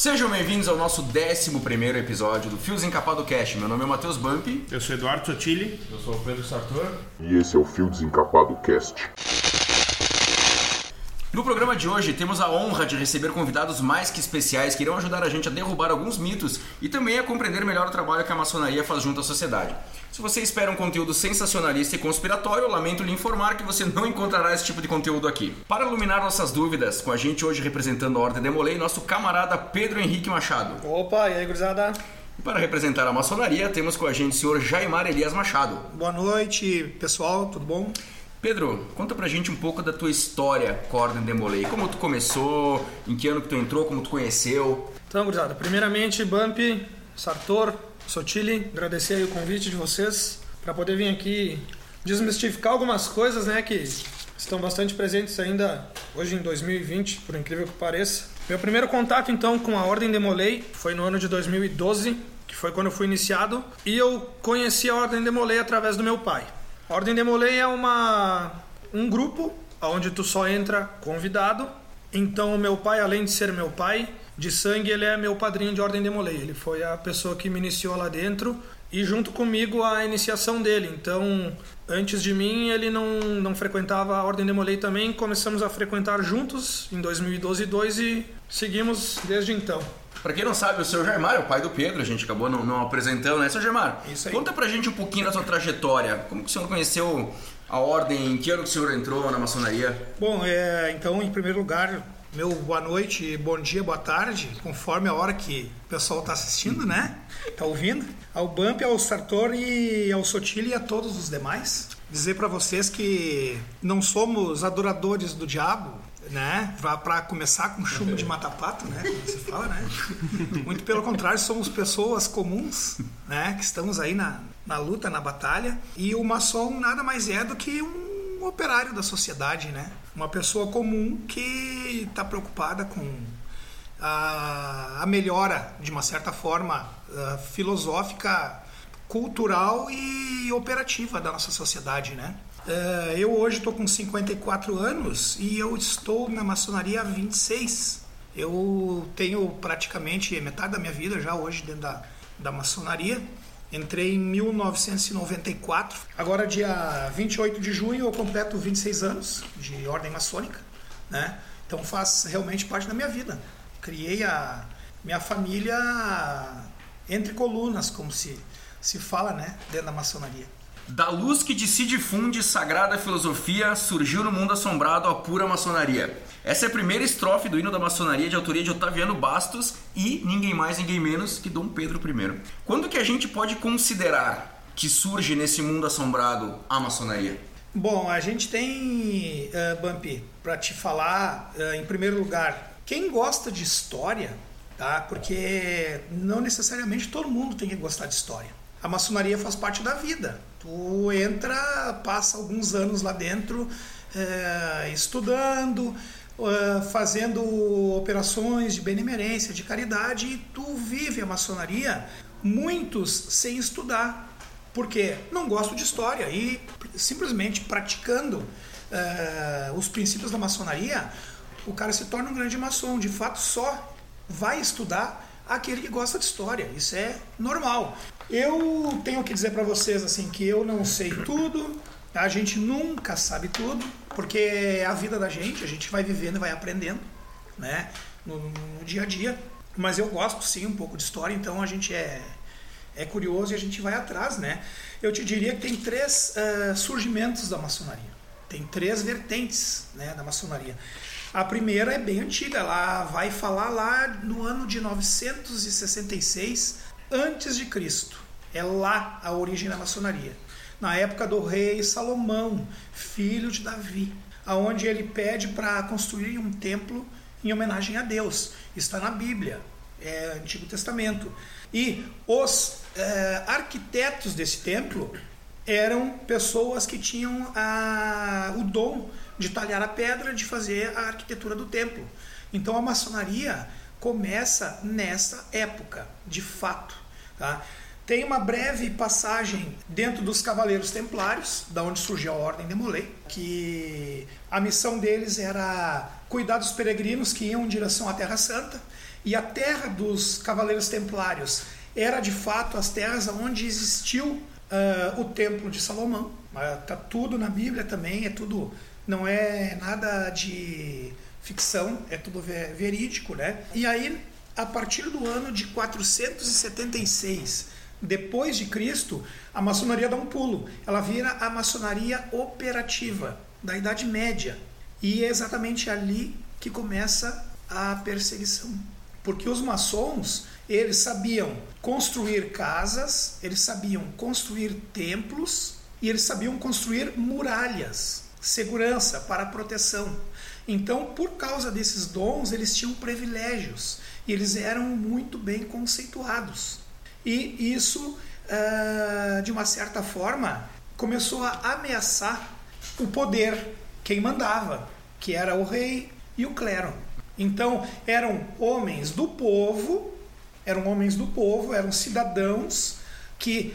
Sejam bem-vindos ao nosso 11 episódio do Fios Encapado Cast. Meu nome é Matheus Bump. Eu sou Eduardo Sotili. Eu sou o Pedro Sartor. E esse é o Fio Desencapado Cast. No programa de hoje temos a honra de receber convidados mais que especiais que irão ajudar a gente a derrubar alguns mitos e também a compreender melhor o trabalho que a maçonaria faz junto à sociedade. Se você espera um conteúdo sensacionalista e conspiratório, lamento lhe informar que você não encontrará esse tipo de conteúdo aqui. Para iluminar nossas dúvidas, com a gente hoje representando a Ordem Demolei, nosso camarada Pedro Henrique Machado. Opa, e aí, gurizada? E para representar a maçonaria, temos com a gente o senhor Jaimar Elias Machado. Boa noite, pessoal, tudo bom? Pedro, conta pra gente um pouco da tua história Ordem Demolei. Como tu começou, em que ano que tu entrou, como tu conheceu. Então, gurizada, primeiramente, Bump, Sartor, Sotili, agradecer aí o convite de vocês para poder vir aqui desmistificar algumas coisas, né, que estão bastante presentes ainda hoje em 2020, por incrível que pareça. Meu primeiro contato, então, com a Ordem Demolei foi no ano de 2012, que foi quando eu fui iniciado, e eu conheci a Ordem Demolei através do meu pai. Ordem Demolei é uma um grupo onde tu só entra convidado. Então, o meu pai, além de ser meu pai de sangue, ele é meu padrinho de Ordem Demolei. Ele foi a pessoa que me iniciou lá dentro e junto comigo a iniciação dele. Então, antes de mim, ele não, não frequentava a Ordem Demolei também. Começamos a frequentar juntos em 2012 2 e seguimos desde então. Pra quem não sabe, o seu Germar é o pai do Pedro, a gente acabou não, não apresentando, né, seu Germar? Isso aí. Conta pra gente um pouquinho da sua trajetória. Como que o senhor conheceu a ordem? Em que ano que o senhor entrou na maçonaria? Bom, é, então, em primeiro lugar, meu boa noite, bom dia, boa tarde, conforme a hora que o pessoal está assistindo, né? Tá ouvindo? Ao Bump, ao Sartor e ao Sotile e a todos os demais. Dizer para vocês que não somos adoradores do diabo, né? Para começar com chumbo de mata-pato, né? Como se fala, né? Muito pelo contrário, somos pessoas comuns, né? Que estamos aí na, na luta, na batalha. E o maçom nada mais é do que um operário da sociedade, né? Uma pessoa comum que está preocupada com a, a, melhora, de uma certa forma, uh, filosófica, cultural e operativa da nossa sociedade, né? Uh, eu hoje estou com 54 anos e eu estou na maçonaria há 26. Eu tenho praticamente metade da minha vida já hoje dentro da, da maçonaria. Entrei em 1994. Agora, dia 28 de junho, eu completo 26 anos de ordem maçônica. Né? Então faz realmente parte da minha vida. Criei a minha família entre colunas, como se, se fala né? dentro da maçonaria. Da luz que de si difunde sagrada filosofia, surgiu no mundo assombrado a pura maçonaria. Essa é a primeira estrofe do hino da maçonaria de autoria de Otaviano Bastos e ninguém mais, ninguém menos que Dom Pedro I. Quando que a gente pode considerar que surge nesse mundo assombrado a maçonaria? Bom, a gente tem, uh, Bumpy, para te falar, uh, em primeiro lugar, quem gosta de história, tá? Porque não necessariamente todo mundo tem que gostar de história. A maçonaria faz parte da vida. Tu entra, passa alguns anos lá dentro, é, estudando, é, fazendo operações de benemerência, de caridade, e tu vive a maçonaria, muitos sem estudar. Por quê? Não gosto de história e simplesmente praticando é, os princípios da maçonaria, o cara se torna um grande maçom. De fato, só vai estudar aquele que gosta de história. Isso é normal. Eu tenho que dizer para vocês assim que eu não sei tudo. A gente nunca sabe tudo, porque é a vida da gente, a gente vai vivendo e vai aprendendo, né, no, no dia a dia. Mas eu gosto sim um pouco de história, então a gente é é curioso e a gente vai atrás, né? Eu te diria que tem três uh, surgimentos da maçonaria. Tem três vertentes, né, da maçonaria. A primeira é bem antiga, ela vai falar lá no ano de 966 antes de Cristo. É lá a origem da maçonaria. Na época do rei Salomão, filho de Davi, aonde ele pede para construir um templo em homenagem a Deus. Está na Bíblia, é Antigo Testamento. E os é, arquitetos desse templo eram pessoas que tinham a, o dom de talhar a pedra, de fazer a arquitetura do templo. Então a maçonaria começa nessa época, de fato. Tá? Tem uma breve passagem dentro dos Cavaleiros Templários, da onde surgiu a Ordem de Molay, que a missão deles era cuidar dos peregrinos que iam em direção à Terra Santa, e a terra dos Cavaleiros Templários era de fato as terras onde existiu uh, o Templo de Salomão. Está tudo na Bíblia também, é tudo, não é nada de ficção, é tudo verídico, né? E aí, a partir do ano de 476 depois de Cristo, a maçonaria dá um pulo. Ela vira a maçonaria operativa da Idade Média. E é exatamente ali que começa a perseguição. Porque os maçons, eles sabiam construir casas, eles sabiam construir templos e eles sabiam construir muralhas, segurança para proteção. Então, por causa desses dons, eles tinham privilégios e eles eram muito bem conceituados. E isso, uh, de uma certa forma, começou a ameaçar o poder, quem mandava, que era o rei e o clero. Então, eram homens do povo, eram homens do povo, eram cidadãos que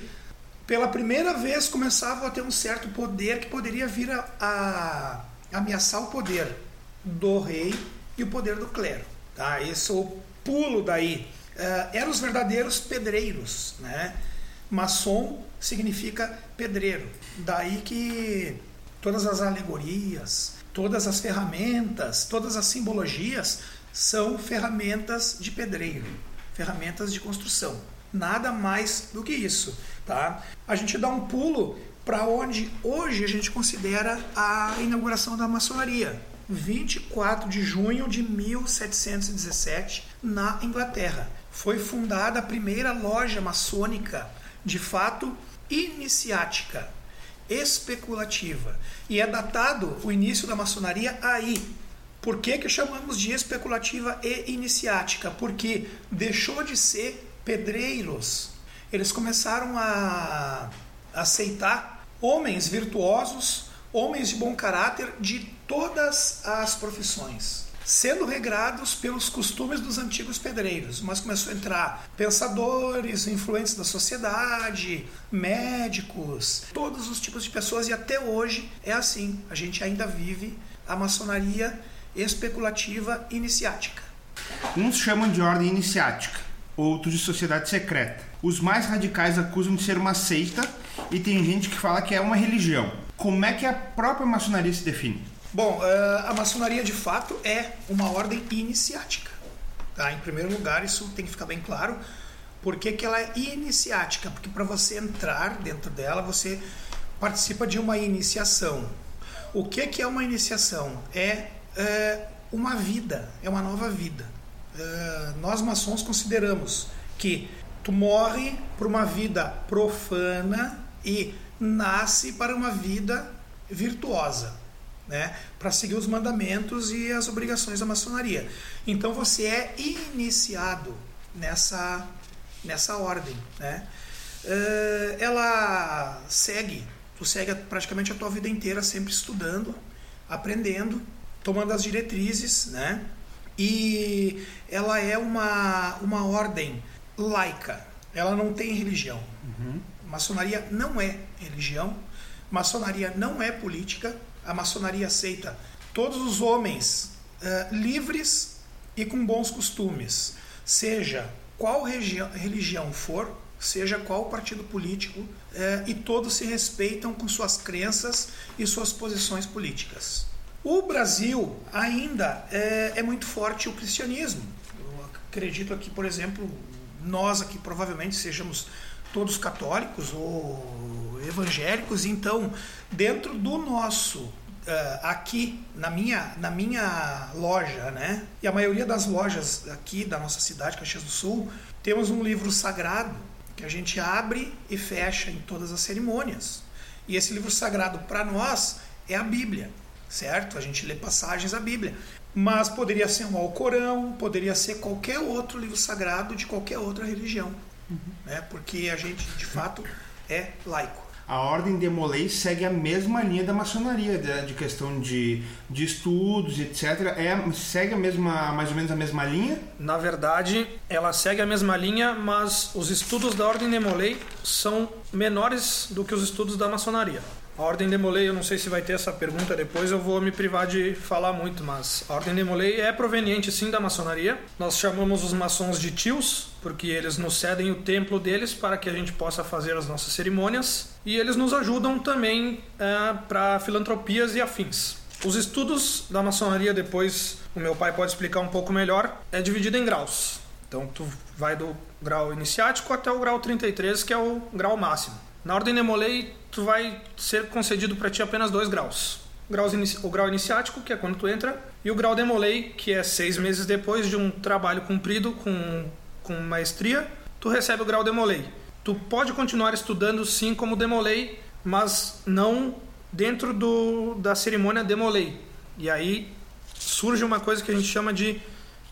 pela primeira vez começavam a ter um certo poder que poderia vir a, a ameaçar o poder do rei e o poder do clero. Tá? Esse é o pulo daí. Uh, eram os verdadeiros pedreiros. Né? Maçom significa pedreiro. Daí que todas as alegorias, todas as ferramentas, todas as simbologias são ferramentas de pedreiro, ferramentas de construção. Nada mais do que isso. Tá? A gente dá um pulo para onde hoje a gente considera a inauguração da maçonaria. 24 de junho de 1717, na Inglaterra. Foi fundada a primeira loja maçônica, de fato iniciática, especulativa. E é datado o início da maçonaria aí. Por que, que chamamos de especulativa e iniciática? Porque deixou de ser pedreiros. Eles começaram a aceitar homens virtuosos, homens de bom caráter de todas as profissões sendo regrados pelos costumes dos antigos pedreiros, mas começou a entrar pensadores, influentes da sociedade, médicos, todos os tipos de pessoas e até hoje é assim. A gente ainda vive a maçonaria especulativa iniciática. Uns chamam de ordem iniciática, outros de sociedade secreta. Os mais radicais acusam de ser uma seita e tem gente que fala que é uma religião. Como é que a própria maçonaria se define? Bom, eh, a maçonaria de fato é uma ordem iniciática. Tá? Em primeiro lugar, isso tem que ficar bem claro. Por que, que ela é iniciática? Porque para você entrar dentro dela, você participa de uma iniciação. O que, que é uma iniciação? É, é uma vida, é uma nova vida. É, nós maçons consideramos que tu morre para uma vida profana e nasce para uma vida virtuosa né, para seguir os mandamentos e as obrigações da maçonaria. Então você é iniciado nessa, nessa ordem. Né? Uh, ela segue, tu segue praticamente a tua vida inteira sempre estudando, aprendendo, tomando as diretrizes, né? E ela é uma, uma ordem laica, ela não tem religião. Uhum. Maçonaria não é religião, maçonaria não é política, a maçonaria aceita todos os homens uh, livres e com bons costumes, seja qual religião for, seja qual partido político, uh, e todos se respeitam com suas crenças e suas posições políticas. O Brasil ainda é, é muito forte o cristianismo. Eu acredito aqui, por exemplo, nós aqui provavelmente sejamos todos católicos ou evangélicos, então dentro do nosso uh, aqui na minha na minha loja, né? E a maioria das lojas aqui da nossa cidade, Caxias do Sul, temos um livro sagrado que a gente abre e fecha em todas as cerimônias. E esse livro sagrado para nós é a Bíblia, certo? A gente lê passagens da Bíblia. Mas poderia ser um Alcorão, poderia ser qualquer outro livro sagrado de qualquer outra religião uhum. né? porque a gente de fato é laico. a ordem de Molay segue a mesma linha da maçonaria, de, de questão de, de estudos, etc. É, segue a mesma, mais ou menos a mesma linha? Na verdade, ela segue a mesma linha, mas os estudos da ordem de Molay são menores do que os estudos da maçonaria. A Ordem de Molay, eu não sei se vai ter essa pergunta depois, eu vou me privar de falar muito, mas a Ordem de Molay é proveniente sim da maçonaria. Nós chamamos os maçons de tios, porque eles nos cedem o templo deles para que a gente possa fazer as nossas cerimônias e eles nos ajudam também é, para filantropias e afins. Os estudos da maçonaria, depois o meu pai pode explicar um pouco melhor, é dividido em graus. Então tu vai do grau iniciático até o grau 33, que é o grau máximo. Na ordem de Molay, tu vai ser concedido para ti apenas dois graus. O grau iniciático, que é quando tu entra, e o grau de Molay, que é seis meses depois de um trabalho cumprido com, com maestria, tu recebe o grau de Molay. Tu pode continuar estudando sim como Demolay, mas não dentro do, da cerimônia Demolay. E aí surge uma coisa que a gente chama de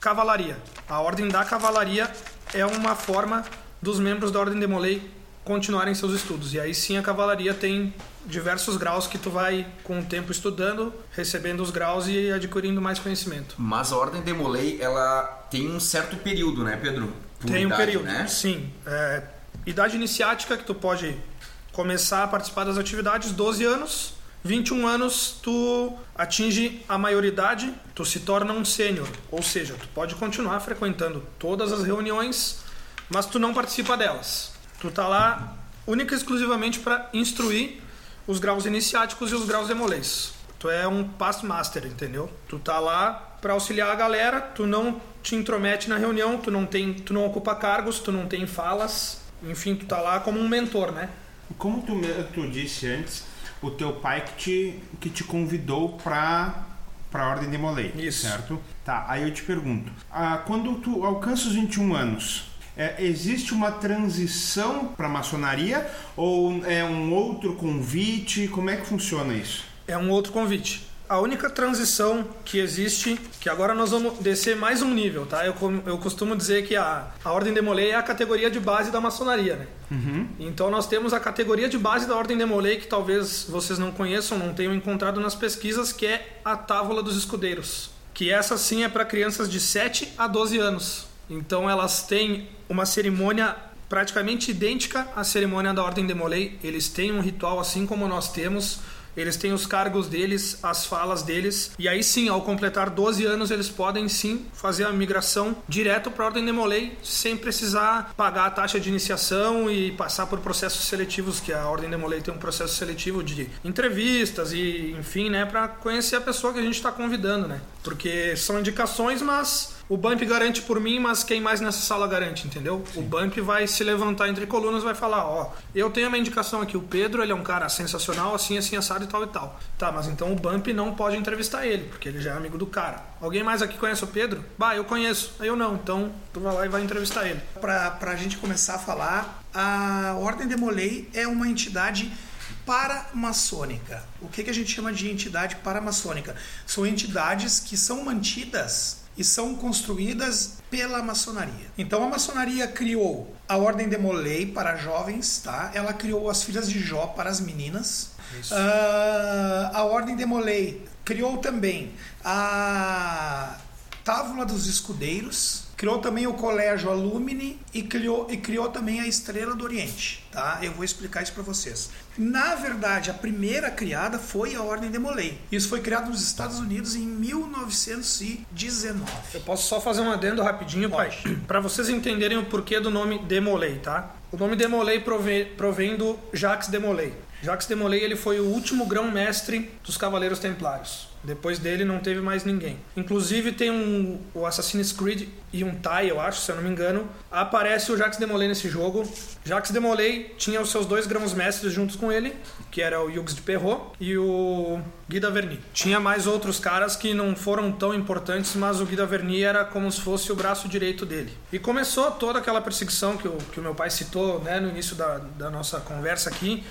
cavalaria. A ordem da cavalaria é uma forma dos membros da ordem Demolay continuarem seus estudos. E aí sim a cavalaria tem diversos graus que tu vai com o tempo estudando, recebendo os graus e adquirindo mais conhecimento. Mas a ordem de Molay, ela tem um certo período, né, Pedro? Por tem idade, um período, né? sim. É, idade iniciática que tu pode começar a participar das atividades, 12 anos. 21 anos tu atinge a maioridade, tu se torna um sênior, ou seja, tu pode continuar frequentando todas as reuniões, mas tu não participa delas. Tu tá lá única e exclusivamente para instruir os graus iniciáticos e os graus demolês. Tu é um past master, entendeu? Tu tá lá para auxiliar a galera, tu não te intromete na reunião, tu não tem, tu não ocupa cargos, tu não tem falas, enfim, tu tá lá como um mentor, né? Como tu, tu disse antes, o teu pai que te, que te convidou para para a ordem de Molay, Isso. certo? Tá, aí eu te pergunto, ah, quando tu alcança os 21 anos, é, existe uma transição para a maçonaria ou é um outro convite? Como é que funciona isso? É um outro convite. A única transição que existe, que agora nós vamos descer mais um nível, tá? Eu, eu costumo dizer que a, a Ordem de Molay é a categoria de base da maçonaria, né? Uhum. Então nós temos a categoria de base da Ordem de Molay, que talvez vocês não conheçam, não tenham encontrado nas pesquisas, que é a Távola dos Escudeiros. Que essa sim é para crianças de 7 a 12 anos. Então elas têm uma cerimônia praticamente idêntica à cerimônia da Ordem de Molay. Eles têm um ritual assim como nós temos. Eles têm os cargos deles, as falas deles, e aí sim, ao completar 12 anos, eles podem sim fazer a migração direto para a Ordem de Molay, sem precisar pagar a taxa de iniciação e passar por processos seletivos, que a Ordem de Molay tem um processo seletivo de entrevistas e, enfim, né, para conhecer a pessoa que a gente está convidando, né? Porque são indicações, mas o Bump garante por mim, mas quem mais nessa sala garante, entendeu? Sim. O Bump vai se levantar entre colunas vai falar, ó, eu tenho uma indicação aqui, o Pedro, ele é um cara sensacional, assim, assim, assado e tal e tal. Tá, mas então o Bump não pode entrevistar ele, porque ele já é amigo do cara. Alguém mais aqui conhece o Pedro? Bah, eu conheço. Eu não, então tu vai lá e vai entrevistar ele. Pra, pra gente começar a falar, a Ordem de Molay é uma entidade paramaçônica. O que, que a gente chama de entidade paramaçônica? São entidades que são mantidas e são construídas pela maçonaria. Então a maçonaria criou a Ordem de Molay para jovens, tá? Ela criou as Filhas de Jó para as meninas. Uh, a Ordem de Molay criou também a Távola dos Escudeiros, Criou também o Colégio Alumni e criou, e criou também a Estrela do Oriente. Tá? Eu vou explicar isso para vocês. Na verdade, a primeira criada foi a Ordem de Molay. Isso foi criado nos Estados Unidos em 1919. Eu posso só fazer um adendo rapidinho, Pode. pai? Para vocês entenderem o porquê do nome Demolay, tá? O nome Demolay provém, provém do Jacques Demolay. Jacques Demolay ele foi o último grão-mestre dos Cavaleiros Templários. Depois dele não teve mais ninguém. Inclusive tem um o Assassin's Creed e um Tai, eu acho, se eu não me engano, aparece o Jacques Demolay nesse jogo. Jacques Demolay tinha os seus dois grãos mestres juntos com ele, que era o Hugues de Perrault e o Guy Daverny. Tinha mais outros caras que não foram tão importantes, mas o Guy Daverny era como se fosse o braço direito dele. E começou toda aquela perseguição que o, que o meu pai citou né, no início da, da nossa conversa aqui,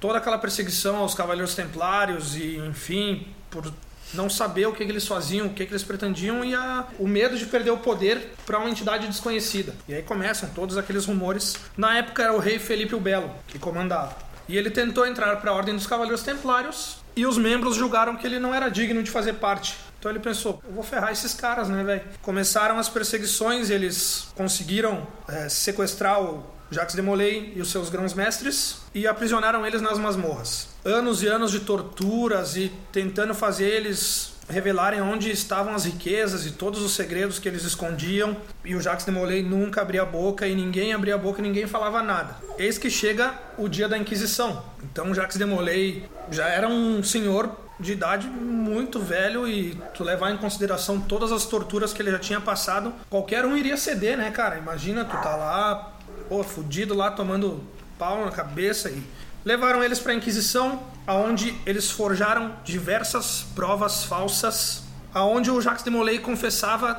toda aquela perseguição aos Cavaleiros Templários e, enfim, por não saber o que, que eles faziam, o que, que eles pretendiam e a, o medo de perder o poder para uma entidade desconhecida. E aí começam todos aqueles rumores. Na época era o rei Felipe o Belo que comandava. E ele tentou entrar para a Ordem dos Cavaleiros Templários e os membros julgaram que ele não era digno de fazer parte. Então ele pensou, eu vou ferrar esses caras, né, velho? Começaram as perseguições, eles conseguiram é, sequestrar o Jacques de Molay e os seus grãos-mestres e aprisionaram eles nas masmorras. Anos e anos de torturas e tentando fazer eles revelarem onde estavam as riquezas e todos os segredos que eles escondiam. E o Jacques de Molay nunca abria a boca e ninguém abria a boca e ninguém falava nada. Eis que chega o dia da Inquisição. Então Jacques de Molay já era um senhor de idade muito velho e tu levar em consideração todas as torturas que ele já tinha passado, qualquer um iria ceder, né, cara? Imagina tu tá lá, pô, fudido lá tomando pau na cabeça e levaram eles para a Inquisição, aonde eles forjaram diversas provas falsas, aonde o Jacques de Molay confessava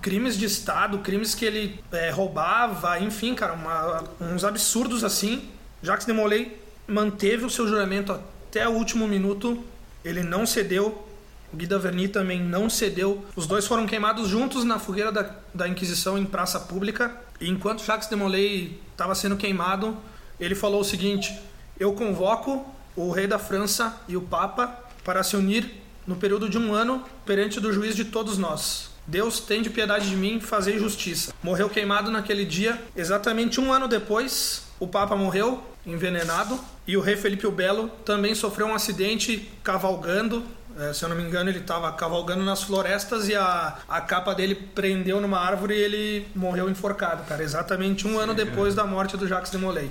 crimes de Estado, crimes que ele é, roubava, enfim, cara, uma, uns absurdos assim. Jacques de Molay manteve o seu juramento até o último minuto, ele não cedeu. Guy Daverny também não cedeu. Os dois foram queimados juntos na fogueira da, da Inquisição em praça pública. Enquanto Jacques de Molay estava sendo queimado, ele falou o seguinte: Eu convoco o rei da França e o Papa para se unir no período de um ano perante do juiz de todos nós. Deus tem de piedade de mim, fazer justiça. Morreu queimado naquele dia. Exatamente um ano depois, o Papa morreu envenenado e o rei Felipe o Belo também sofreu um acidente cavalgando. É, se eu não me engano, ele estava cavalgando nas florestas e a, a capa dele prendeu numa árvore e ele morreu enforcado, cara. Exatamente um ano depois da morte do Jacques de Molay.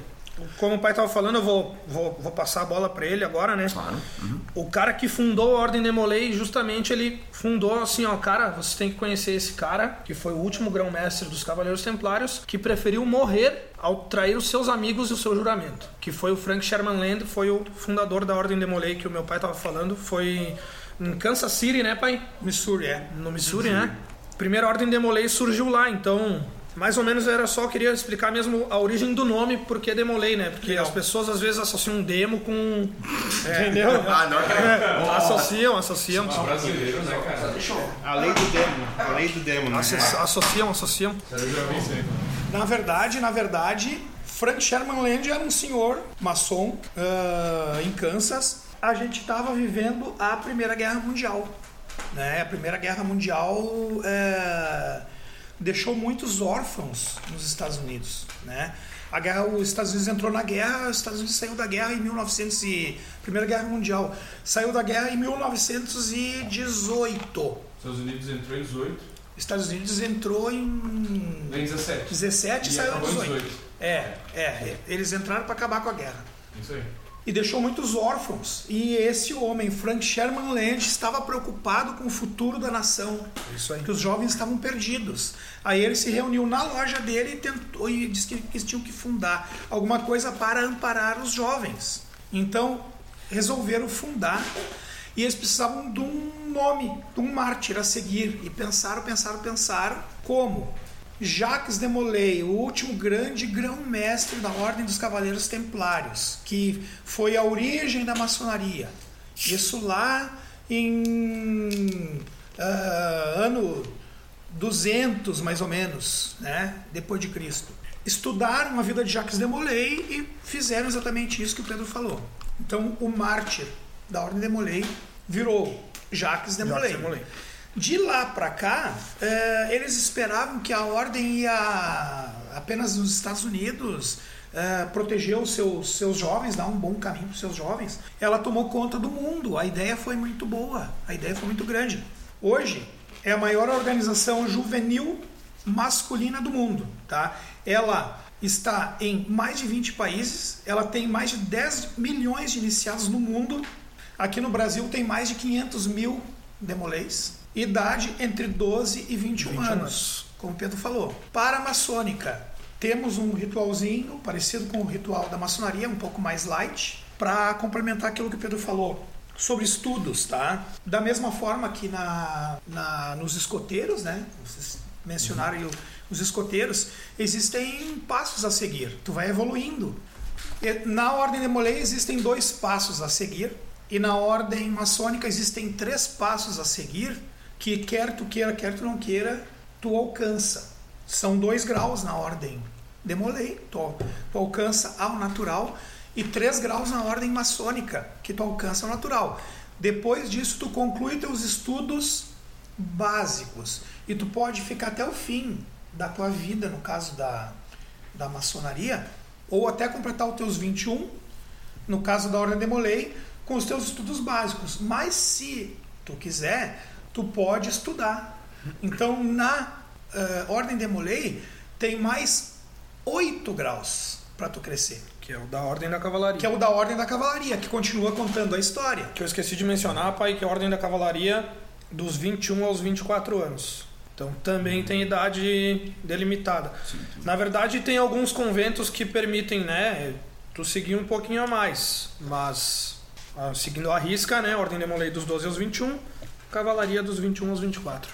Como o pai estava falando, eu vou, vou, vou passar a bola para ele agora, né? Claro. Uhum. O cara que fundou a Ordem de Molay, justamente ele fundou assim, ó, cara, você tem que conhecer esse cara, que foi o último grão-mestre dos Cavaleiros Templários, que preferiu morrer ao trair os seus amigos e o seu juramento, que foi o Frank Sherman Land, foi o fundador da Ordem de Molay que o meu pai estava falando, foi em Kansas City, né, pai? Missouri, é. No Missouri, né? Primeira Ordem de Molay surgiu lá, então mais ou menos era só, queria explicar mesmo a origem do nome, porque Demolei, né? Porque Legal. as pessoas às vezes associam um demo com. Entendeu? Ah, não, É, associam, associam. Brasileiro, né, cara? A lei do demo. A lei do demo, né? Asso- Associam, associam. Na verdade, na verdade, Frank Sherman Land era um senhor maçom ah, em Kansas. A gente estava vivendo a Primeira Guerra Mundial. Né? A Primeira Guerra Mundial eh, deixou muitos órfãos nos Estados Unidos. Né? A guerra, os Estados Unidos entrou na guerra, os Estados Unidos saiu da guerra em 1900 e Primeira Guerra Mundial saiu da guerra em 1918. Estados Unidos entrou em 18, Estados Unidos entrou em vem 17. 17 e saiu em acabou em 18. 18. É, é, eles entraram para acabar com a guerra. Isso aí. E deixou muitos órfãos. E esse homem, Frank Sherman Land, estava preocupado com o futuro da nação. Isso aí. Que os jovens estavam perdidos. Aí ele se reuniu na loja dele e tentou e disse que eles tinham que fundar alguma coisa para amparar os jovens. Então resolveram fundar e eles precisavam de um nome, de um mártir a seguir. E pensaram, pensaram, pensaram como Jacques de Molay, o último grande grão-mestre da Ordem dos Cavaleiros Templários, que foi a origem da maçonaria. Isso lá em ah, ano 200, mais ou menos, né? depois de Cristo. Estudaram a vida de Jacques de Molay e fizeram exatamente isso que o Pedro falou. Então, o mártir da Ordem de Molay virou Jacques de Molay. de Molay. De lá para cá, eh, eles esperavam que a ordem ia apenas nos Estados Unidos eh, proteger os seus, seus jovens, dar um bom caminho para os seus jovens. Ela tomou conta do mundo. A ideia foi muito boa, a ideia foi muito grande. Hoje é a maior organização juvenil masculina do mundo, tá? Ela está em mais de 20 países, ela tem mais de 10 milhões de iniciados no mundo. Aqui no Brasil tem mais de 500 mil demolês. Idade entre 12 e 21, 21 anos, anos. como o Pedro falou. Para a maçônica, temos um ritualzinho parecido com o ritual da maçonaria, um pouco mais light, para complementar aquilo que o Pedro falou sobre estudos, tá? Da mesma forma que na, na nos escoteiros, né? Vocês mencionaram aí o- os escoteiros, existem passos a seguir. Tu vai evoluindo. E Na ordem de Molay existem dois passos a seguir e na ordem maçônica existem três passos a seguir que quer tu queira, quer tu não queira, tu alcança. São dois graus na ordem de Molay. Tu, tu alcança ao natural e 3 graus na ordem maçônica, que tu alcança o natural. Depois disso, tu conclui teus estudos básicos e tu pode ficar até o fim da tua vida, no caso da, da maçonaria, ou até completar os teus 21, no caso da ordem de Molay, com os teus estudos básicos. Mas se tu quiser, tu pode estudar. Então, na eh, ordem de Molay, tem mais 8 graus para tu crescer, Que é o da Ordem da Cavalaria. que é o da ordem da cavalaria, que continua contando a história. Que eu esqueci de mencionar, pai, que é a Ordem da Cavalaria dos 21 aos 24 anos. Então também tem idade delimitada. Na verdade, tem alguns conventos que permitem, né, tu seguir um pouquinho a mais, mas ah, seguindo a risca, né, Ordem de Molay dos 12 aos 21, Cavalaria dos 21 aos 24.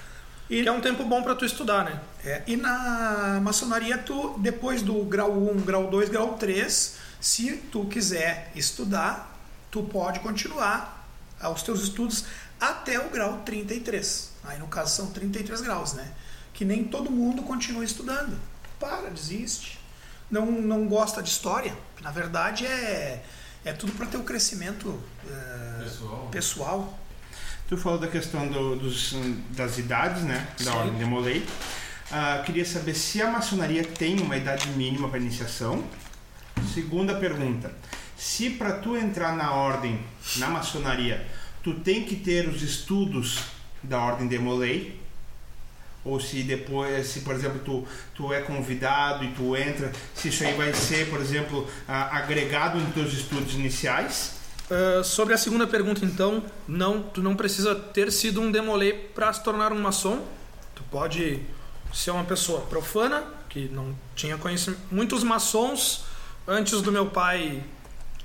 E- Que é um tempo bom para tu estudar, né? É, e na maçonaria, tu, depois do grau 1, grau 2, grau 3, se tu quiser estudar, tu pode continuar os teus estudos até o grau 33. Aí no caso são 33 graus, né? Que nem todo mundo continua estudando. Para, desiste. Não, não gosta de história. Na verdade é, é tudo para ter o crescimento é, Pessoal. pessoal. Tu falou da questão do- dos, das idades, né? Da Sim. ordem de Molay. Ah, queria saber se a maçonaria tem uma idade mínima para iniciação. Segunda pergunta: se para tu entrar na ordem, na maçonaria, tu tem que ter os estudos da ordem de Molay, ou se depois, se por exemplo tu, tu é convidado e tu entra, se isso aí vai ser, por exemplo, ah, agregado nos teus estudos iniciais. Ah, sobre a segunda pergunta, então, não, tu não precisa ter sido um demolê para se tornar um maçom. Tu pode ser uma pessoa profana, que não tinha conhecimento. Muitos maçons, antes do meu pai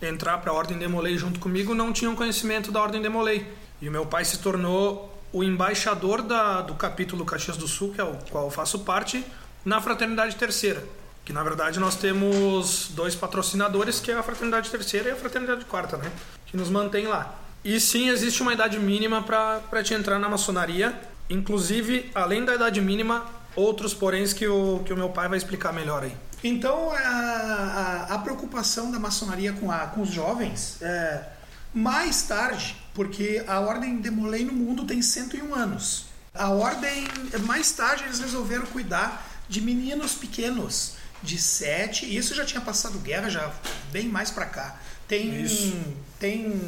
entrar para a Ordem Demolei junto comigo, não tinham conhecimento da Ordem Demolei. E o meu pai se tornou o embaixador da, do capítulo Caxias do Sul, que é o qual eu faço parte, na Fraternidade Terceira. Que na verdade nós temos dois patrocinadores, que é a Fraternidade Terceira e a Fraternidade Quarta, né? Que nos mantém lá. E sim, existe uma idade mínima para te entrar na maçonaria. Inclusive, além da idade mínima, outros poréns que o, que o meu pai vai explicar melhor aí. Então, a, a, a preocupação da maçonaria com, a, com os jovens é mais tarde, porque a Ordem de Molay no mundo tem 101 anos. A Ordem, mais tarde, eles resolveram cuidar de meninos pequenos, de 7, e isso já tinha passado guerra, já bem mais para cá. Tem, tem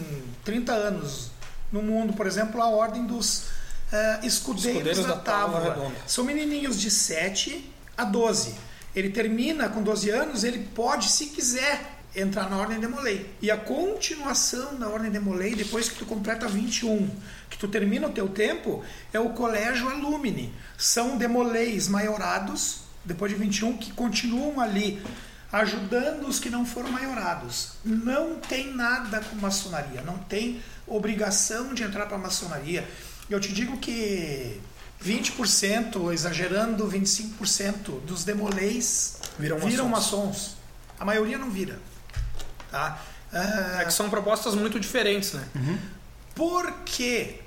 30 anos no mundo, por exemplo, a Ordem dos eh, escudeiros, Escudeiros da, da. Redonda. São menininhos de 7 a 12. Ele termina com 12 anos, ele pode, se quiser, entrar na Ordem de Molay. E a continuação da Ordem de Molay, depois que tu completa 21, que tu termina o teu tempo, é o Colégio Alumni. São demolays maiorados, depois de 21, que continuam ali ajudando os que não foram maiorados. Não tem nada com maçonaria, não tem obrigação de entrar para a maçonaria. Eu te digo que 20%, exagerando 25% dos demolês Viram viram maçons. maçons. A maioria não vira. Tá? Ah, É que são propostas muito diferentes, né? por quê?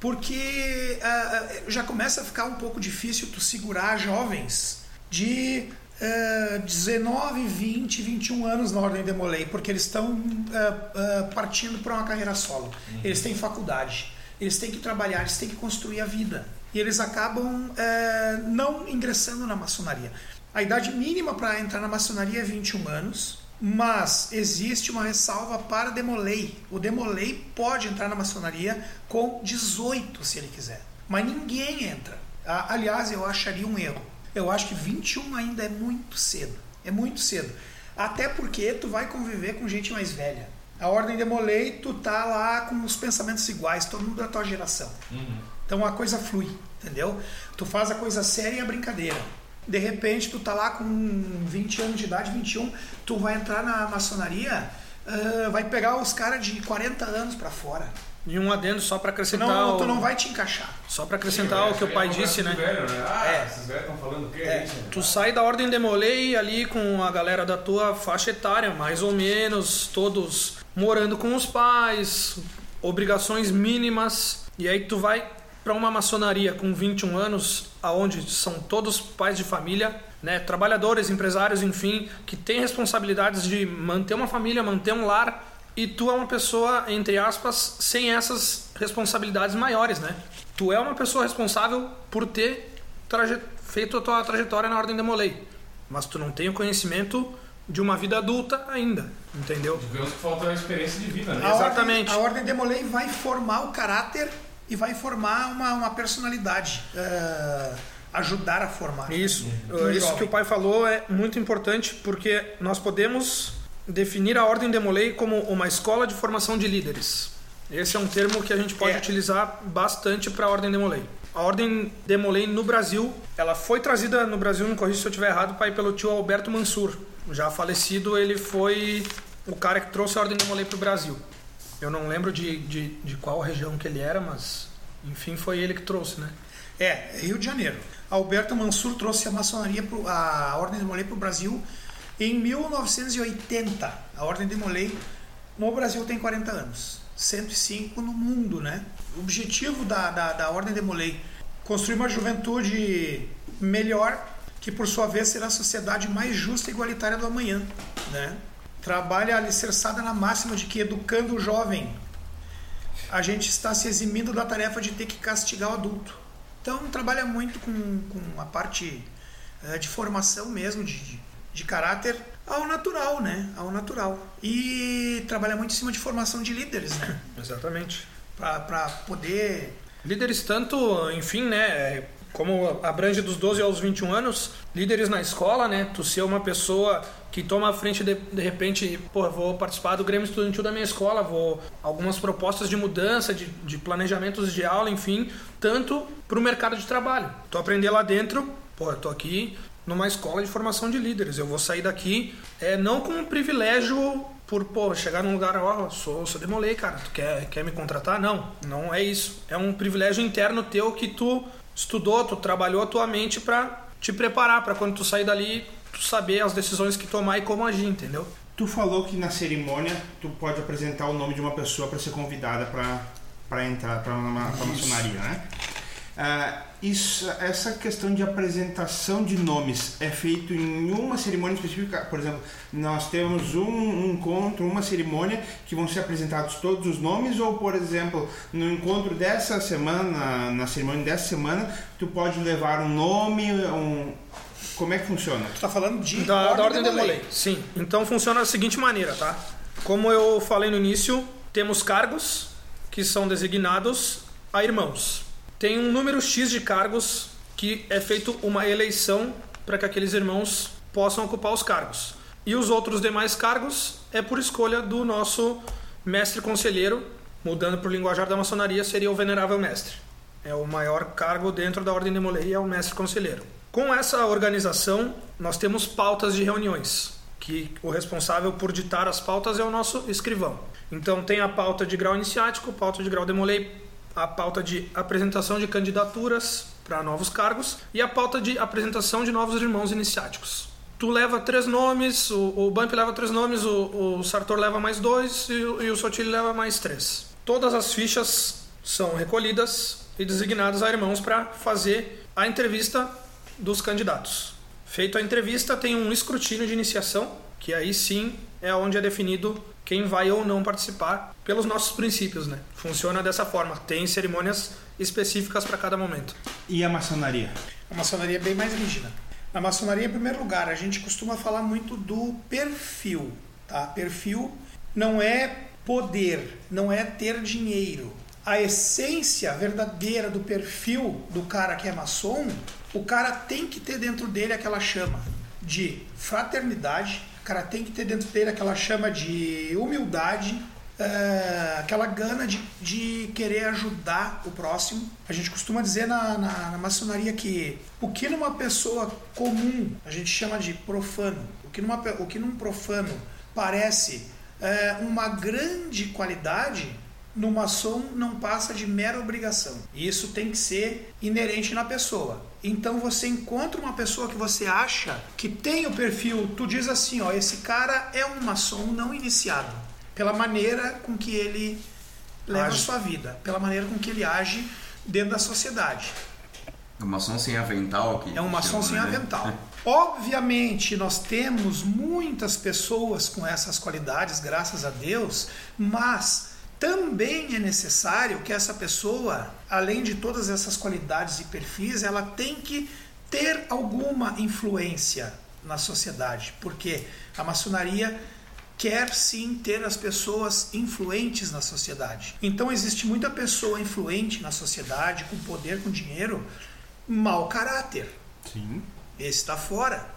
Porque ah, ah, já começa a ficar um pouco difícil tu segurar jovens de ah, 19, 20, 21 anos na Ordem de Molay, porque eles estão ah, ah, partindo para uma carreira solo. Eles têm faculdade, eles têm que trabalhar, eles têm que construir a vida. E eles acabam ah, não ingressando na maçonaria. A idade mínima para entrar na maçonaria é 21 anos, mas existe uma ressalva para Demolei. O Demolei pode entrar na maçonaria com 18, se ele quiser. Mas ninguém entra. Aliás, eu acharia um erro. Eu acho que 21 ainda é muito cedo. É muito cedo. Até porque tu vai conviver com gente mais velha. A Ordem Demolei, tu tá lá com os pensamentos iguais, todo mundo da tua geração. Então a coisa flui, entendeu? Tu faz a coisa séria e a brincadeira. De repente, tu tá lá com 20 anos de idade, 21, tu vai entrar na maçonaria, ah, vai pegar os caras de 40 anos pra fora. E um adendo só para acrescentar. Não, o- tu não vai te encaixar. Só para acrescentar o que o pai disse, né? Velho, né? Ah, É. esses velhos estão falando o quê? É. Isso? Tu sai da ordem Demolei ali com a galera da tua faixa etária, mais ou menos, todos morando com os pais, obrigações mínimas, e aí tu vai para uma maçonaria com 21 anos, aonde são todos pais de família, né? Trabalhadores, empresários, enfim, que têm responsabilidades de manter uma família, manter um lar. E tu é uma pessoa, entre aspas, sem essas responsabilidades maiores, né? Tu é uma pessoa responsável por ter traje- feito a tua trajetória na Ordem de Molay. Mas tu não tem o conhecimento de uma vida adulta ainda, entendeu? Digamos que falta a experiência de vida, né? A Exatamente. Ordem, a Ordem de Molay vai formar o caráter e vai formar uma, uma personalidade. eh, ajudar a formar. Isso, uh, isso que o pai falou é muito importante porque nós podemos definir a Ordem de Molay como uma escola de formação de líderes. Esse é um termo que a gente pode É. utilizar bastante para a Ordem de Molay. A Ordem de Molay no Brasil, ela foi trazida no Brasil, não corrija se eu estiver errado, pai, pelo tio Alberto Mansur. Já falecido, ele foi o cara que trouxe a Ordem de Molay para o Brasil. Eu não lembro de, de, de qual região que ele era, mas enfim, foi ele que trouxe, né? É, Rio de Janeiro. Alberto Mansur trouxe a maçonaria, pro, a Ordem de Molay para o Brasil em 1980. A Ordem de Molay no Brasil tem 40 anos. 105 no mundo, né? O objetivo da, da, da Ordem de Molay construir uma juventude melhor, que por sua vez será a sociedade mais justa e igualitária do amanhã, né? Trabalha alicerçada na máxima de que educando o jovem a gente está se eximindo da tarefa de ter que castigar o adulto. Então trabalha muito com, com a parte eh, de formação mesmo, de, de, de caráter ao natural, né? Ao natural. E trabalha muito em cima de formação de líderes, né? Exatamente. Para poder. Líderes tanto, enfim, né, como abrange dos 12 aos 21 anos, líderes na escola, né, tu ser uma pessoa que toma a frente de, de repente, pô, vou participar do Grêmio Estudantil da minha escola, vou algumas propostas de mudança, de, de planejamentos de aula, enfim, tanto para o mercado de trabalho. Tu aprender lá dentro, pô, eu tô aqui numa escola de formação de líderes, eu vou sair daqui é, não com um privilégio por, pô, chegar num lugar, ó, sou, sou demolei, cara, tu quer, quer me contratar? Não, não é isso. É um privilégio interno teu que tu estudou, tu trabalhou a tua mente pra te preparar pra quando tu sair dali, tu saber as decisões que tomar e como agir, entendeu? Tu falou que na cerimônia tu pode apresentar o nome de uma pessoa para ser convidada para entrar para uma pra maçonaria, né? Ah, isso, essa questão de apresentação de nomes é feito em uma cerimônia específica. Por exemplo, nós temos um, um encontro, uma cerimônia que vão ser apresentados todos os nomes, ou por exemplo, no encontro dessa semana, na cerimônia dessa semana, tu pode levar um nome, um como é que funciona? Tu tá falando de Da, da ordem de. Molay. Sim. Então funciona da seguinte maneira, tá? Como eu falei no início, temos cargos que são designados a irmãos. Tem um número X de cargos que é feito uma eleição para que aqueles irmãos possam ocupar os cargos. E os outros demais cargos é por escolha do nosso mestre conselheiro, mudando para o linguajar da maçonaria, seria o venerável mestre. É o maior cargo dentro da ordem de Molay, é o mestre conselheiro. Com essa organização, nós temos pautas de reuniões, que o responsável por ditar as pautas é o nosso escrivão. Então tem a pauta de grau iniciático, pauta de grau demolei, a pauta de apresentação de candidaturas para novos cargos e a pauta de apresentação de novos irmãos iniciáticos. Tu leva três nomes, o, o Bump leva três nomes, o, o Sartor leva mais dois e, e o Sotile leva mais três. Todas as fichas são recolhidas e designadas a irmãos para fazer a entrevista dos candidatos. Feito a entrevista, tem um escrutínio de iniciação, que aí sim é onde é definido quem vai ou não participar pelos nossos princípios, né? Funciona dessa forma. Tem cerimônias específicas para cada momento. E a maçonaria? A maçonaria é bem mais rígida. Na maçonaria, em primeiro lugar, a gente costuma falar muito do perfil. Tá? Perfil não é poder, não é ter dinheiro. A essência verdadeira do perfil do cara que é maçom, o cara tem que ter dentro dele aquela chama de fraternidade, cara tem que ter dentro dele aquela chama de humildade, é, aquela gana de, de querer ajudar o próximo. A gente costuma dizer na, na, na maçonaria que o que numa pessoa comum a gente chama de profano, o que, numa, o que num profano parece é, uma grande qualidade, no maçom não passa de mera obrigação. E isso tem que ser inerente na pessoa. Então você encontra uma pessoa que você acha que tem o perfil, tu diz assim, ó, esse cara é um maçom não iniciado, pela maneira com que ele leva Age. a sua vida, pela maneira com que ele age dentro da sociedade. O maçom sem avental. Que É um maçom sem né? avental. Obviamente, nós temos muitas pessoas com essas qualidades, graças a Deus, mas também é necessário que essa pessoa, além de todas essas qualidades e perfis, ela tem que ter alguma influência na sociedade, porque a maçonaria quer sim ter as pessoas influentes na sociedade. Então existe muita pessoa influente na sociedade, com poder, com dinheiro, mau caráter. Sim. Esse está fora,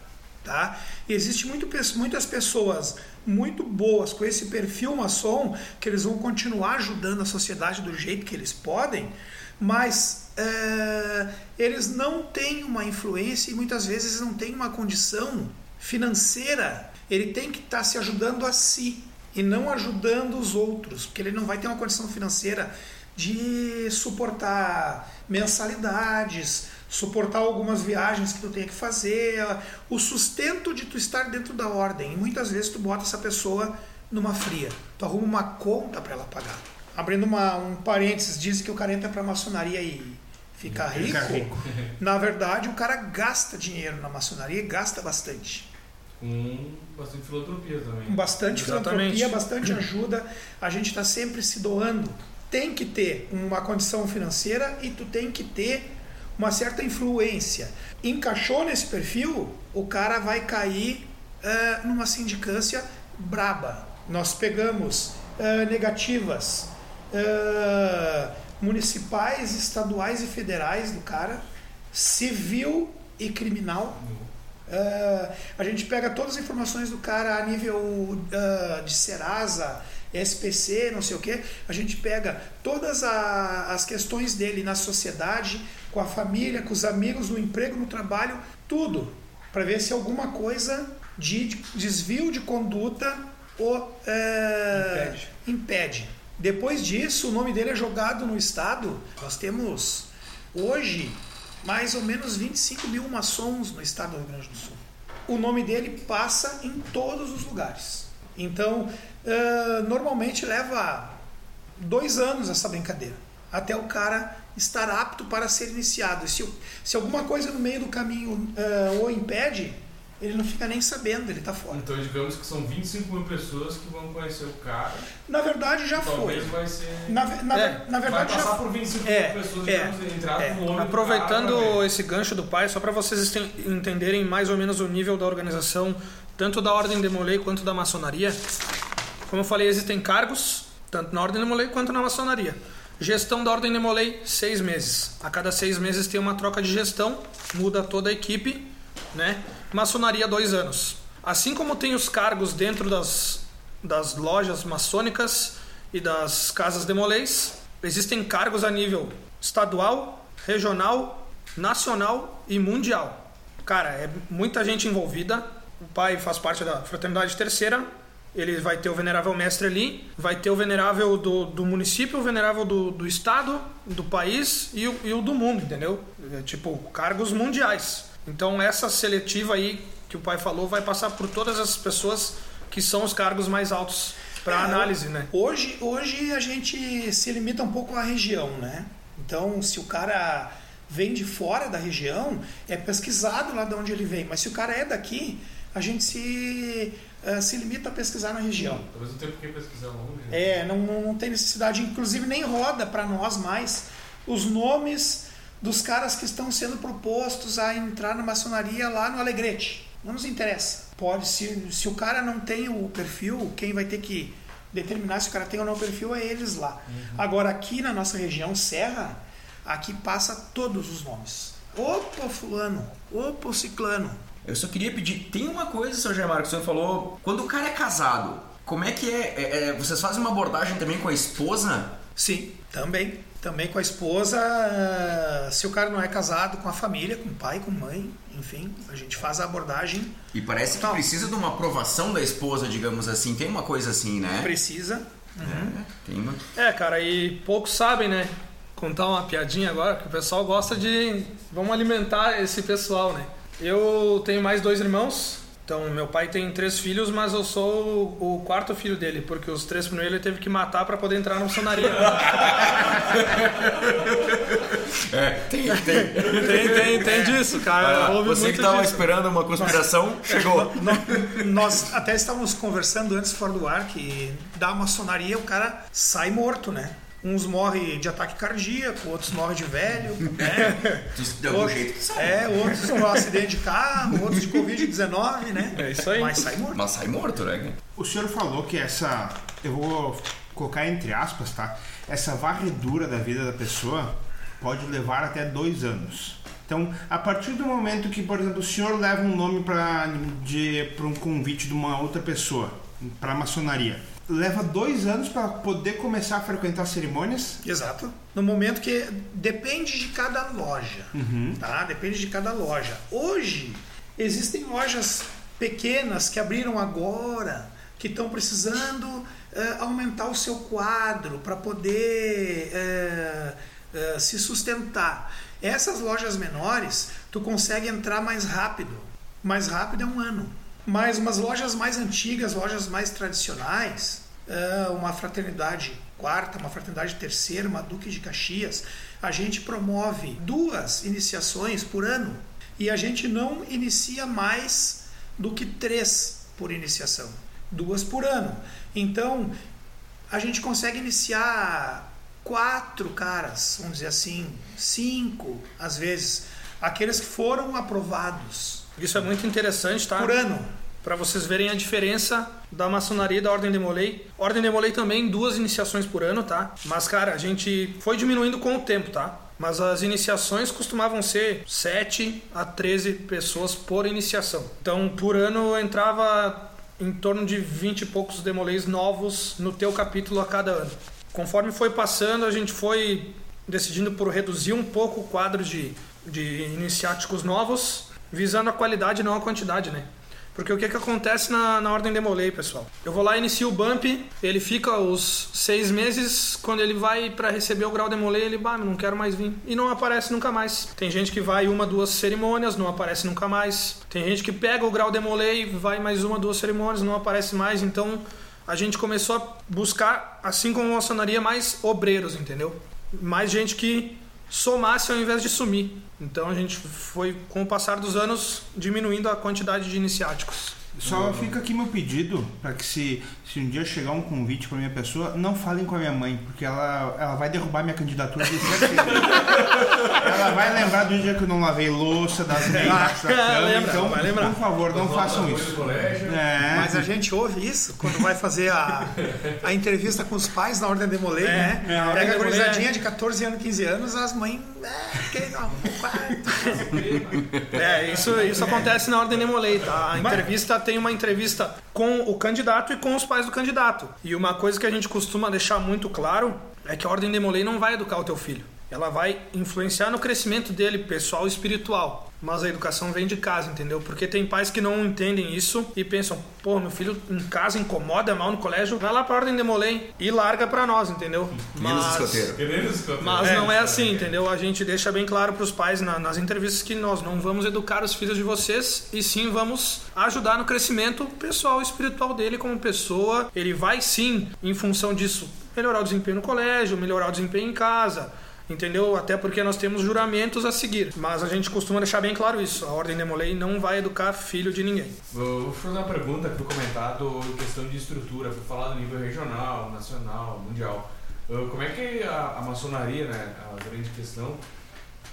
tá? Existe muito, muitas pessoas muito boas com esse perfil maçom que eles vão continuar ajudando a sociedade do jeito que eles podem, mas é, eles não têm uma influência e muitas vezes não têm uma condição financeira. Ele tem que estar tá se ajudando a si e não ajudando os outros, porque ele não vai ter uma condição financeira de suportar mensalidades, suportar algumas viagens que tu tem que fazer, o sustento de tu estar dentro da ordem. E muitas vezes tu bota essa pessoa numa fria, tu arruma uma conta para ela pagar. Abrindo uma, um parênteses, diz que o cara entra para maçonaria e fica rico. rico. Na verdade, o cara gasta dinheiro na maçonaria e gasta bastante. Com bastante filantropia também. Com bastante Exatamente. filantropia, bastante ajuda. A gente está sempre se doando. Tem que ter uma condição financeira e tu tem que ter uma certa influência. Encaixou nesse perfil, o cara vai cair uh, numa sindicância braba. Nós pegamos uh, negativas uh, municipais, estaduais e federais do cara, civil e criminal. a gente pega todas as informações do cara a nível de Serasa, SPC, não sei o que, a gente pega todas a, as questões dele na sociedade, com a família, com os amigos, no emprego, no trabalho, tudo, para ver se alguma coisa de desvio de conduta o é, impede. impede. Depois disso, o nome dele é jogado no estado. Nós temos hoje mais ou menos 25 mil maçons no estado do Rio Grande do Sul. O nome dele passa em todos os lugares. Então, uh, normalmente leva dois anos essa brincadeira até o cara estar apto para ser iniciado. E se, se alguma coisa no meio do caminho uh, o impede, ele não fica nem sabendo, ele está fora. Então, digamos que são 25 mil pessoas que vão conhecer o cara. Na verdade, já talvez foi. vai ser. Na, na, é, na verdade, vai passar já por 25 é, mil pessoas, é, digamos, entrar é. no nome Aproveitando do cara esse gancho do pai, só para vocês entenderem mais ou menos o nível da organização, tanto da Ordem de Molay quanto da maçonaria. Como eu falei, existem cargos, tanto na Ordem de Molay quanto na maçonaria. Gestão da Ordem de Molay, seis meses. A cada seis meses tem uma troca de gestão, muda toda a equipe, né? Maçonaria, dois anos. Assim como tem os cargos dentro das, das lojas maçônicas e das casas de Molays, existem cargos a nível estadual, regional, nacional e mundial. Cara, é muita gente envolvida. O pai faz parte da Fraternidade Terceira, ele vai ter o venerável mestre ali, vai ter o venerável do, do município, o venerável do, do estado, do país e o, e o do mundo, entendeu? É, tipo, cargos mundiais. Então essa seletiva aí que o pai falou vai passar por todas as pessoas que são os cargos mais altos para é, análise, né? Hoje, hoje a gente se limita um pouco à região, né? Então, se o cara vem de fora da região, é pesquisado lá de onde ele vem. Mas se o cara é daqui, a gente se uh, se limita a pesquisar na região. Talvez não tenha por que pesquisar longe. É, não, não tem necessidade, inclusive nem roda para nós mais os nomes dos caras que estão sendo propostos a entrar na maçonaria lá no Alegrete. Não nos interessa. Pode, se, se o cara não tem o perfil, quem vai ter que determinar se o cara tem ou não o perfil é eles lá. Uhum. Agora, aqui na nossa região, Serra, aqui passa todos os nomes. Opa, fulano, opa, ciclano, eu só queria pedir, tem uma coisa, seu Germar, que o senhor falou, quando o cara é casado, como é que é, é, é vocês fazem uma abordagem também com a esposa? Sim, também. Também com a esposa, se o cara não é casado, com a família, com o pai, com a mãe, enfim, a gente faz a abordagem. E parece que precisa de uma aprovação da esposa, digamos assim, tem uma coisa assim, né? Precisa. Uhum. É, tem uma... é, cara, e poucos sabem, né? Contar uma piadinha agora, que o pessoal gosta de. Vamos alimentar esse pessoal, né? Eu tenho mais dois irmãos. Então, meu pai tem três filhos, mas eu sou o, quarto filho dele, porque os três primeiros ele teve que matar para poder entrar na maçonaria. É, tem, tem. Tem, tem, tem disso, cara. Ah, Houve você muito que tava disso. esperando uma conspiração, chegou. No- nós até estávamos conversando antes fora do ar que da maçonaria o cara sai morto, né? Uns morrem de ataque cardíaco, outros morrem de velho, né? De algum jeito que sai. É, outros com acidente de carro, outros de Covid-19, né? É isso aí. Mas sai morto. Mas sai morto, né? O senhor falou que essa. Eu vou colocar entre aspas, tá? Essa varredura da vida da pessoa pode levar até dois anos. Então, a partir do momento que, por exemplo, o senhor leva um nome para um convite de uma outra pessoa para maçonaria, leva dois anos para poder começar a frequentar cerimônias? Exato. No momento que depende de cada loja, tá? Depende de cada loja. Hoje existem lojas pequenas que abriram agora, que estão precisando eh, aumentar o seu quadro para poder eh, eh, se sustentar. Essas lojas menores, tu consegue entrar mais rápido. Mais rápido é um ano. Mas umas lojas mais antigas, lojas mais tradicionais, é, uma fraternidade quarta, uma fraternidade terceira, uma Duque de Caxias, a gente promove duas iniciações por ano. E a gente não inicia mais do que três por iniciação, duas por ano. Então a gente consegue iniciar quatro caras, vamos dizer assim, cinco às vezes, aqueles que foram aprovados Isso é muito interessante, tá? por ano. Para vocês verem a diferença da maçonaria e da Ordem de Molay. Ordem de Molay também, duas iniciações por ano, tá? Mas, cara, a gente foi diminuindo com o tempo, tá? Mas as iniciações costumavam ser 7 a 13 pessoas por iniciação. Então, por ano entrava em torno de 20 e poucos demolês novos no teu capítulo a cada ano. Conforme foi passando, a gente foi decidindo por reduzir um pouco o quadro de, de iniciáticos novos, visando a qualidade não a quantidade, né? Porque o que, que acontece na, na ordem Demolay, pessoal? Eu vou lá, inicio o bump, ele fica os seis meses, quando ele vai para receber o grau Demolay, ele, bah, não quero mais vir. E não aparece nunca mais. Tem gente que vai uma, duas cerimônias, não aparece nunca mais. Tem gente que pega o grau Demolay, vai mais uma, duas cerimônias, não aparece mais. Então a gente começou a buscar, assim como a maçonaria, mais obreiros, entendeu? Mais gente que somasse ao invés de sumir. Então a gente foi, com o passar dos anos, diminuindo a quantidade de iniciáticos. Só fica aqui meu pedido para que se, se um dia chegar um convite para minha pessoa, não falem com a minha mãe, porque ela, ela vai derrubar minha candidatura de ela vai lembrar do dia que eu não lavei louça, das meias da cama. Lembra, então, vai lembrar. por favor, não façam isso. É. Mas a gente ouve isso quando vai fazer a, a entrevista com os pais na Ordem de Molay, né? é, a Pega a de Molay gurizadinha de 14 anos, 15 anos, as mães. É. É, isso, isso acontece na ordem Nemolei, tá? A entrevista tem uma entrevista com o candidato e com os pais do candidato. E uma coisa que a gente costuma deixar muito claro é que a ordem Demolei não vai educar o teu filho. Ela vai influenciar no crescimento dele, pessoal e espiritual. Mas a educação vem de casa, entendeu? Porque tem pais que não entendem isso e pensam, pô, meu filho em casa incomoda mal no colégio, vai lá pra ordem Demolei e larga pra nós, entendeu? Menos escoteiro. Querendo escutar. Mas não é assim, entendeu? A gente deixa bem claro para os pais na- nas entrevistas que nós não vamos educar os filhos de vocês e sim vamos ajudar no crescimento pessoal e espiritual dele como pessoa. Ele vai sim, em função disso, melhorar o desempenho no colégio, melhorar o desempenho em casa. Entendeu? Até porque nós temos juramentos a seguir. Mas a gente costuma deixar bem claro isso. A Ordem Demolei não vai educar filho de ninguém. Vou fazer uma pergunta que foi comentado em questão de estrutura, foi falado nível regional, nacional, mundial. Uh, Como é que a, maçonaria, né, a grande questão,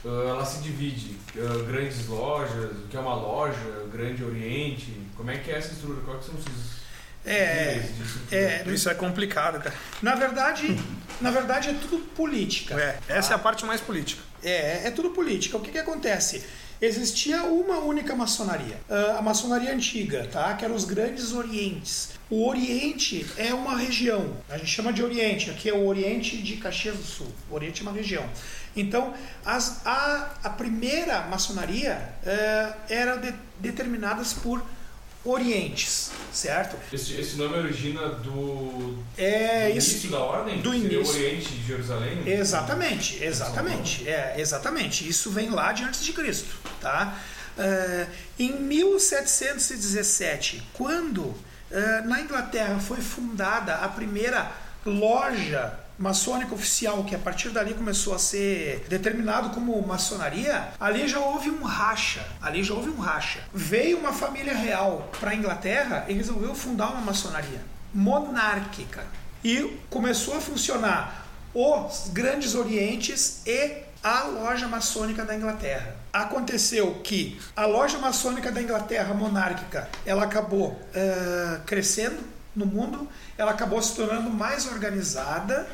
uh, ela se divide? Uh, Grandes lojas, o que é uma loja, Grande Oriente, como é que é essa estrutura? Quais são os É, é, Isso é complicado, cara. na verdade, na verdade é tudo política. É, essa é a parte mais política. É, é tudo política. O que, que acontece? Existia uma única maçonaria, ah, a maçonaria antiga, tá? que eram os grandes orientes. O Oriente é uma região, a gente chama de Oriente, aqui é o Oriente de Caxias do Sul. O Oriente é uma região. Então, as- a, a primeira maçonaria eh, era de- determinadas por orientes, certo? Esse, esse nome origina do, É do isso. início da ordem? do início. o Oriente de Jerusalém? Exatamente, exatamente. É, exatamente. Isso vem lá de antes de Cristo, tá? É, em 1717, quando é, na Inglaterra foi fundada a primeira loja maçônica oficial, que a partir dali começou a ser determinado como maçonaria, ali já houve um racha. Ali já houve um racha. Veio uma família real para a Inglaterra e resolveu fundar uma maçonaria monárquica. E começou a funcionar os Grandes Orientes e a loja maçônica da Inglaterra. Aconteceu que a loja maçônica da Inglaterra monárquica ela acabou uh, crescendo no mundo, ela acabou se tornando mais organizada,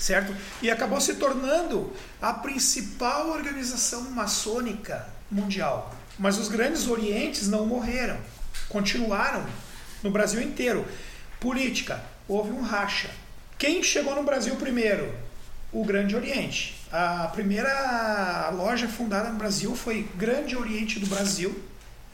certo? E acabou se tornando a principal organização maçônica mundial. Mas os grandes orientes não morreram, continuaram no Brasil inteiro. Política, houve um racha. Quem chegou no Brasil primeiro? O Grande Oriente. A primeira loja fundada no Brasil foi Grande Oriente do Brasil.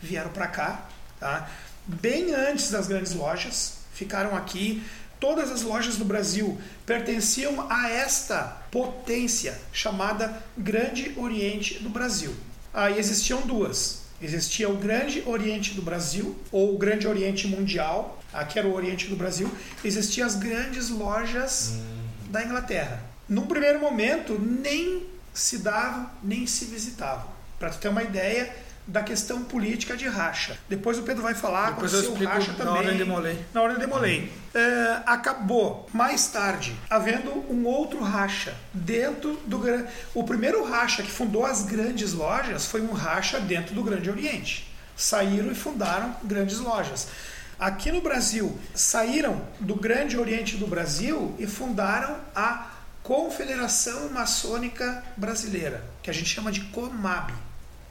Vieram para cá, tá? Bem antes das grandes lojas, ficaram aqui. Todas as lojas do Brasil pertenciam a esta potência chamada Grande Oriente do Brasil. Aí existiam duas. Existia o Grande Oriente do Brasil, ou o Grande Oriente Mundial, aqui era o Oriente do Brasil. Existiam as grandes lojas hum. da Inglaterra. Num primeiro momento, nem se davam, nem se visitavam. Para tu ter uma ideia da questão política de racha. Depois o Pedro vai falar Depois eu explico racha também. Na ordem de Molay. Na ordem de Molay. É, acabou, mais tarde, havendo um outro racha dentro do... O primeiro racha que fundou as grandes lojas foi um racha dentro do Grande Oriente. Saíram e fundaram grandes lojas. Aqui no Brasil, saíram do Grande Oriente do Brasil e fundaram a Confederação Maçônica Brasileira, que a gente chama de COMAB.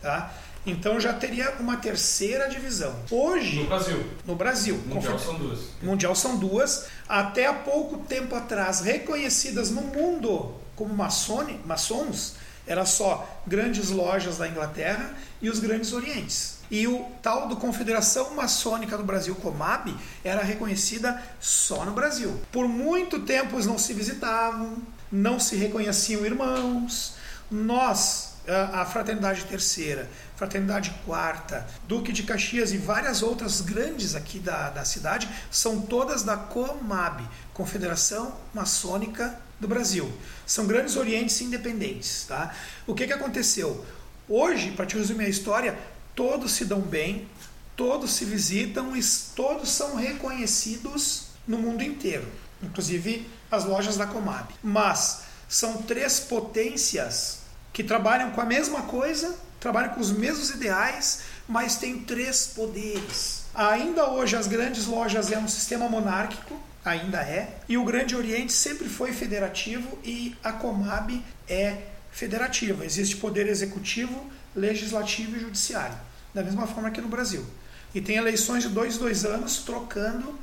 Tá? Então já teria uma terceira divisão. Hoje. No Brasil. No Brasil. Mundial são duas. Mundial são duas. Até há pouco tempo atrás, reconhecidas no mundo como maçone, maçons, era só grandes lojas da Inglaterra e os grandes orientes. E o tal do Confederação Maçônica do Brasil, COMAB, era reconhecida só no Brasil. Por muito tempo eles não se visitavam, não se reconheciam irmãos. Nós, a Fraternidade Terceira, Fraternidade Quarta, Duque de Caxias e várias outras grandes aqui da, da cidade, são todas da COMAB, Confederação Maçônica do Brasil. São grandes orientes independentes. Tá? O que, que aconteceu? Hoje, para te resumir a história, todos se dão bem, todos se visitam e todos são reconhecidos no mundo inteiro, inclusive as lojas da Comab. Mas são três potências que trabalham com a mesma coisa, trabalham com os mesmos ideais, mas têm três poderes. Ainda hoje as grandes lojas é um sistema monárquico, ainda é, e o Grande Oriente sempre foi federativo e a Comab é federativa. Existe poder executivo, legislativo e judiciário, da mesma forma que no Brasil. E tem eleições de dois, dois anos trocando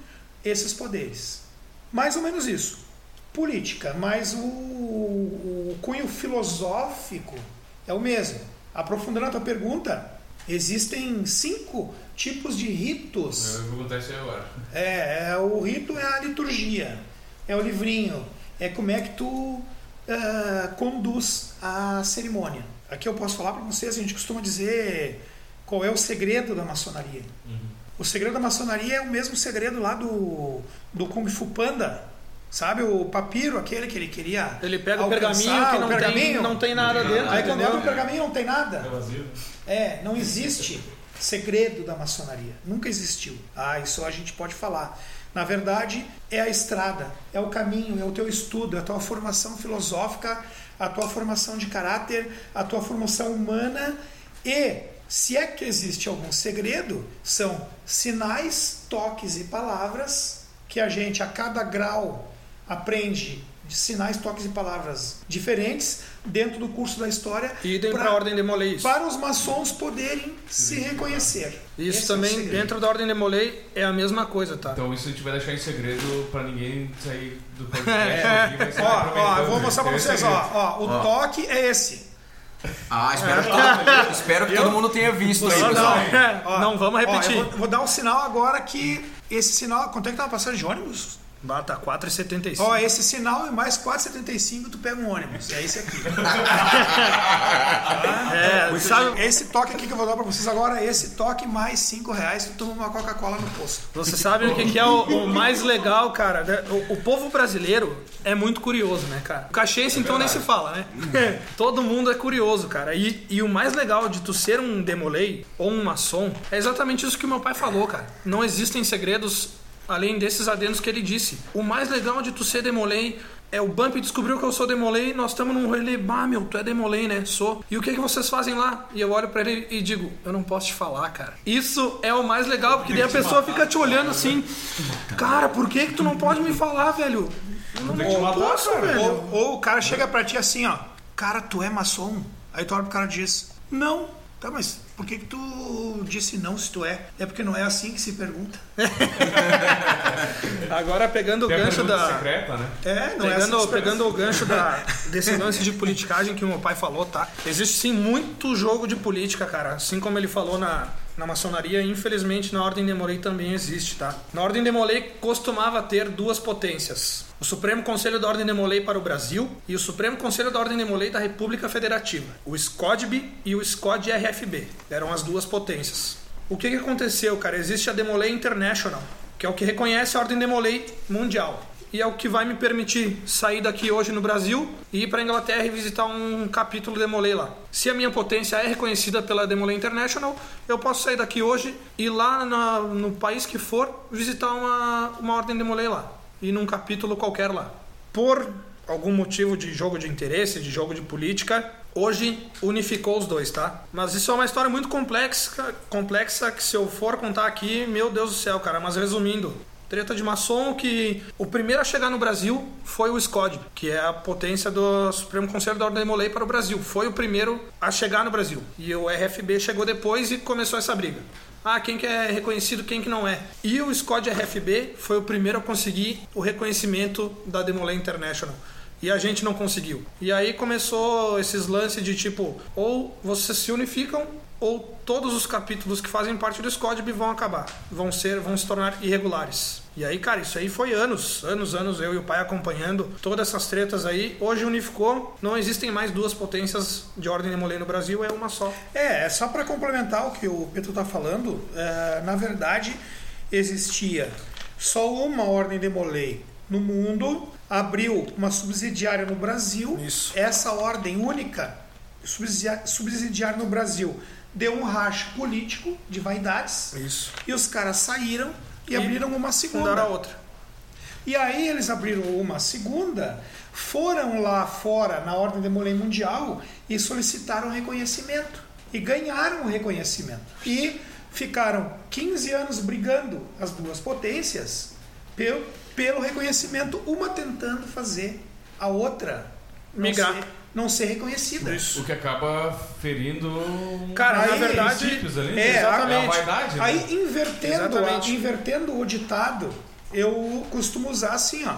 esses poderes. Mais ou menos isso. Política, mas o, o cunho filosófico é o mesmo. Aprofundando a tua pergunta, existem cinco tipos de ritos. Eu vou perguntar isso agora. É, é, o rito é a liturgia, é o livrinho, é como é que tu uh, conduz a cerimônia. Aqui eu posso falar para vocês, a gente costuma dizer qual é o segredo da maçonaria. Uhum. O segredo da maçonaria é o mesmo segredo lá do, do Kung Fu Panda. Sabe o papiro, aquele que ele queria. Ele pega o pergaminho que não, pergaminho, tem, não tem nada dentro. Aí quando abre o pergaminho não tem nada. É vazio. É, não existe segredo da maçonaria. Nunca existiu. Ah, isso a gente pode falar. Na verdade, é a estrada, é o caminho, é o teu estudo, é a tua formação filosófica, a tua formação de caráter, a tua formação humana e se é que existe algum segredo, são sinais, toques e palavras que a gente a cada grau aprende de sinais, toques e palavras diferentes dentro do curso da história. Idem para a ordem de Molay. Para os maçons poderem se reconhecer. Isso Esse também, é dentro da ordem de Molay, é a mesma coisa, tá? Então isso a gente vai deixar em segredo para ninguém sair do podcast. É. ó, ó, eu vou mostrar para vocês, ó, ó, o ó. toque é esse. Ah, espero que, todo, espero que todo mundo tenha visto aí, pessoal. Não, não, vamos repetir. Ó, vou, vou, dar um sinal agora que esse sinal. Quanto é que tá uma passagem de ônibus? Bata 4,75. Ó, esse sinal é mais 4,75 tu pega um ônibus. É esse aqui. É, sabe, Esse toque aqui que eu vou dar pra vocês agora, esse toque mais 5 reais, tu toma uma Coca-Cola no posto. Você sabe o que, que é o, o mais legal, cara? né? O, o povo brasileiro é muito curioso, né, cara? O cachense, então, nem se fala, né? Todo mundo é curioso, cara. E, e o mais legal de tu ser um demolei ou um maçom é exatamente isso que o meu pai falou, cara. Não existem segredos além desses adendos que ele disse. O mais legal de tu ser demolei é o Bump descobriu que eu sou demolei, nós estamos num rolê, bah, meu, tu é demolei, né? Sou. E o que que vocês fazem lá? E eu olho pra ele e digo, eu não posso te falar, cara. Isso é o mais legal, porque daí a pessoa fica te olhando assim, cara, por que que tu não pode me falar, velho? Eu não te matar, posso, cara. velho. Ou, ou o cara chega pra ti assim, ó. Cara, tu é maçom? Aí tu olha pro cara e diz, não. Tá, mas por que que tu disse não se tu é? É porque não é assim que se pergunta. Agora pegando o Tem a gancho da... secreta, né? É, não é assim Pegando, que se pegando o gancho da, desse lance de politicagem que o meu pai falou, tá? Existe sim muito jogo de política, cara. Assim como ele falou na, na maçonaria, infelizmente na Ordem de Molay também existe, tá? Na Ordem de Molay costumava ter duas potências. O Supremo Conselho da Ordem de Molay para o Brasil e o Supremo Conselho da Ordem de Molay da República Federativa. O SCODB e o SCOD-RFB. Eram as duas potências. O que, que aconteceu, cara? Existe a Demolay International, que é o que reconhece a Ordem Demolay mundial e é o que vai me permitir sair daqui hoje no Brasil e ir para Inglaterra e visitar um capítulo Demolay lá. Se a minha potência é reconhecida pela Demolay International, eu posso sair daqui hoje e lá na- no país que for visitar uma, uma ordem Demolay lá e num capítulo qualquer lá. Por algum motivo de jogo de interesse, de jogo de política, hoje unificou os dois, tá? Mas isso é uma história muito complexa, complexa que se eu for contar aqui, meu Deus do céu, cara. Mas resumindo, treta de maçom que o primeiro a chegar no Brasil foi o SCOD, que é a potência do Supremo Conselho da Ordem de Molay para o Brasil. Foi o primeiro a chegar no Brasil. E o RFB chegou depois e começou essa briga. Ah, quem que é reconhecido, quem que não é. E o SCOD RFB foi o primeiro a conseguir o reconhecimento da Demolay International. E a gente não conseguiu. E aí começou esses lances de tipo, ou vocês se unificam, ou todos os capítulos que fazem parte do SCODB vão acabar. Vão ser, vão se tornar irregulares. E aí, cara, isso aí foi anos, anos, anos, eu e o pai acompanhando todas essas tretas aí. Hoje unificou, não existem mais duas potências de ordem de Molay no Brasil, é uma só. É, é só para complementar o que o Pedro está falando, é, na verdade existia só uma ordem de Molay no mundo, abriu uma subsidiária no Brasil. Isso. Essa ordem única, subsidiária no Brasil, deu um racho político de vaidades Isso. e os caras saíram e, E abriram uma segunda. outra. E aí eles abriram uma segunda, foram lá fora na Ordem de Molay Mundial e solicitaram reconhecimento. E ganharam o reconhecimento. E ficaram 15 anos brigando as duas potências pelo, pelo reconhecimento, uma tentando fazer a outra Migrar. ser, não ser reconhecida. O que acaba ferindo. Cara, na Aí, verdade, princípios ali, é, né? exatamente. a vaidade. né? Aí, invertendo, a- Exatamente. invertendo o ditado, eu costumo usar assim, ó.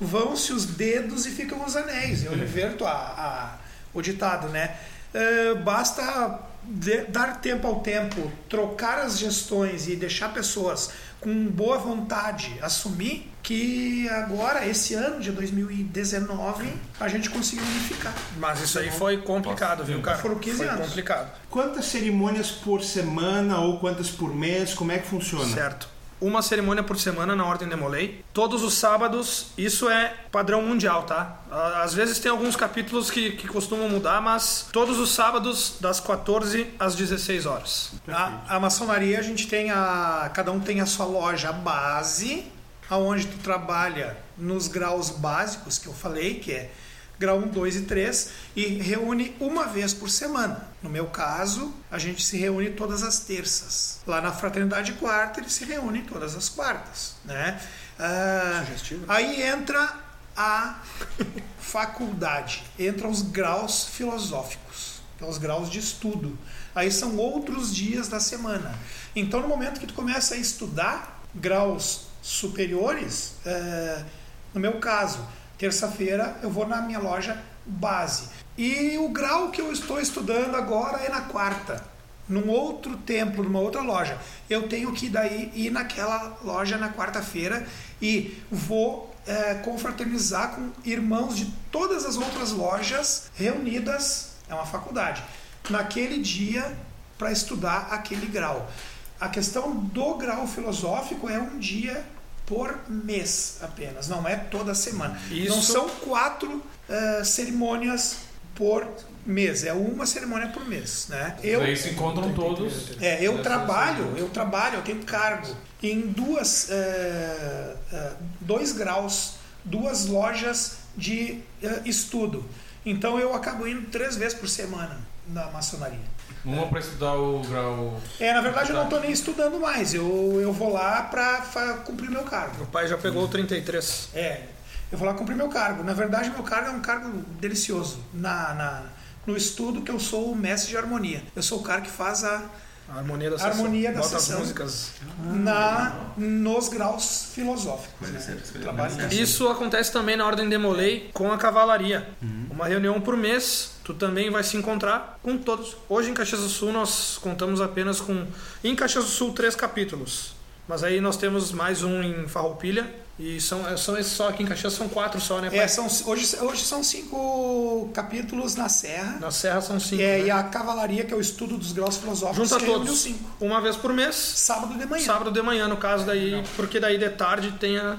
Vão-se os dedos e ficam os anéis. Eu inverto a, a- o ditado, né? É, basta de- dar tempo ao tempo, trocar as gestões e deixar pessoas com boa vontade assumir que agora, esse ano de 2019, a gente conseguiu unificar. Mas isso aí foi complicado, viu, cara? Foram 15 foi anos. complicado. Quantas cerimônias por semana ou quantas por mês? Como é que funciona? Certo. Uma cerimônia por semana na Ordem de Molay. Todos os sábados, isso é padrão mundial, tá? Às vezes tem alguns capítulos que, que costumam mudar, mas todos os sábados, das 14 às 16 horas. A, a maçonaria a gente tem a. Cada um tem a sua loja base, aonde tu trabalha nos graus básicos que eu falei, que é grau 1, 2 e 3, e reúne uma vez por semana. No meu caso, a gente se reúne todas as terças. Lá na Fraternidade Quarta, eles se reúnem todas as quartas. Né? Ah, aí entra a faculdade, entram os graus filosóficos, que são os graus de estudo. Aí são outros dias da semana. Então, no momento que tu começa a estudar graus superiores, eh, no meu caso, terça-feira eu vou na minha loja base. E o grau que eu estou estudando agora é na quarta. num outro templo, numa outra loja. Eu tenho que daí ir naquela loja na quarta-feira e vou é, confraternizar com irmãos de todas as outras lojas reunidas, é uma faculdade, naquele dia para estudar aquele grau. A questão do grau filosófico é um dia por mês apenas, não é toda semana. Isso- Não são quatro eh, cerimônias por mês, é uma cerimônia por mês, né? Eu, Daí se encontram todos. é, eu trabalho, eu trabalho, eu tenho cargo em duas, eh, eh, dois graus, duas lojas de estudo. Então eu acabo indo três vezes por semana na maçonaria. Uma para estudar o grau. É, na verdade eu não estou nem estudando mais, eu, eu vou lá para cumprir meu cargo. O pai já pegou o 33. É, eu vou lá cumprir meu cargo. Na verdade, meu cargo é um cargo delicioso. Na, na- no estudo que eu sou o mestre de harmonia. Eu sou o cara que faz a A harmonia da sessão. Harmonia da Bota as sessão. músicas. na nos graus filosóficos. Né? Trabalho nisso. Isso acontece também na Ordem Demolei com a cavalaria. Uma reunião por mês, tu também vai se encontrar com todos. Hoje em Caxias do Sul nós contamos apenas com, em Caxias do Sul, três capítulos. Mas aí nós temos mais um em Farroupilha. E são, são esses só aqui em Caxias, são quatro só, né? pai? É, são, hoje, hoje são cinco capítulos na Serra. Na Serra são cinco. É, né? e a cavalaria, que é o estudo dos graus filosóficos, Junta reúne todos. os cinco. Uma vez por mês. Sábado de manhã. Sábado de manhã, no caso, daí, porque daí de tarde tem a,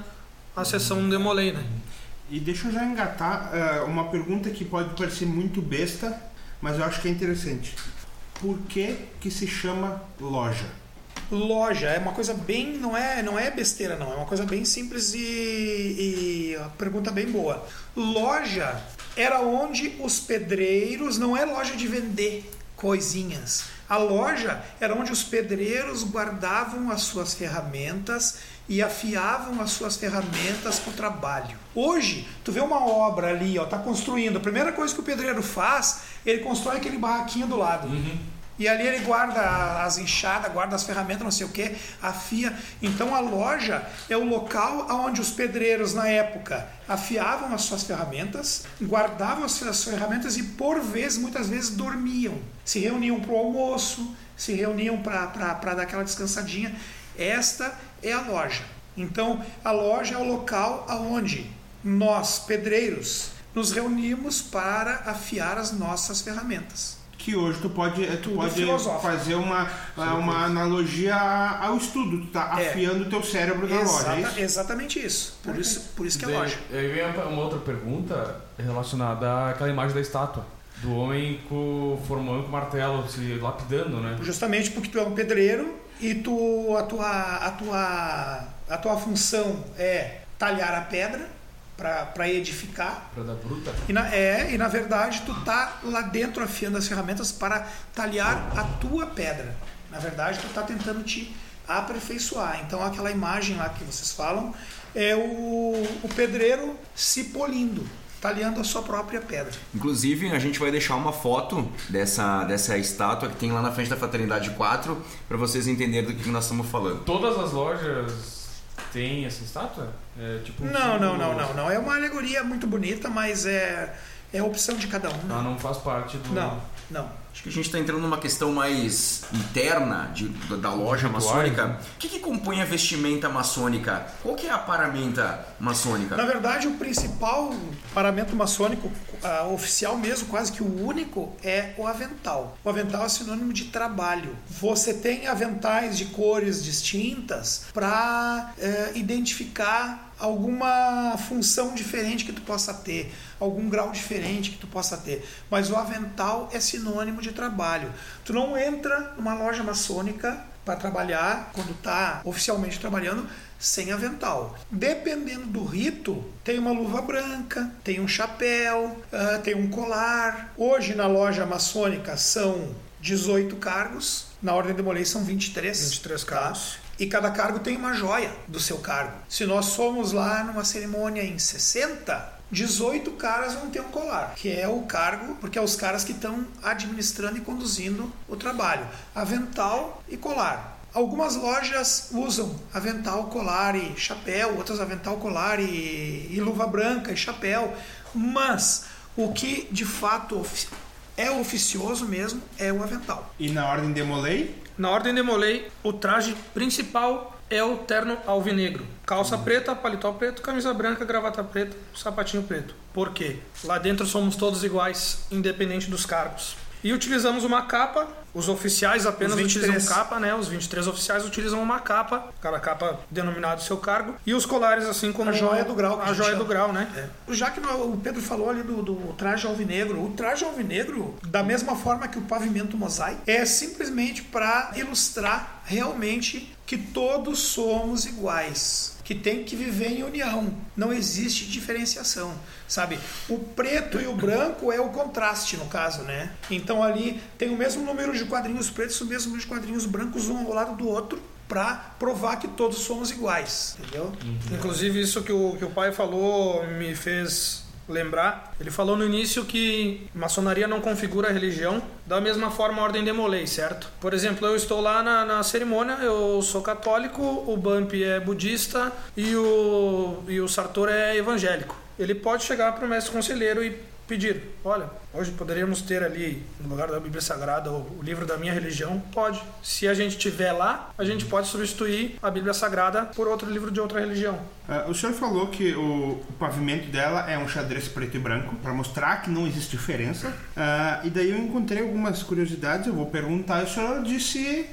a sessão Demolei, né? E deixa eu já engatar eh, uma pergunta que pode parecer muito besta, mas eu acho que é interessante. Por que que se chama loja? Loja é uma coisa bem. Não é, não é besteira, não. É uma coisa bem simples e, e uma pergunta bem boa. Loja era onde os pedreiros. Não é loja de vender coisinhas. A loja era onde os pedreiros guardavam as suas ferramentas e afiavam as suas ferramentas para o trabalho. Hoje, tu vê uma obra ali, ó, tá construindo. A primeira coisa que o pedreiro faz, ele constrói aquele barraquinho do lado. E ali ele guarda as enxadas, guarda as ferramentas, não sei o que, afia. Então a loja é o local onde os pedreiros na época afiavam as suas ferramentas, guardavam as suas ferramentas e por vezes, muitas vezes, dormiam. Se reuniam para o almoço, se reuniam para dar aquela descansadinha. Esta é a loja. Então a loja é o local onde nós, pedreiros, nos reunimos para afiar as nossas ferramentas. Que hoje tu pode, tu Tudo pode filosófico. fazer uma, uma analogia ao estudo. Tu tá É. afiando o teu cérebro da loja, é Exata- isso? exatamente isso. Por isso, por isso que é loja. Aí vem uma outra pergunta relacionada àquela imagem da estátua. Do homem com, formando com o martelo, se lapidando, né? Justamente porque tu é um pedreiro e tu a tua a tua a tua função é talhar a pedra para edificar. Pra dar bruta. E na, é, e na verdade tu tá lá dentro afiando as ferramentas para talhar a tua pedra. Na verdade tu tá tentando te aperfeiçoar. Então aquela imagem lá que vocês falam é o, o pedreiro se polindo, talhando a sua própria pedra. Inclusive, a gente vai deixar uma foto dessa, dessa estátua que tem lá na frente da Fraternidade 4 para vocês entenderem do que nós estamos falando. Todas as lojas têm essa estátua? É, tipo, um Não, não, símbolo- não, não, não. É uma alegoria muito bonita, mas é, é a opção de cada um. Ela não faz parte do. Não, não. Acho que a gente está entrando numa questão mais interna de- da- da loja maçônica. O que, que compõe a vestimenta maçônica? Qual que é a paramenta maçônica? Na verdade, o principal paramento maçônico ah, oficial mesmo, quase que o único, é o avental. O avental é sinônimo de trabalho. Você tem aventais de cores distintas para identificar alguma função diferente que tu possa ter, algum grau diferente que tu possa ter. Mas o avental é sinônimo de trabalho. Tu não entra numa loja maçônica para trabalhar quando está oficialmente trabalhando sem avental. Dependendo do rito, tem uma luva branca, tem um chapéu, ah, tem um colar. Hoje na loja maçônica são 18 cargos, na ordem de Molay são 23. 23 tá? E cada cargo tem uma joia do seu cargo. Se nós somos lá numa cerimônia em 60, 18 caras vão ter um colar, que é o cargo, porque é os caras que estão administrando e conduzindo o trabalho. Avental e colar. Algumas lojas usam avental, colar e chapéu, outras avental, colar e, e luva branca e chapéu, mas o que de fato é oficioso mesmo, é o avental. E na ordem de Molay? Na ordem de Molay, o traje principal é o terno alvinegro. Calça preta, paletó preto, camisa branca, gravata preta, sapatinho preto. Por quê? Lá dentro somos todos iguais, independente dos cargos. E utilizamos uma capa, os oficiais apenas Os 23. utilizam capa, né? Os 23 oficiais utilizam uma capa, cada capa denominado seu cargo, e os colares assim como A joia do grau, a joia chama. do grau, né? É. Já que o Pedro falou ali do, do traje alvinegro, o traje alvinegro, da mesma forma que o pavimento mosaico, é simplesmente para ilustrar realmente que todos somos iguais, que tem que viver em união, não existe diferenciação, sabe? O preto e o branco é o contraste no caso, né? Então ali tem o mesmo número de quadrinhos pretos, o mesmo número de quadrinhos brancos um ao lado do outro, para provar que todos somos iguais, entendeu? Inclusive, isso que o, que o pai falou me fez lembrar. Ele falou no início que maçonaria não configura religião da mesma forma a ordem de Molay, certo? Por exemplo, eu estou lá na, na cerimônia, eu sou católico, o Bump é budista e o, e o Sartor é evangélico. Ele pode chegar para o mestre conselheiro e pedir, olha, hoje poderíamos ter ali, no lugar da Bíblia Sagrada, o, livro da minha religião? Pode. Se a gente tiver lá, a gente pode substituir a Bíblia Sagrada por outro livro de outra religião. Ah, o senhor falou que o, o pavimento dela é um xadrez preto e branco, para mostrar que não existe diferença. Ah, e daí eu encontrei algumas curiosidades, eu vou perguntar, o senhor disse se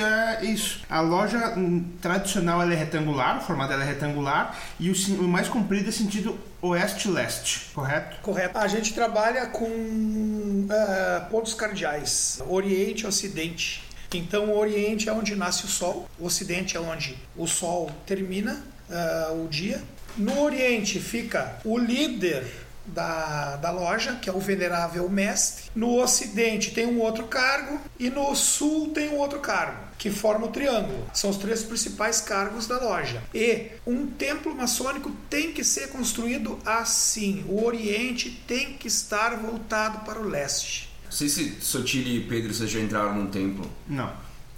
é isso. A loja tradicional é retangular, o formato dela é retangular, e o, o mais comprido é sentido oeste-leste, correto? Correto. A gente trabalha com ah, pontos cardeais, Oriente e Ocidente. Então, o Oriente é onde nasce o Sol, o Ocidente é onde o Sol termina ah, o dia. No Oriente fica o líder da, da loja, que é o Venerável Mestre. No Ocidente tem um outro cargo e no Sul tem um outro cargo, que forma o triângulo. São os três principais cargos da loja. E um templo maçônico tem que ser construído assim. O Oriente tem que estar voltado para o leste. Não sei se Sotile e Pedro vocês já entraram num templo. Não.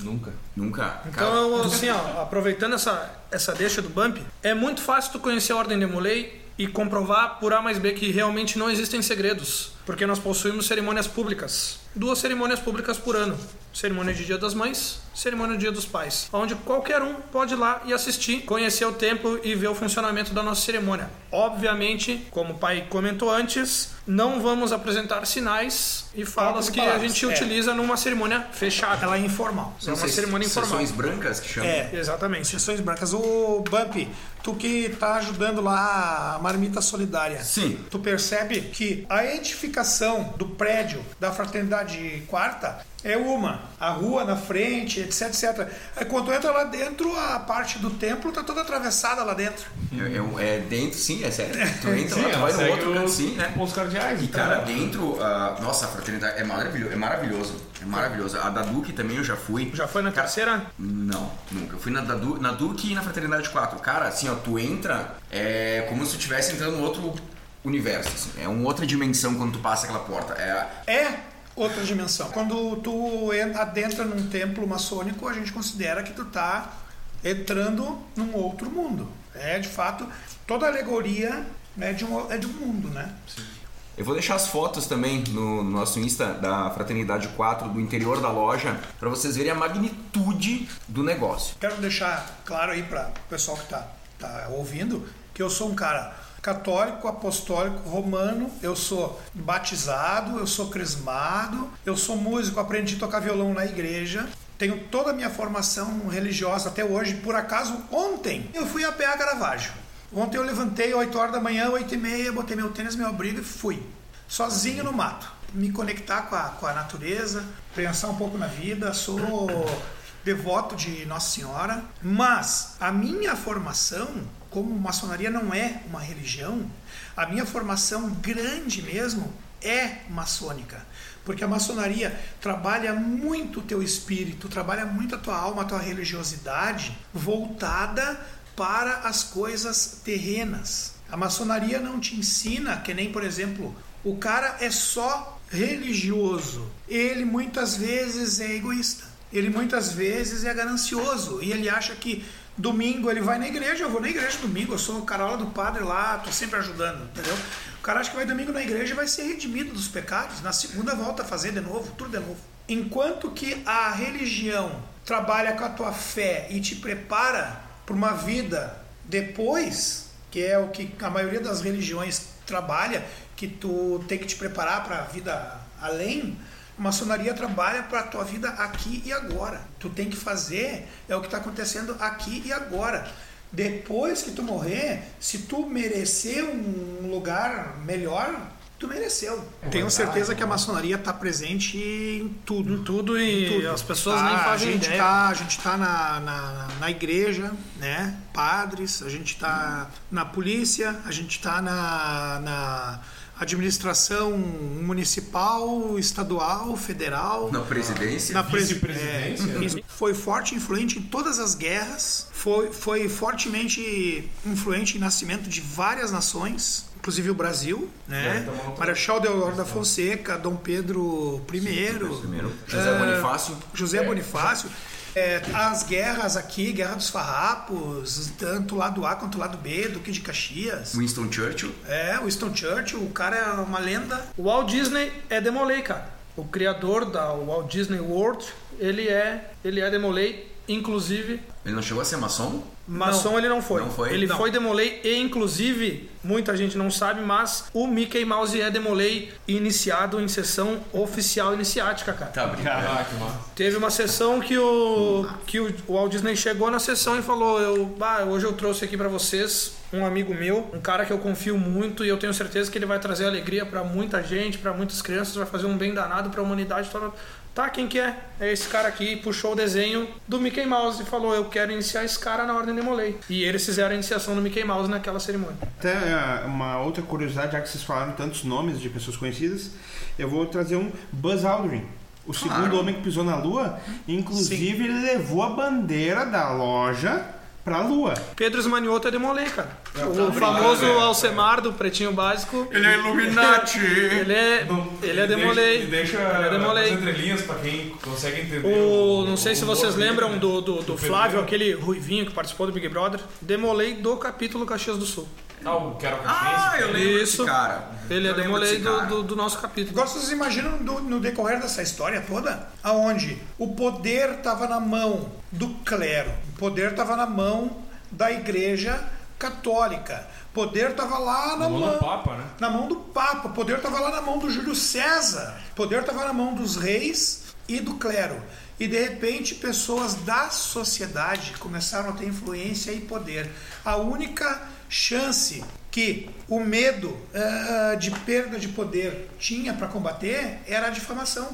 Nunca. Nunca? Então, assim, ó, aproveitando essa, essa deixa do Bump, é muito fácil tu conhecer a Ordem de Molay e comprovar por A mais B que realmente não existem segredos, porque nós possuímos cerimônias públicas. Duas cerimônias públicas por ano. Cerimônia de Dia das Mães, cerimônia de Dia dos Pais. Onde qualquer um pode ir lá e assistir, conhecer o templo e ver o funcionamento da nossa cerimônia. Obviamente, como o pai comentou antes, não vamos apresentar sinais e falas que a palavras, gente é. utiliza numa cerimônia fechada. Ela é informal. É uma cerimônia informal. Sessões brancas que chamam. É, Exatamente. Sessões brancas. O Bump, tu que tá ajudando lá a Marmita Solidária. Sim. Tu percebe que a edificação do prédio da Fraternidade Quarta é uma. A rua na frente, etc, etc. Aí quando tu entra lá dentro, a parte do templo tá toda atravessada lá dentro. É, é- é dentro, sim, é sério. Tu entra Sim, lá, tu vai no outro canto, os sim, né? pontos cardeais. E então, cara, dentro, ah, nossa, a fraternidade é maravilhoso, é maravilhoso. É maravilhoso. A da Duque também eu já fui. Já foi na Cara, terceira? Não, nunca. Eu fui na, da Du- na Duque e na Fraternidade 4. Cara, assim, ó, tu entra, é como se tu estivesse entrando em outro universo. assim. É uma outra dimensão quando tu passa aquela porta. É, É outra dimensão. Quando tu en- adentra num templo maçônico, a gente considera que tu tá entrando num outro mundo. É, de fato, toda alegoria é de um, é de um mundo, né? Eu vou deixar as fotos também no nosso Insta da Fraternidade 4 do interior da loja pra vocês verem a magnitude do negócio. Quero deixar claro aí para o pessoal que está tá ouvindo que eu sou um cara católico, apostólico, romano, eu sou batizado, eu sou crismado, eu sou músico, aprendi a tocar violão na igreja, tenho toda a minha formação religiosa até hoje. Por acaso, ontem eu fui a pé a Caravaggio. Ontem eu levantei 8 horas da manhã, 8 e meia, botei meu tênis, meu abrigo e fui. Sozinho no mato. Me conectar com a, com a natureza, pensar um pouco na vida. Sou devoto de Nossa Senhora, mas a minha formação, como maçonaria não é uma religião, a minha formação grande mesmo é maçônica, porque a maçonaria trabalha muito o teu espírito, trabalha muito a tua alma, a tua religiosidade voltada para as coisas terrenas. A maçonaria não te ensina que nem, por exemplo, o cara é só religioso. Ele muitas vezes é egoísta. Ele muitas vezes é ganancioso e ele acha que Domingo ele vai na igreja, eu vou na igreja domingo, eu sou carola do padre lá, tô sempre ajudando, entendeu? O cara acha que vai domingo na igreja e vai ser redimido dos pecados, na segunda volta a fazer de novo, tudo de novo. Enquanto que a religião trabalha com a tua fé e te prepara para uma vida depois, que é o que a maioria das religiões trabalha, que tu tem que te preparar para a vida além, a maçonaria trabalha para a tua vida aqui e agora. Tu tem que fazer é o que está acontecendo aqui e agora. Depois que tu morrer, se tu merecer um lugar melhor, tu mereceu. Tenho certeza que a maçonaria está presente em tudo. Em tudo e Em tudo. as pessoas Tá, nem fazem a gente ideia. Tá, a gente tá na, na, na igreja, né? Padres, a gente tá na polícia, a gente tá na, na administração municipal, estadual, federal. Na presidência. Na presi- Vice-presidência? é, foi forte e influente em todas as guerras, foi, foi fortemente influente em nascimento de várias nações, inclusive o Brasil, né? É, então Marechal Deodoro da Fonseca, Dom Pedro I, Primeiro. José É, Bonifácio. José Bonifácio. É, as guerras aqui, Guerra dos Farrapos, tanto o lado A quanto o lado B, Duque de Caxias. Winston Churchill. É, o Winston Churchill, o cara é uma lenda. O Walt Disney é Demolay, cara. O criador da Walt Disney World, ele é, ele é Demolay, inclusive Ele não chegou a ser maçom? Maçom ele não foi. Não foi? Ele Não. foi Demolay e inclusive, muita gente não sabe, mas o Mickey Mouse é Demolay iniciado em sessão oficial iniciática, cara. Tá, que massa. Teve uma sessão que o que o Walt Disney chegou na sessão e falou: "Eu, bah, hoje eu trouxe aqui pra vocês um amigo meu, um cara que eu confio muito e eu tenho certeza que ele vai trazer alegria pra muita gente, pra muitas crianças, vai fazer um bem danado pra humanidade toda." Tá, quem que é? É esse cara aqui, puxou o desenho do Mickey Mouse e falou: "Eu quero iniciar esse cara na ordem de Molay". E eles fizeram a iniciação do Mickey Mouse naquela cerimônia. Até é, uma outra curiosidade, já que vocês falaram tantos nomes de pessoas conhecidas, eu vou trazer um Buzz Aldrin. O segundo homem que pisou na Lua, inclusive ele levou a bandeira da loja pra Lua. Pedro Esmanioto é de Molay, cara. o famoso Alcemar do Pretinho Básico. Ele é Illuminati! Ele é, ele é de Molay. E deixa Ele é de Molay. as entrelinhas pra quem consegue entender. O, não sei se o vocês humor lembram dele, do, né? do, do Pedro Flávio, aquele ruivinho que participou do Big Brother. Demolei do capítulo Caxias do Sul. Ah, o que era o Ah, eu lembro Isso. desse cara. Ele é Eu lembro demolei do, cara. do, do nosso capítulo. Agora vocês imaginam do- no decorrer dessa história toda, aonde o poder estava na mão do clero, o poder estava na mão da igreja católica, o poder estava lá na Na mão do Papa, né? na mão do Papa, o poder estava lá na mão do Júlio César, o poder estava na mão dos reis e do clero. E de repente pessoas da sociedade começaram a ter influência e poder. A única chance que o medo ah, de perda de poder tinha para combater era a difamação.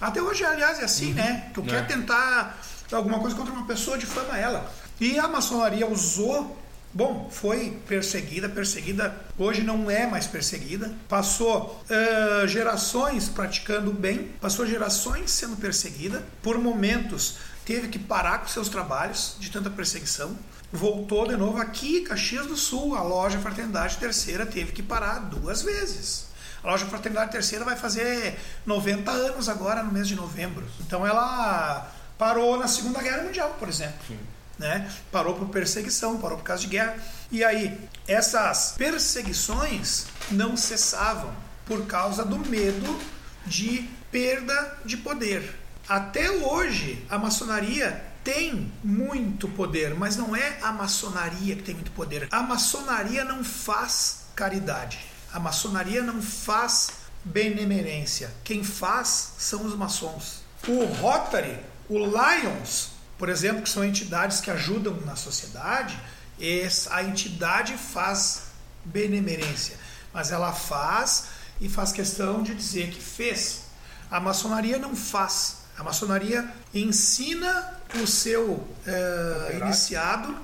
Até hoje, aliás, é assim, né? Tu quer tentar alguma coisa contra uma pessoa, difama ela. E a maçonaria usou Bom, foi perseguida, perseguida, hoje não é mais perseguida. Passou eh, gerações praticando o bem, passou gerações sendo perseguida. Por momentos teve que parar com seus trabalhos de tanta perseguição. Voltou de novo aqui, Caxias do Sul, a loja Fraternidade Terceira teve que parar duas vezes. A loja Fraternidade Terceira vai fazer 90 anos agora no mês de novembro. Então ela parou na Segunda Guerra Mundial, por exemplo né? Parou por perseguição, parou por causa de guerra. E aí, essas perseguições não cessavam por causa do medo de perda de poder. Até hoje, a maçonaria tem muito poder, mas não é a maçonaria que tem muito poder. A maçonaria não faz caridade. A maçonaria não faz benemerência. Quem faz são os maçons. O Rotary, o Lions, por exemplo, que são entidades que ajudam na sociedade, a entidade faz benemerência, mas ela faz e faz questão de dizer que fez. A maçonaria não faz. A maçonaria ensina o seu eh, iniciado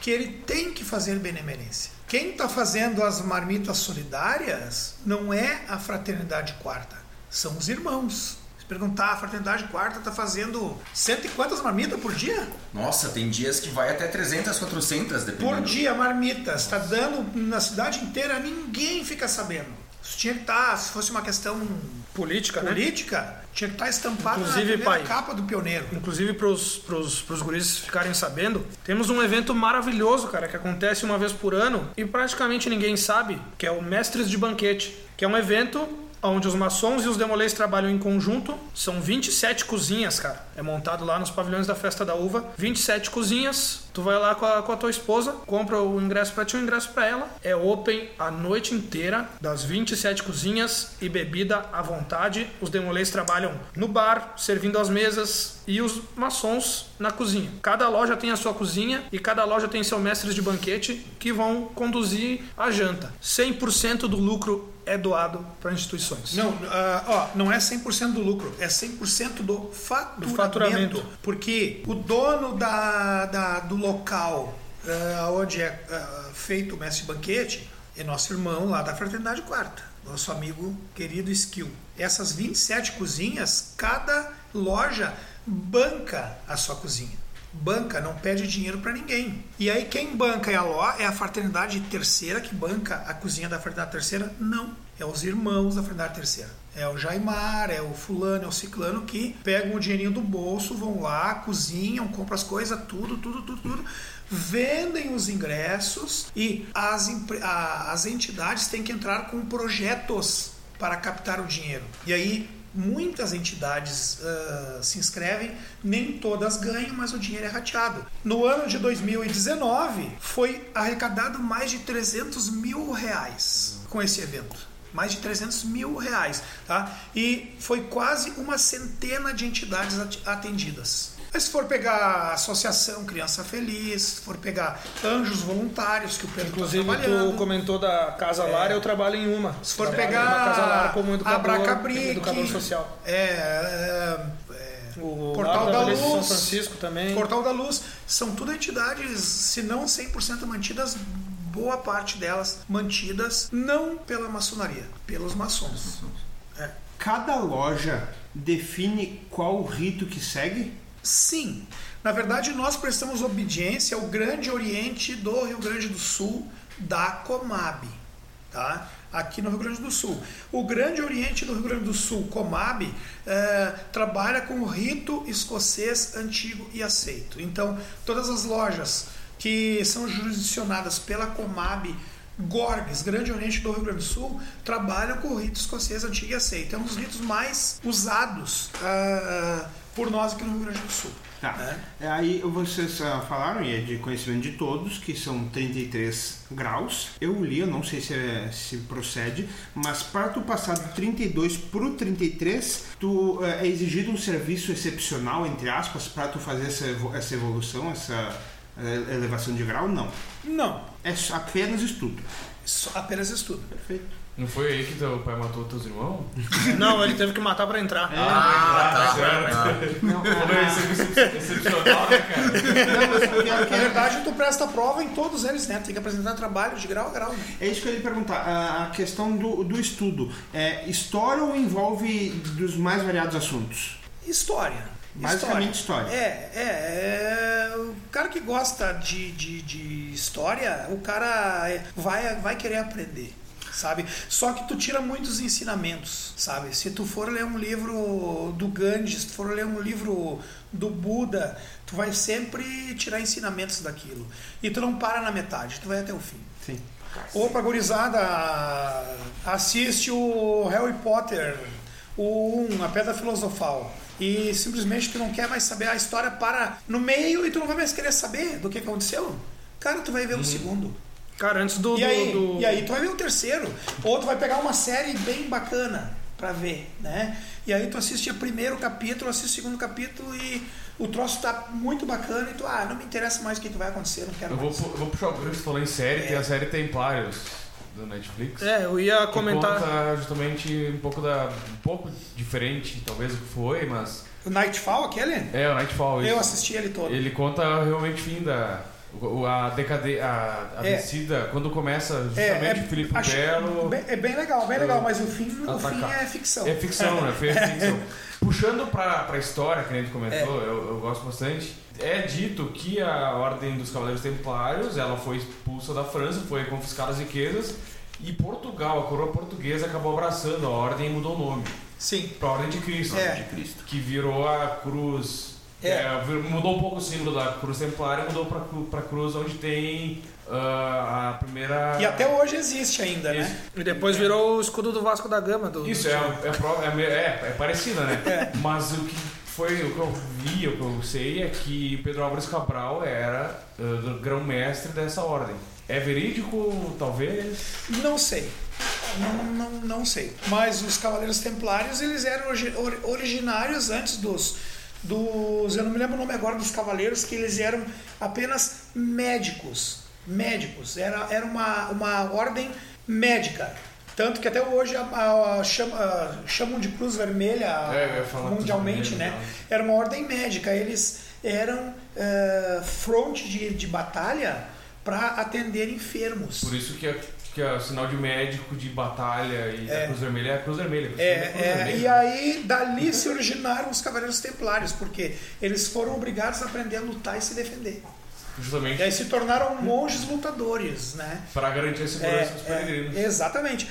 que ele tem que fazer benemerência. Quem está fazendo as marmitas solidárias não é a fraternidade quarta, são os irmãos. Se perguntar, a fraternidade quarta está fazendo cento e quantas marmitas por dia? Nossa, tem dias que vai até 300, 400, dependendo. Por dia, marmitas. Está dando na cidade inteira, ninguém fica sabendo. Isso tinha que estar, se fosse uma questão Política, né? política, tinha que estar estampado Inclusive, na pai, capa do pioneiro. Inclusive, pros, pros guris ficarem sabendo, temos um evento maravilhoso, cara, que acontece uma vez por ano e praticamente ninguém sabe, que é o Mestres de Banquete, que é um evento onde os maçons e os demolês trabalham em conjunto. São 27 cozinhas, cara. É montado lá nos pavilhões da Festa da Uva. 27 cozinhas. Tu vai lá com a, com a tua esposa, compra o ingresso pra ti e o ingresso pra ela. É open a noite inteira, das 27 cozinhas e bebida à vontade. Os demolês trabalham no bar, servindo as mesas e os maçons na cozinha. Cada loja tem a sua cozinha e cada loja tem seu mestres de banquete que vão conduzir a janta. 100% do lucro é doado para instituições. Não, ah, ó, não é 100% do lucro, é 100% do faturamento, Do faturamento. Porque o dono da, da- do local ah, onde é ah, feito o mestre banquete é nosso irmão lá da Fraternidade Quarta, nosso amigo querido Skill. Essas 27 cozinhas, cada loja banca a sua cozinha. Banca, não pede dinheiro para ninguém. E aí quem banca é a lo, é a fraternidade terceira que banca a cozinha da fraternidade terceira? Não, é os irmãos da fraternidade terceira. É o Jaimar, é o fulano, é o ciclano que pegam o dinheirinho do bolso, vão lá, cozinham, compram as coisas, tudo, tudo, tudo, tudo, vendem os ingressos e as, as entidades têm que entrar com projetos para captar o dinheiro. E aí muitas entidades ah, se inscrevem, nem todas ganham, mas o dinheiro é rateado. No ano de 2019 foi arrecadado mais de 300 mil reais com esse evento. Mais de 300 mil reais, tá? E foi quase uma centena de entidades at- atendidas. Mas se for pegar a Associação Criança Feliz, se for pegar Anjos Voluntários, que o Pedro Inclusive, está trabalhando, tu comentou da Casa Lar, eu trabalho em uma. se for Trabalho pegar numa Casa Lar como educador, social. É, é, é, O Portal da de Luz, São Francisco também. Portal da Luz, são tudo entidades, se não 100% mantidas, boa parte delas mantidas não pela maçonaria, pelos maçons. É. Cada loja define qual rito que segue? Sim, na verdade nós prestamos obediência ao Grande Oriente do Rio Grande do Sul da Comab, tá? Aqui no Rio Grande do Sul. O Grande Oriente do Rio Grande do Sul, Comab, eh, trabalha com o rito escocês antigo e aceito. Então, todas as lojas que são jurisdicionadas pela Comab Gorges, Grande Oriente do Rio Grande do Sul, trabalham com o rito escocês antigo e aceito. É um dos ritos mais usados ah, por nós aqui no Rio Grande do Sul. Tá. né? É, Aí vocês ah, falaram, e é de conhecimento de todos, que são 33 graus. Eu li, eu não sei se, é- se procede, mas para tu passar do 32 pro 33, tu, eh, é exigido um serviço excepcional, entre aspas, para tu fazer essa, essa evolução, essa eh, elevação de grau? Não. Não, É apenas estudo. só apenas estudo. Perfeito. Não foi aí que teu pai matou teus irmãos? Não, ele teve que matar pra entrar. Ah, tá certo. Não, Quando é excep- excepcional, né, cara? não, mas Na é- verdade, tu presta prova em todos eles, né? Tu tem que apresentar trabalho de grau a grau. né? É isso que eu ia perguntar. A, questão do, do estudo. É história ou envolve dos mais variados assuntos? História. Basicamente história. É, é, é, O cara que gosta de, de, de história, o cara é- vai, vai querer aprender. Sabe? Só que tu tira muitos ensinamentos, sabe? Se tu for ler um livro do Gandhi, se tu for ler um livro do Buda, tu vai sempre tirar ensinamentos daquilo. E tu não para na metade, tu vai até o fim. Sim. Opa, gurizada, assiste o Harry Potter, o 1, a Pedra Filosofal. E simplesmente tu não quer mais saber a história para no meio e tu não vai mais querer saber do que aconteceu. Cara, tu vai ver o segundo. Cara, antes do. E do- aí, do- e aí tu vai ver o terceiro. Ou tu vai pegar uma série bem bacana pra ver, né? E aí tu assiste o primeiro capítulo, assiste o segundo capítulo e o troço tá muito bacana e tu, ah, não me interessa mais o que que vai acontecer, não quero Eu vou, mais. pu- eu vou puxar o gancho, você falou em série, tem a série Templários do Netflix. É, eu ia que comentar. conta justamente um pouco da. um pouco diferente, talvez, do que foi, mas. O Nightfall, aquele? É, o Nightfall. Eu isso. assisti ele todo. Ele conta realmente o fim da. A decade, a, a É. descida, quando começa É, justamente é, o Felipe acho- Belo. é bem legal, bem legal, mas o fim, o Atacar. fim é ficção. É ficção, né? Foi ficção. Puxando pra, pra história, que a gente comentou, É. eu, eu gosto bastante. É dito que a Ordem dos Cavaleiros Templários ela foi expulsa da França, foi confiscar as riquezas E Portugal, a coroa portuguesa, acabou abraçando a ordem e mudou o nome Sim. para a Ordem de Cristo. É. De Cristo. Que virou a cruz. É. é, mudou um pouco o símbolo da cruz templária, mudou para a cruz onde tem ah, a primeira. E até hoje existe ainda, Isso. né? E depois virou o escudo do Vasco da Gama. Do, Isso, é, é, é, é, é parecida, né? Mas o que foi, o que eu vi, o que eu sei é que Pedro Álvares Cabral era ah, grão-mestre dessa ordem. É verídico, talvez? Não sei. Não, não, não sei. Mas os Cavaleiros Templários, eles eram origi- ori- originários antes dos, dos. Eu não me lembro o nome agora dos Cavaleiros, que eles eram apenas médicos. Médicos. Era, era uma, uma ordem médica. Tanto que até hoje a, a- a chama- chamam de Cruz Vermelha É, mundialmente, né? tá. Era uma ordem médica. Eles eram eh, fronte de, de batalha para atender enfermos. Por isso que é, que é o sinal de médico, de batalha e É. a cruz vermelha é a cruz vermelha. a cruz É, vermelha é, vermelha. e aí dali se originaram os Cavaleiros Templários, porque eles foram obrigados a aprender a lutar e se defender. Justamente E aí se tornaram monges lutadores, né? para garantir a segurança dos É, peregrinos. é, exatamente.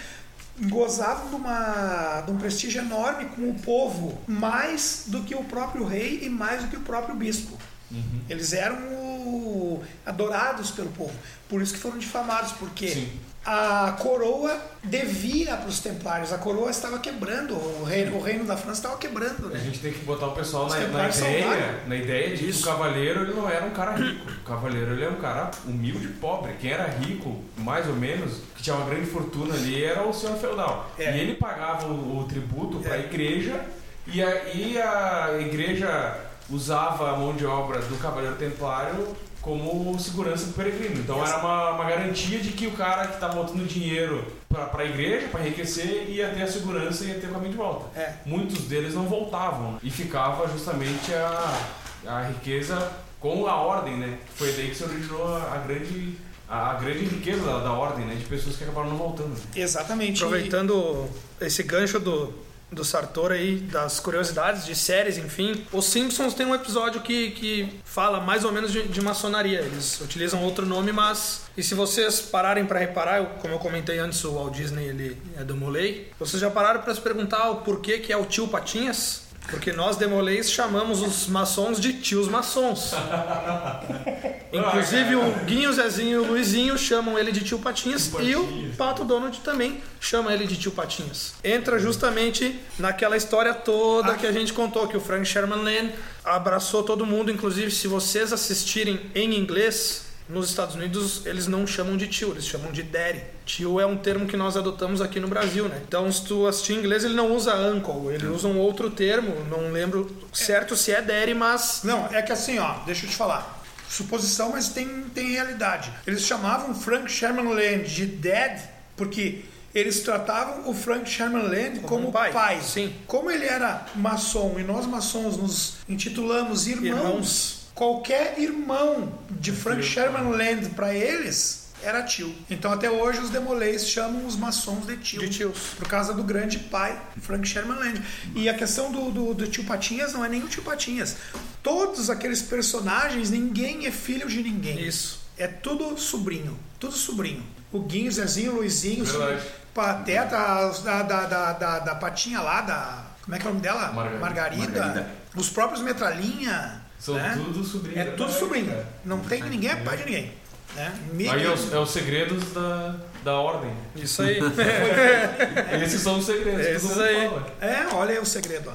Gozavam de, uma, de um prestígio enorme com o povo, mais do que o próprio rei e mais do que o próprio bispo. Uhum. Eles eram adorados pelo povo. Por isso que foram difamados, porque Sim. A coroa devia para os templários. A coroa estava quebrando, o reino, o reino da França estava quebrando. A Né? gente tem que botar o pessoal na, na ideia, na ideia de que o cavaleiro ele não era um cara rico. O cavaleiro ele é um cara humilde e pobre. Quem era rico, mais ou menos, que tinha uma grande fortuna ali, era o senhor feudal. É. E ele pagava o, o tributo para a É. igreja e a, e a igreja usava a mão de obra do cavaleiro templário como segurança do peregrino. Então era uma, uma garantia de que o cara que estava botando dinheiro para a igreja, para enriquecer, ia ter a segurança e ia ter o caminho de volta É. muitos deles não voltavam né? e ficava justamente a, a riqueza com a ordem, né? Foi daí que se originou a, a grande a, a grande riqueza da, da ordem, né? De pessoas que acabaram não voltando. Exatamente. Aproveitando esse gancho do, do Sartor aí, das curiosidades de séries, enfim. Os Simpsons tem um episódio que, que fala mais ou menos de, de maçonaria. Eles utilizam outro nome, mas. E se vocês pararem para reparar, eu- como eu comentei antes, o Walt Disney ele é do Molay. Vocês já pararam para se perguntar o porquê que é o tio Patinhas? Porque nós demolês chamamos os maçons de tios maçons. Inclusive o Guinho, o Zezinho e o Luizinho chamam ele de tio Patinhas, e o Pato Donald também chama ele de tio Patinhas. Entra justamente naquela história toda que a gente contou, que o Frank Sherman Land abraçou todo mundo, inclusive se vocês assistirem em inglês, nos Estados Unidos eles não chamam de tio, eles chamam de daddy. Tio é um termo que nós adotamos aqui no Brasil, né? Então se tu assistir em inglês ele não usa uncle, ele usa um outro termo, não lembro certo se é daddy, mas Não, é que assim, ó, deixa eu te falar. Suposição, mas tem, tem realidade. Eles chamavam Frank Sherman Land de Dad porque eles tratavam o Frank Sherman Land como, um pai, pai. sim. Como ele era maçom e nós maçons nos intitulamos irmãos, Irmãos. Qualquer irmão de Frank Sherman Land para eles era tio. Então até hoje os demolês chamam os maçons de tio. De tios. Por causa do grande pai, Frank Sherman Land. E a questão do, do, do tio Patinhas não é nem o tio Patinhas. Todos aqueles personagens, ninguém é filho de ninguém. Isso. É tudo sobrinho. Tudo sobrinho. O Guinho, Zezinho, Luizinho, Verdade. Pateta, da, da, da, da, da Patinha lá, da. Como é que é o nome dela? Margarida. Margarida. Os próprios Metralhinha. São né? tudo sobrinhos. É tudo sobrinho. Não tem ninguém é pai de ninguém. Né? Aí é os, é os segredos da, da ordem. isso aí. Esses são os segredos. Esses aí. fala. É, olha aí o segredo.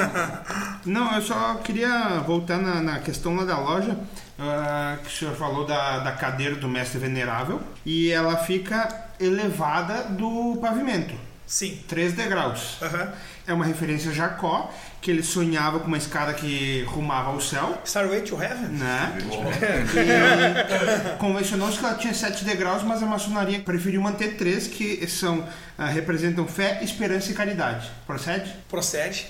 Não, eu só queria voltar na, na questão lá da loja, ah, que o senhor falou da, da cadeira do mestre venerável, e ela fica elevada do pavimento, Sim. 3 degraus. É uma referência a Jacó, que ele sonhava com uma escada que rumava ao céu, Starway to Heaven? né? E convencionou-se que ela tinha 7 degraus, mas a maçonaria preferiu manter três, que são ah, representam fé, esperança e caridade. Procede? Procede.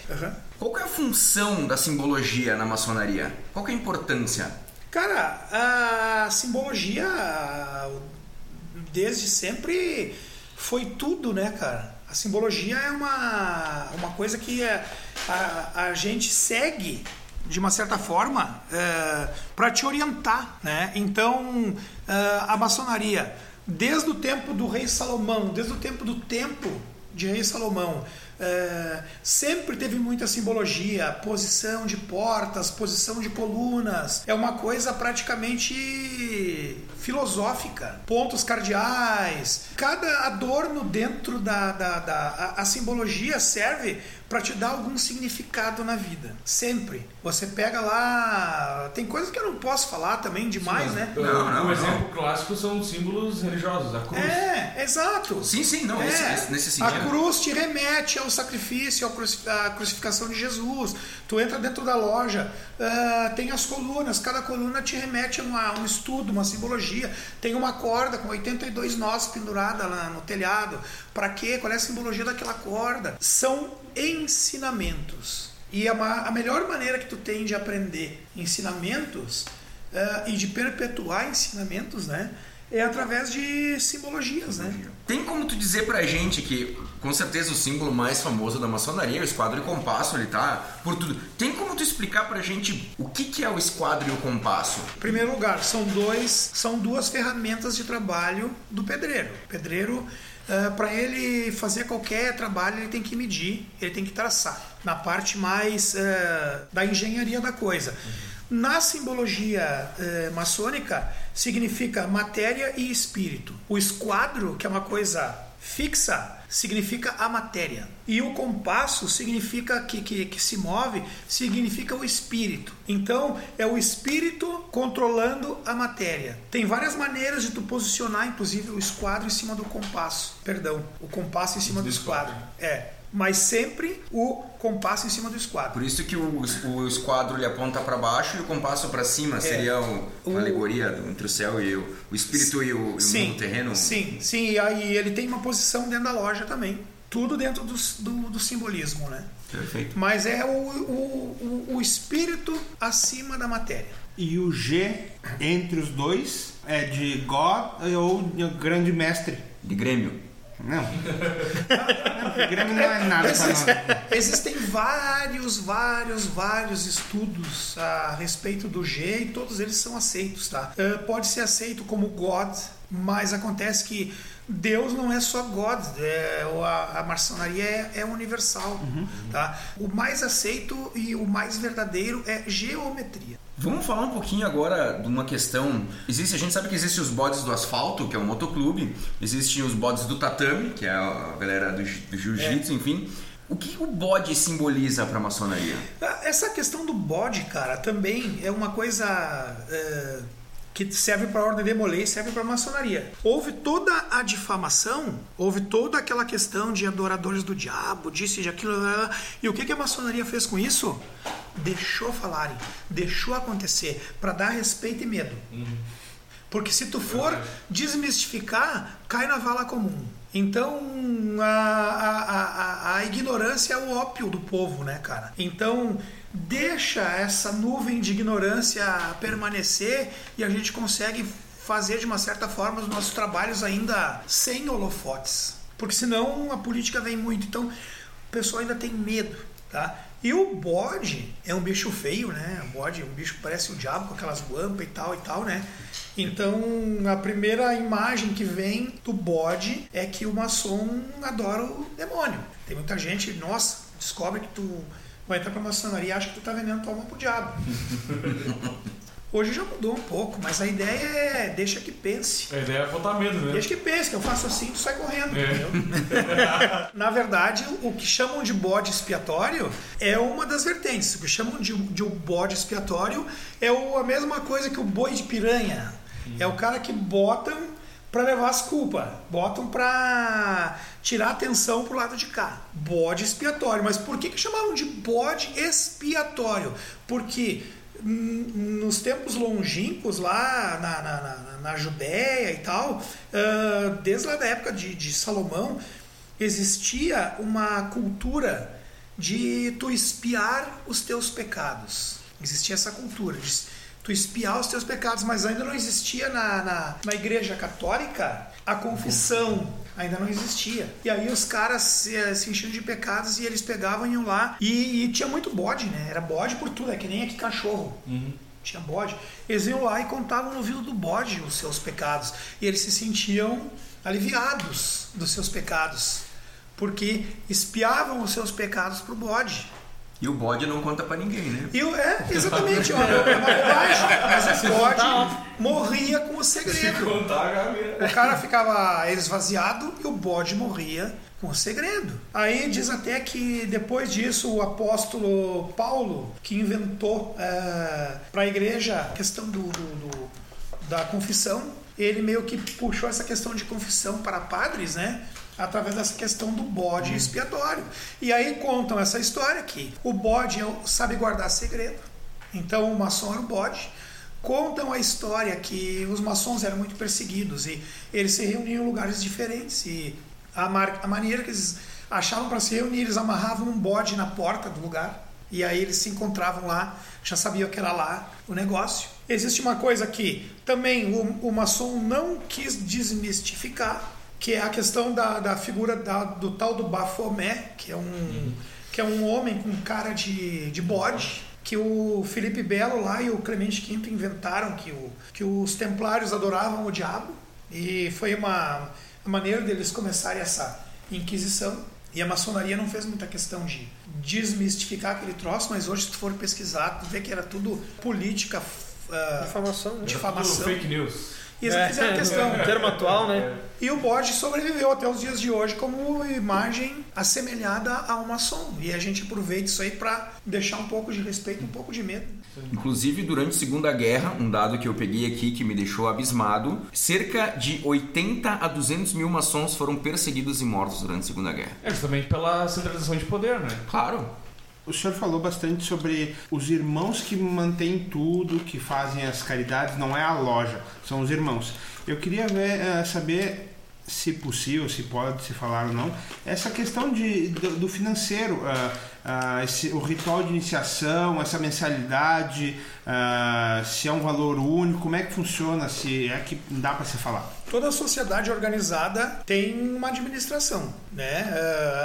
Qual que é a função da simbologia na maçonaria? Qual que é a importância? Cara, a simbologia desde sempre foi tudo, né, cara? A simbologia é uma, uma coisa que a, a, a gente segue de uma certa forma para te orientar, né? Então, eh, a maçonaria desde o tempo do rei Salomão, desde o tempo do templo de rei Salomão, é, sempre teve muita simbologia, posição de portas, posição de colunas. É uma coisa praticamente filosófica. Pontos cardeais. Cada adorno dentro da. da, da a, a simbologia serve para te dar algum significado na vida. Sempre. Você pega lá. Tem coisas que eu não posso falar também demais, né? Não, não, um não. exemplo clássico são símbolos religiosos, a cruz. É, exato. Sim, sim, não, É, esse- esse- nesse a sentido. cruz te remete ao sacrifício, ao cruci- à crucificação de Jesus. Tu entra dentro da loja, ah, tem as colunas, cada coluna te remete a uma- um estudo, uma simbologia. Tem uma corda com 82 nós pendurada lá no telhado. Para quê? Qual é a simbologia daquela corda? São ensinamentos. E a, ma- a melhor maneira que tu tem de aprender ensinamentos ah, e de perpetuar ensinamentos, né? É através de simbologias, né? Tem como tu dizer pra gente que, com certeza, o símbolo mais famoso da maçonaria, o esquadro e o compasso, ele tá por tudo. Tem como tu explicar pra gente o que, que é o esquadro e o compasso? Em primeiro lugar, são, dois, são duas ferramentas de trabalho do pedreiro. O pedreiro, para ele fazer qualquer trabalho, ele tem que medir, ele tem que traçar. Na parte mais eh, da engenharia da coisa. Na simbologia eh, maçônica, significa matéria e espírito. O esquadro, que é uma coisa fixa, significa a matéria. E o compasso significa que, que, que se move, significa o espírito. Então, é o espírito controlando a matéria. Tem várias maneiras de tu posicionar, inclusive, o esquadro em cima do compasso. Perdão, o compasso em cima do, esquadro. É. Mas sempre o compasso em cima do esquadro. Por isso que o, o esquadro ele aponta pra baixo e o compasso pra cima seria o- O- uma alegoria do- entre o céu e o, o espírito e o, e o Sim, mundo terreno. sim, sim. E aí ele tem uma posição dentro da loja também. Tudo dentro do, do, do simbolismo, né? Perfeito. Mas é o, o, o, o espírito acima da matéria. E o G entre os dois é de God ou de grande mestre. De Grêmio. Não. Não, Grêmio não é nada pra nós. Existem vários, vários, vários estudos a respeito do G e todos eles são aceitos, tá? Eh, pode ser aceito como God, mas acontece que Deus não é só God, é, o- a, a maçonaria é, é universal, tá? O mais aceito e o mais verdadeiro é geometria. Vamos falar um pouquinho agora de uma questão. Existe, a gente sabe que existem os bodes do asfalto, que é o motoclube, existem os bodes do tatame, que é a galera do, do jiu-jitsu, enfim. O que o bode simboliza para a maçonaria? Ah, Essa questão do bode, cara, também é uma coisa é, que serve para a ordem de Molay e serve para a maçonaria. Houve toda a difamação, houve toda aquela questão de adoradores do diabo, disso e de aquilo, e o que, que a maçonaria fez com isso? Deixou falarem, deixou acontecer, para dar respeito e medo. Porque se tu for desmistificar, cai na vala comum. Então, a, a, a, a ignorância é o ópio do povo, né, cara? Então, deixa essa nuvem de ignorância permanecer e a gente consegue fazer de uma certa forma os nossos trabalhos ainda sem holofotes. Porque senão a política vem muito. Então, o pessoal ainda tem medo, tá? E o bode é um bicho feio, né? O bode é um bicho que parece o diabo com aquelas guampas e tal e tal, né? Então, a primeira imagem que vem do bode é que o maçom adora o demônio. Tem muita gente, nossa, descobre que tu vai entrar pra maçonaria e acha que tu tá vendendo tua alma pro diabo. Hoje já mudou um pouco, mas a ideia é deixa que pense. A ideia é botar medo, né? Deixa que pense, que eu faço assim, tu sai correndo, É. entendeu? Na verdade, o que chamam de bode expiatório é uma das vertentes. O que chamam de, de um bode expiatório é o- a mesma coisa que o boi de piranha. É o cara que botam para levar as culpas, botam para tirar a atenção pro lado de cá. Bode expiatório. Mas por que, que chamavam de bode expiatório? Porque hum, nos tempos longínquos lá na, na, na, na Judéia e tal, ah, desde lá da época de, de Salomão, existia uma cultura de tu espiar os teus pecados. Existia essa cultura de tu espiar os teus pecados, mas ainda não existia na, na, na igreja católica a confissão. Ainda não existia. E aí os caras se, se enchiam de pecados e eles pegavam e iam lá. E, e tinha muito bode, né? Era bode por tudo, é que nem aqui cachorro. tinha bode, eles iam lá e contavam no ouvido do bode os seus pecados. E eles se sentiam aliviados dos seus pecados, porque espiavam os seus pecados para o bode. E o bode não conta pra ninguém, né? E o- é, exatamente, ó, é uma bobagem, mas o bode morria com o segredo. Contar a galera. O cara ficava esvaziado e o bode morria com o segredo. Aí diz até que depois disso o apóstolo Paulo, que inventou para a igreja a questão do, do- do- da confissão, ele meio que puxou essa questão de confissão para padres, né? Através dessa questão do bode expiatório. E aí contam essa história que o bode é sabe guardar segredo. Então o maçom era o bode. Contam a história que os maçons eram muito perseguidos e eles se reuniam em lugares diferentes. E a, mar- a maneira que eles achavam para se reunir, eles amarravam um bode na porta do lugar. E aí eles se encontravam lá, já sabiam que era lá o negócio. Existe uma coisa que também o, o maçom não quis desmistificar, que é a questão da, da figura da- do tal do Baphomet, que é um, que é um homem com cara de, de bode, que o Felipe Belo lá e o Clemente V inventaram que, o, que os templários adoravam o diabo. E foi uma, uma maneira deles começarem essa inquisição. E a maçonaria não fez muita questão de desmistificar aquele troço, mas hoje, se tu for pesquisar, tu vê que era tudo política, ah, Difamação, né? Tudo difamação. fake news. E eles não fizeram questão. o termo atual, né? E o bode sobreviveu até os dias de hoje como imagem assemelhada ao maçom. E a gente aproveita isso aí para deixar um pouco de respeito, um pouco de medo. Inclusive, durante a Segunda Guerra, um dado que eu peguei aqui que me deixou abismado, cerca de 80 a 200 mil maçons foram perseguidos e mortos durante a Segunda Guerra. É justamente pela centralização de poder, né? Claro. O senhor falou bastante sobre os irmãos que mantêm tudo, que fazem as caridades, não é a loja, são os irmãos. Eu queria ver, eh, saber, se possível, se pode se falar ou não, essa questão de, do, do financeiro, ah, ah, esse- o ritual de iniciação, essa mensalidade, ah, se é um valor único, como é que funciona, se é que dá para se falar. Toda sociedade organizada tem uma administração, né?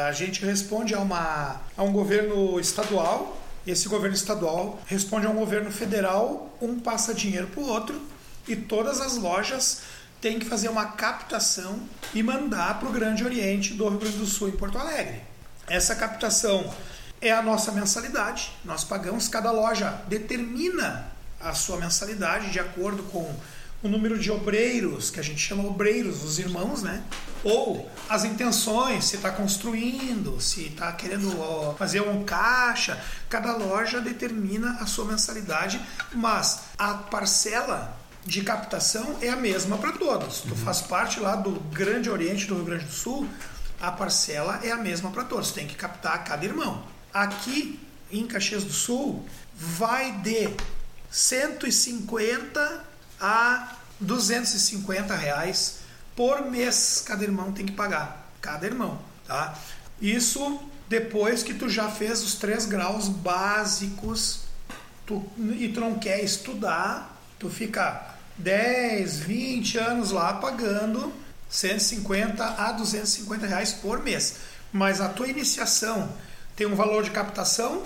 A gente responde a, uma, a um governo estadual, esse governo estadual responde a um governo federal, um passa dinheiro para o outro e todas as lojas têm que fazer uma captação e mandar para o Grande Oriente do Rio Grande do Sul, em Porto Alegre. Essa captação é a nossa mensalidade, nós pagamos, cada loja determina a sua mensalidade de acordo com o número de obreiros, que a gente chama obreiros, os irmãos, né? Ou as intenções, se está construindo, se está querendo fazer um caixa. Cada loja determina a sua mensalidade, mas a parcela de captação é a mesma para todos. Tu faz parte lá do Grande Oriente do Rio Grande do Sul, a parcela é a mesma para todos. Tem que captar cada irmão. Aqui em Caxias do Sul, vai de 150 a 250 reais por mês cada irmão tem que pagar. Cada irmão, tá? Isso depois que tu já fez os três graus básicos tu, e tu não quer estudar, tu fica 10, 20 anos lá pagando 150 a 250 reais por mês. Mas a tua iniciação tem um valor de captação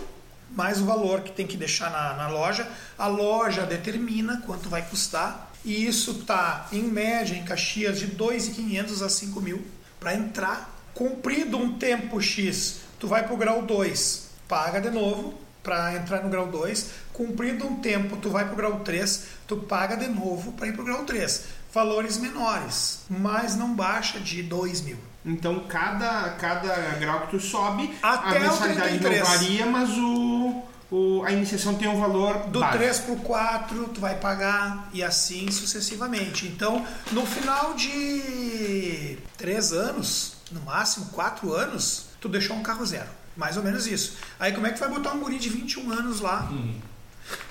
mais o valor que tem que deixar na, na loja. A loja determina quanto vai custar. E isso tá em média em Caxias de 2.500 a 5 mil para entrar. Cumprido um tempo X, tu vai para o grau 2, paga de novo para entrar no grau 2. Cumprido um tempo, tu vai para o grau 3, tu paga de novo para ir para o grau 3. Valores menores, mas não baixa de 2 mil. Então, cada, cada grau que tu sobe, Até a mensalidade não 33. varia, mas o, o- a iniciação tem um valor Do básico. 3 para o 4, tu vai pagar e assim sucessivamente. Então, no final de 3 anos, no máximo 4 anos, tu deixou um carro zero. Mais ou menos isso. Aí como é que vai botar um guri de 21 anos lá?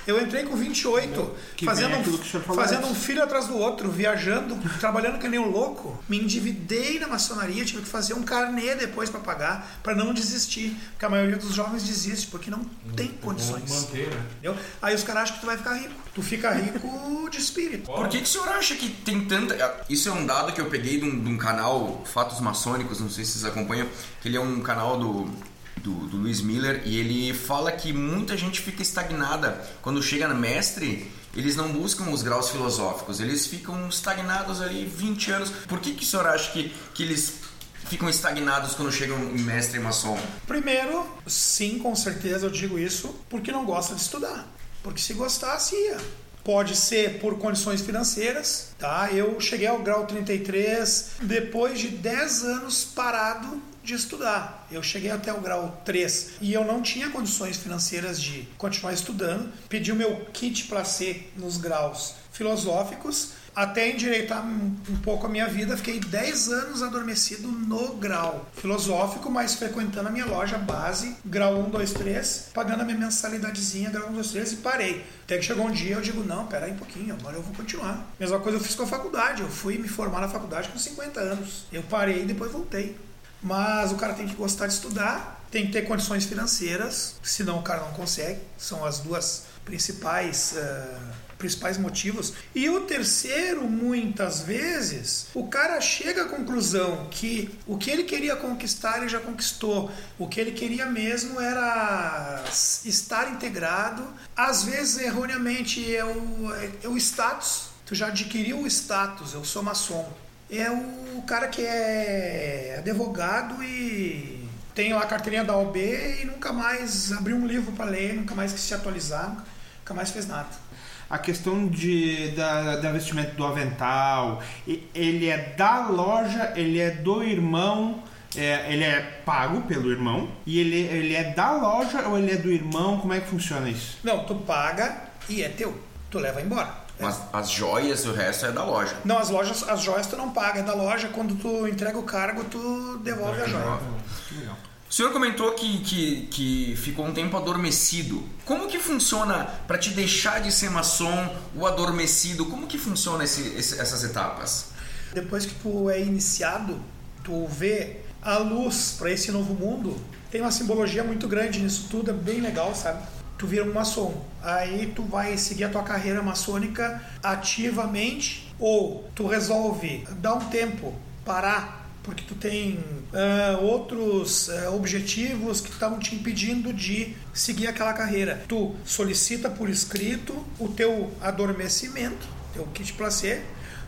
Eu entrei com 28, Que fazendo, um, fazendo um antes. filho atrás do outro, viajando, trabalhando que nem um louco. Me endividei na maçonaria, tive que fazer um carnê depois para pagar, para não desistir. Porque a maioria dos jovens desiste, porque não tem condições. Manter, né? Entendeu? Aí os caras acham que tu vai ficar rico. Tu fica rico de espírito. Por que, que o senhor acha que tem tanta. Isso é um dado que eu peguei de um, de um canal Fatos Maçônicos, não sei se vocês acompanham, que ele é um canal do, do, do Luiz Miller e ele fala que muita gente fica estagnada quando chega no mestre eles não buscam os graus filosóficos, eles ficam estagnados ali 20 anos. Por que, que o senhor acha que, que eles ficam estagnados quando chegam em mestre maçom? Primeiro, sim, com certeza eu digo isso, porque não gosta de estudar. Porque se gostasse, ia. Pode ser por condições financeiras, tá? Eu cheguei ao grau 33 depois de 10 anos parado de estudar. Eu cheguei até o grau 3 e eu não tinha condições financeiras de continuar estudando. Pedi o meu kit para ser nos graus filosóficos até endireitar um pouco a minha vida, fiquei 10 anos adormecido no grau filosófico, mas frequentando a minha loja base, grau 1, 2, 3, pagando a minha mensalidadezinha, grau 1, 2, 3 e parei. Até que chegou um dia eu digo, não, pera aí um pouquinho, agora eu vou continuar. Mesma coisa eu fiz com a faculdade, eu fui me formar na faculdade com 50 anos. Eu parei e depois voltei. Mas o cara tem que gostar de estudar, tem que ter condições financeiras, senão o cara não consegue. São as duas principais, eh, principais motivos. E o terceiro, muitas vezes, o cara chega à conclusão que o que ele queria conquistar ele já conquistou. O que ele queria mesmo era estar integrado. Às vezes, erroneamente, é o, é o status. Tu já adquiriu o status, eu sou maçom é o cara que é advogado e tem lá a carteirinha da OB e nunca mais abriu um livro para ler, nunca mais quis se atualizar, nunca mais fez nada. A questão de, da, da vestimenta do avental, ele é da loja, ele é do irmão, é, ele é pago pelo irmão, e ele, ele é da loja ou ele é do irmão? Como é que funciona isso? Não, tu paga e é teu, tu leva embora. Mas as joias e o resto é da loja. Não, as lojas, as joias tu não paga, é da loja, quando tu entrega o cargo, tu devolve a joia. O senhor comentou que, que, que ficou um tempo adormecido. Como que funciona para te deixar de ser maçom, o adormecido? Como que funciona esse- esse- essas etapas? Depois que tu é iniciado, tu vê a luz para esse novo mundo, tem uma simbologia muito grande nisso tudo, é bem legal, sabe? Tu vira um maçom, aí tu vai seguir a tua carreira maçônica ativamente ou tu resolve dar um tempo, parar, porque tu tem ah, outros ah, objetivos que estão te impedindo de seguir aquela carreira. Tu solicita por escrito o teu adormecimento, teu kit placê,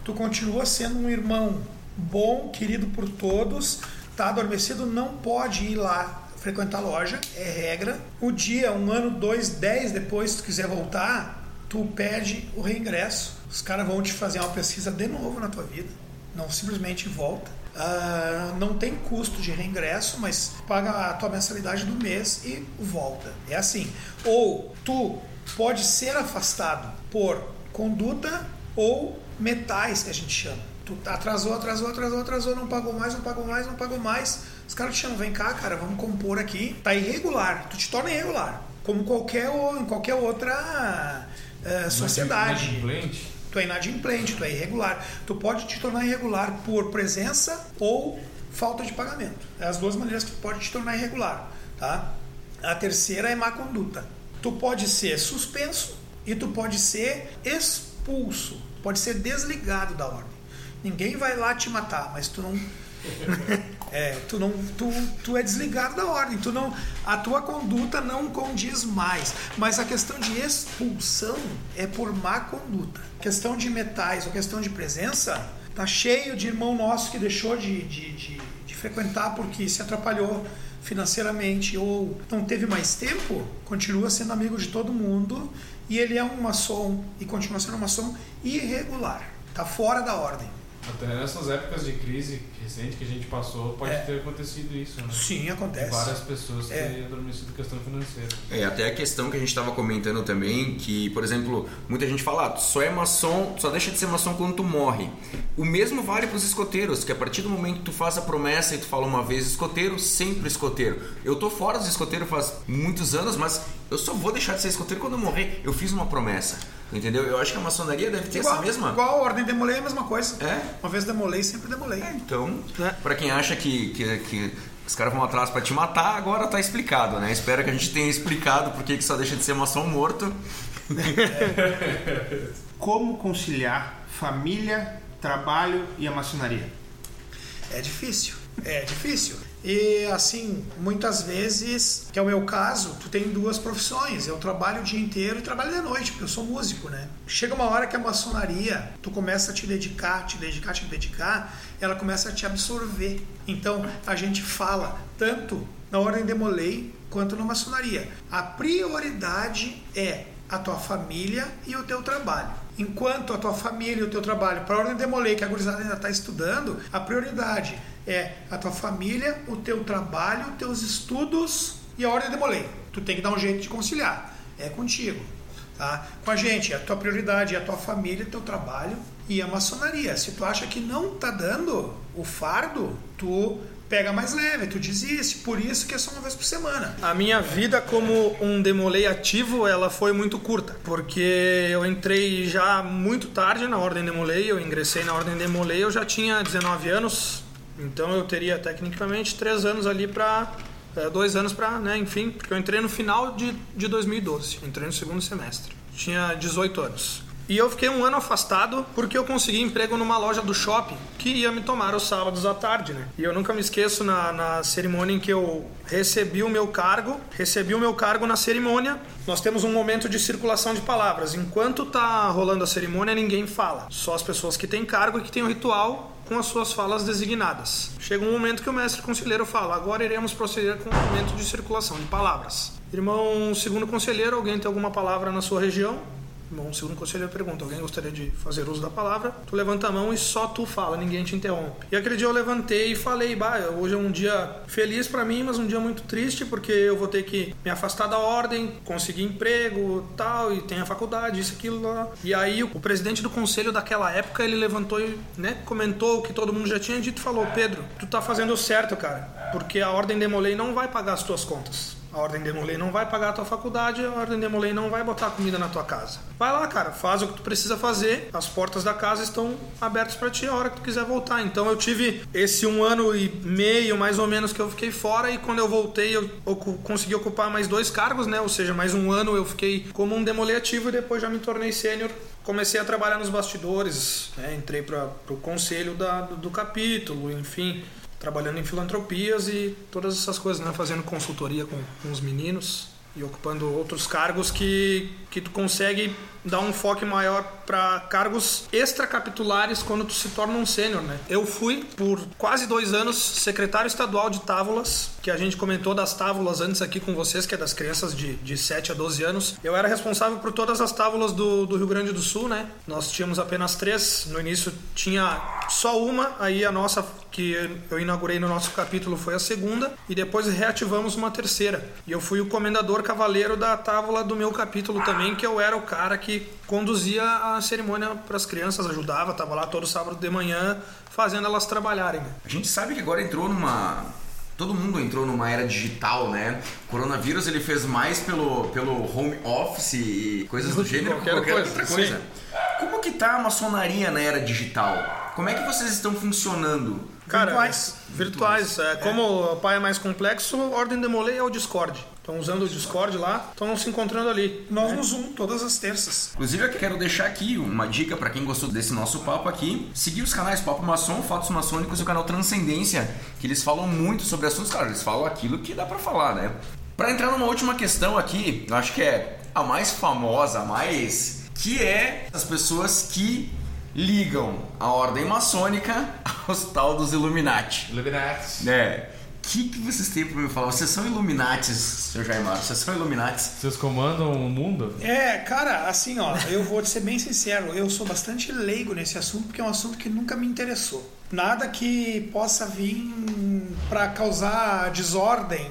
tu continua sendo um irmão bom, querido por todos, tá adormecido, não pode ir lá frequentar a loja, é regra. O dia, um ano, dois, dez depois, se tu quiser voltar, tu pede o reingresso. Os caras vão te fazer uma pesquisa de novo na tua vida, não simplesmente volta. Ah, não tem custo de reingresso, mas paga a tua mensalidade do mês e volta. É assim. Ou tu pode ser afastado por conduta ou metais, que a gente chama. Tu atrasou, atrasou, atrasou, atrasou, não pagou mais, não pagou mais, não pagou mais. Os caras te chamam, vem cá, cara, vamos compor aqui. Tá irregular, tu te torna irregular. Como qualquer, em qualquer outra eh, sociedade. Inadimplente? Tu é inadimplente, tu é irregular. Tu pode te tornar irregular por presença ou falta de pagamento. É as duas maneiras que tu pode te tornar irregular, tá? A terceira é má conduta. Tu pode ser suspenso e tu pode ser expulso, pode ser desligado da ordem. Ninguém vai lá te matar, mas tu não é, tu não, tu, tu é desligado da ordem, tu não, a tua conduta não condiz mais. Mas a questão de expulsão é por má conduta. Questão de metais ou questão de presença, tá cheio de irmão nosso que deixou de, de, de, de frequentar porque se atrapalhou financeiramente ou não teve mais tempo, continua sendo amigo de todo mundo e ele é um maçom e continua sendo um maçom irregular, tá fora da ordem. Até nessas épocas de crise recente que a gente passou, pode É. ter acontecido isso, né? Sim, acontece. Várias pessoas É. terem adormecido questão financeira. É, até a questão que a gente estava comentando também, que, por exemplo, muita gente fala, ah, só é maçom, só deixa de ser maçom quando tu morre. O mesmo vale para os escoteiros, que a partir do momento que tu faz a promessa e tu fala uma vez escoteiro, sempre escoteiro. Eu tô fora dos escoteiros faz muitos anos, mas eu só vou deixar de ser escoteiro quando eu morrer. Eu fiz uma promessa, entendeu? Eu acho que a maçonaria deve ter essa mesma... Igual a ordem demolei é a mesma coisa. É? Uma vez demolei, sempre demolei. Então, pra quem acha que, que, que os caras vão atrás pra te matar, agora tá explicado, né? Espero que a gente tenha explicado por que que só deixa de ser maçom morto. Como conciliar família, trabalho e a maçonaria? É difícil. É difícil. E assim, muitas vezes, que é o meu caso, tu tem duas profissões. Eu trabalho o dia inteiro e trabalho de noite, porque eu sou músico, né? Chega uma hora que a maçonaria, tu começa a te dedicar, te dedicar, te dedicar, ela começa a te absorver. Então, a gente fala tanto na ordem de quanto na maçonaria. A prioridade é a tua família e o teu trabalho. Enquanto a tua família e o teu trabalho, para a ordem de que a gurizada ainda está estudando, a prioridade é a tua família, o teu trabalho, teus estudos e a ordem de Molay. Tu tem que dar um jeito de conciliar. É contigo. Tá? Com a gente, a tua prioridade é a tua família, teu trabalho e a maçonaria. Se tu acha que não tá dando o fardo, tu pega mais leve, tu desiste. Por isso que é só uma vez por semana. A minha vida como um demolei ativo, ela foi muito curta, porque eu entrei já muito tarde na Ordem Demolei, eu ingressei na Ordem Demolei, eu já tinha 19 anos, então eu teria tecnicamente três anos ali para é, dois anos para, né, enfim, porque eu entrei no final de, de 2012, entrei no segundo semestre, tinha 18 anos. E eu fiquei um ano afastado porque eu consegui emprego numa loja do shopping que ia me tomar os sábados à tarde, né? E eu nunca me esqueço na, na cerimônia em que eu recebi o meu cargo, recebi o meu cargo na cerimônia. Nós temos um momento de circulação de palavras. Enquanto tá rolando a cerimônia, ninguém fala. Só as pessoas que têm cargo e que têm o ritual com as suas falas designadas. Chega um momento que o mestre conselheiro fala: agora iremos proceder com o momento de circulação de palavras. Irmão, segundo conselheiro, alguém tem alguma palavra na sua região? Bom, o segundo conselheiro pergunta: alguém gostaria de fazer uso da palavra? Tu levanta a mão e só tu fala, ninguém te interrompe. E aquele dia eu levantei e falei: bah, hoje é um dia feliz para mim, mas um dia muito triste porque eu vou ter que me afastar da ordem, conseguir emprego, tal, e tem a faculdade, isso, aquilo lá. E aí o presidente do conselho daquela época ele levantou e né, comentou o que todo mundo já tinha dito e falou: Pedro, tu tá fazendo certo, cara, porque a ordem Demolei não vai pagar as tuas contas. A Ordem Demolei não vai pagar a tua faculdade, a Ordem Demolei não vai botar comida na tua casa. Vai lá, cara, faz o que tu precisa fazer. As portas da casa estão abertas para ti a hora que tu quiser voltar. Então eu tive esse um ano e meio, mais ou menos, que eu fiquei fora e quando eu voltei eu, consegui ocupar mais dois cargos, né? Ou seja, mais um ano eu fiquei como um demolei ativo e depois já me tornei sênior comecei a trabalhar nos bastidores, né? entrei para o conselho da, do, do, capítulo, enfim, trabalhando em filantropias e todas essas coisas, né? Fazendo consultoria com, com os meninos e ocupando outros cargos que, que tu consegue dar um foco maior para cargos extracapitulares quando tu se torna um sênior, né? Eu fui por quase dois anos secretário estadual de tábulas, que a gente comentou das tábulas antes aqui com vocês, que é das crianças de, de 7 a 12 anos. Eu era responsável por todas as tábulas do, do Rio Grande do Sul, né? Nós tínhamos apenas três. No início tinha só uma, aí a nossa que eu inaugurei no nosso capítulo foi a segunda e depois reativamos uma terceira. E eu fui o comendador cavaleiro da tábua do meu capítulo também, que eu era o cara que conduzia a cerimônia para as crianças, ajudava, estava lá todo sábado de manhã fazendo elas trabalharem. A gente sabe que agora entrou numa todo mundo entrou numa era digital, né? O coronavírus ele fez mais pelo, pelo home office e coisas do gênero qualquer, qualquer coisa, outra coisa. sim. Como que tá a maçonaria na era digital? Como é que vocês estão funcionando? Cara, Virtuais. virtuais. É, como o pai é mais complexo, Ordem Demolei é o Discord. Estão usando o Discord lá, estão se encontrando ali. Nós no Zoom todas as terças. Inclusive, eu quero deixar aqui uma dica para quem gostou desse nosso papo aqui. Seguir os canais Papo Maçom, Fatos Maçônicos e o canal Transcendência, que eles falam muito sobre assuntos, cara, eles falam aquilo que dá para falar, né? Para entrar numa última questão aqui, eu acho que é a mais famosa, a mais que é as pessoas que ligam a ordem maçônica aos tal dos Illuminati. Illuminati. né? O que, que vocês têm para me falar? Vocês são Illuminatis, seu Jaimar? Vocês são Illuminatis? Vocês comandam o mundo? É, cara, assim, ó, eu vou te ser bem sincero, eu sou bastante leigo nesse assunto porque é um assunto que nunca me interessou. Nada que possa vir para causar desordem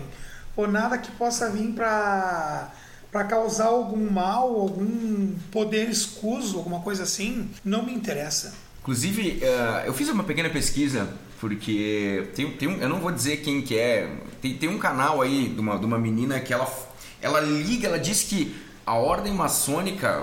ou nada que possa vir para para causar algum mal, algum poder escuso, alguma coisa assim, não me interessa. Inclusive, eh, eu fiz uma pequena pesquisa, porque tem, tem um, eu não vou dizer quem que é, tem, tem um canal aí de uma, de uma menina que ela, ela liga, ela diz que a ordem maçônica,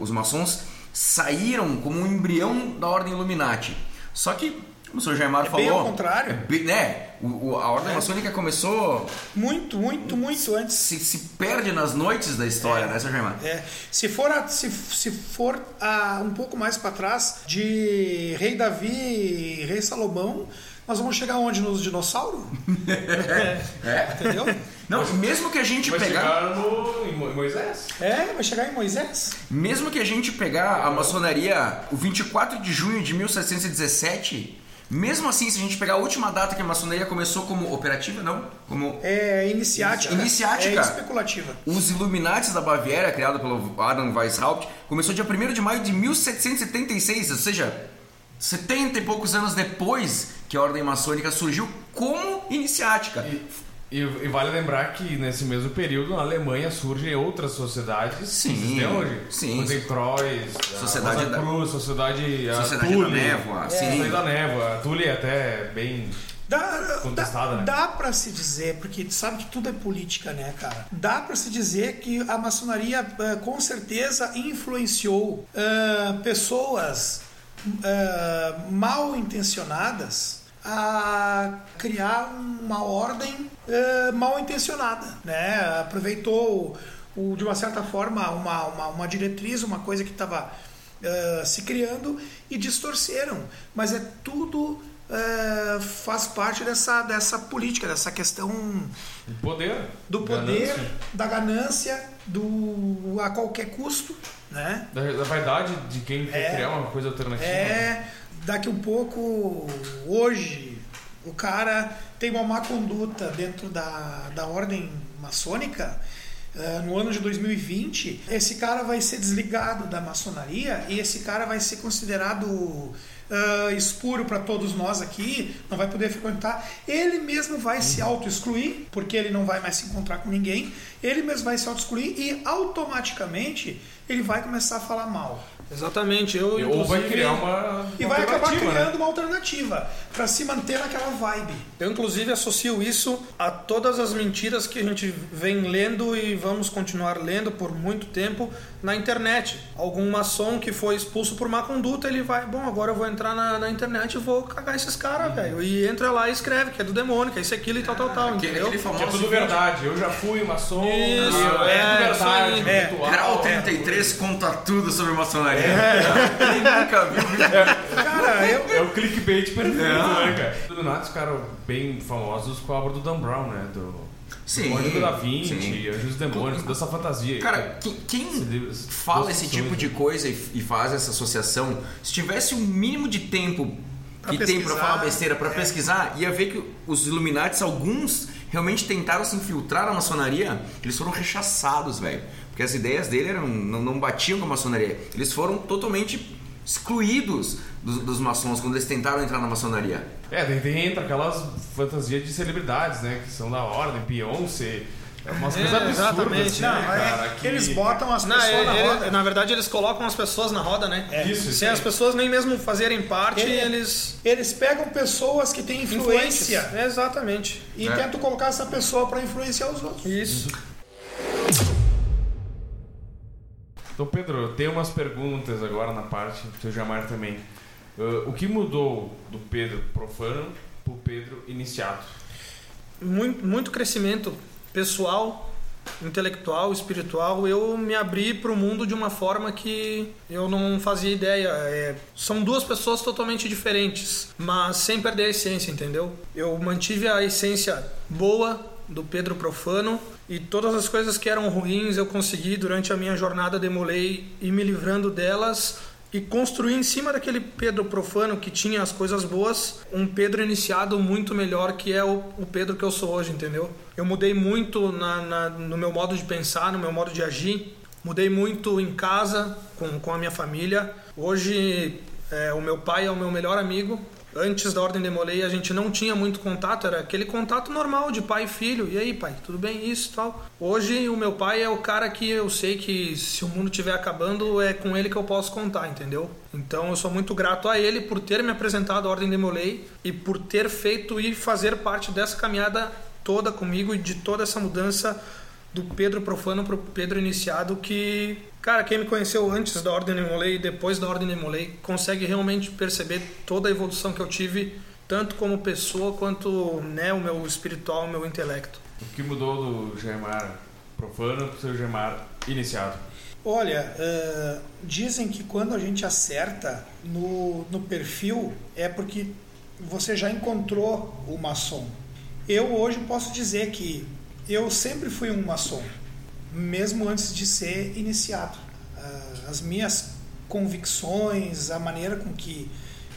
os maçons saíram como um embrião da ordem Illuminati. Só que, como o senhor Jaimar É falou... bem ao contrário. é bem- né? O- o- a ordem maçônica começou... Muito, muito, muito antes. Se, se perde nas noites da história, né, senhor Jaimar? É, se for, a- se, se for a- um pouco mais para trás, de Rei Davi e Rei Salomão, Nós vamos chegar onde? Nos dinossauros? É. Entendeu? Não, mesmo que a gente Vai pegar. chegar no, em Mo- Moisés. É, vai chegar em Moisés. Mesmo que a gente pegar a maçonaria o 24 de junho de 1717, mesmo assim, se a gente pegar a última data que a maçonaria começou como operativa, não, como É iniciática. Iniciática. É especulativa. os Illuminates da Baviera, criado pelo Adam Weishaupt, começou dia 1 de maio de 1776, ou seja, 70 e poucos anos depois que a ordem maçônica surgiu como iniciática. E, e vale lembrar que nesse mesmo período na Alemanha surgem outras sociedades Sim, que hoje. sim. Tem Croix, Sociedade da- Cruz, Sociedade, a Sociedade Thule, da Névoa, sim. Sociedade da Névoa. A Thule é até bem... Dá, Contestada, dá, né? dá para se dizer, porque tu sabe que tudo é política, né, cara? Dá para se dizer que a maçonaria eh, com certeza influenciou eh, pessoas eh, mal intencionadas a criar uma ordem eh, mal intencionada, né? Aproveitou o, de uma certa forma uma, uma, uma diretriz, uma coisa que estava eh, se criando e distorceram. Mas é tudo eh, faz parte dessa, dessa política, dessa questão do Poder. do poder, ganância, da ganância, do a qualquer custo, né? Da, da vaidade de quem quer É. criar uma coisa alternativa. É, daqui um pouco, hoje, o cara tem uma má conduta dentro da, da ordem maçônica. eh, no ano de 2020, esse cara vai ser desligado da maçonaria e esse cara vai ser considerado ah, espuro para todos nós aqui, não vai poder frequentar. Ele mesmo vai se auto-excluir, porque ele não vai mais se encontrar com ninguém. Ele mesmo vai se auto-excluir e automaticamente ele vai começar a falar mal. Exatamente. Eu, Ou vai criar uma. E vai acabar alternativa, criando né? uma alternativa para se manter naquela vibe. Eu, inclusive, associo isso a todas as mentiras que a gente vem lendo e vamos continuar lendo por muito tempo na internet. Algum maçom que foi expulso por má conduta, ele vai, bom, agora eu vou entrar na, na internet e vou cagar esses caras, velho. E entra lá e escreve que é do demônio, que é isso, aquilo e tal, tal, tal, Aquele, entendeu? aquele Que é tudo verdade. Eu já fui maçom. Isso, eu- é, é, verdade. É. Grau é. 33 conta tudo sobre maçonaria. Quem nunca viu? Cara, eu. É o clickbait perfeito, É. né, cara? Os Illuminati ficaram bem famosos com a obra do Dan Brown, né? Do Sim, Código da Vinci. Anjos e Demônios, toda essa fantasia. Cara, quem, quem fala esse tipo de coisa e, e faz essa associação, se tivesse um mínimo de tempo Pra que tem pra pesquisar, falar besteira, pra é. pesquisar, ia ver que os Illuminates, alguns realmente tentaram se infiltrar na maçonaria, eles foram rechaçados, velho. Porque as ideias dele eram, não, não batiam com a maçonaria. Eles foram totalmente excluídos dos, dos maçons quando eles tentaram entrar na maçonaria. É, daí tem- entra aquelas fantasias de celebridades, né? Que são da ordem, Beyoncé. É umas É, coisas absurdas, exatamente. assim, Não, né, cara? é, que- eles botam as Não, pessoas ele- na ele- roda. na verdade, eles colocam as pessoas na roda, né? É. Isso, isso Sem aí. as pessoas nem mesmo fazerem parte, É. eles. Eles pegam pessoas que têm Influência. Exatamente. e É. tentam colocar essa pessoa para influenciar os outros. Isso. Então, Pedro, eu tenho umas perguntas agora na parte do seu Jamar também. Ah, o que mudou do Pedro profano pro Pedro iniciado? muito, muito crescimento pessoal, intelectual, espiritual. Eu me abri para o mundo de uma forma que eu não fazia ideia. É, são duas pessoas totalmente diferentes, mas sem perder a essência, entendeu? Eu mantive a essência boa do Pedro Profano e todas as coisas que eram ruins eu consegui durante a minha jornada demolei e me livrando delas e construir em cima daquele Pedro profano que tinha as coisas boas, um Pedro iniciado muito melhor que é o, o Pedro que eu sou hoje, entendeu? Eu mudei muito na, na- no meu modo de pensar, no meu modo de agir, mudei muito em casa com, com a minha família. Hoje é, o meu pai é o meu melhor amigo. Antes da Ordem Demolei a gente não tinha muito contato, era aquele contato normal de pai e filho. E aí, pai, tudo bem? Isso e tal. Hoje o meu pai é o cara que eu sei que se o mundo estiver acabando é com ele que eu posso contar, entendeu? Então eu sou muito grato a ele por ter me apresentado a Ordem Demolei e por ter feito e fazer parte dessa caminhada toda comigo e de toda essa mudança do Pedro profano pro Pedro iniciado que, cara, quem me conheceu antes da Ordem Demolei e depois da Ordem Demolei consegue realmente perceber toda a evolução que eu tive, tanto como pessoa quanto, né, o meu espiritual, o meu intelecto. O que mudou do Jamar profano pro seu Jamar iniciado? Olha, eh, dizem que quando a gente acerta no, no perfil é porque você já encontrou o maçom. Eu hoje posso dizer que eu sempre fui um maçom, mesmo antes de ser iniciado. Ah, as minhas convicções, a maneira com que,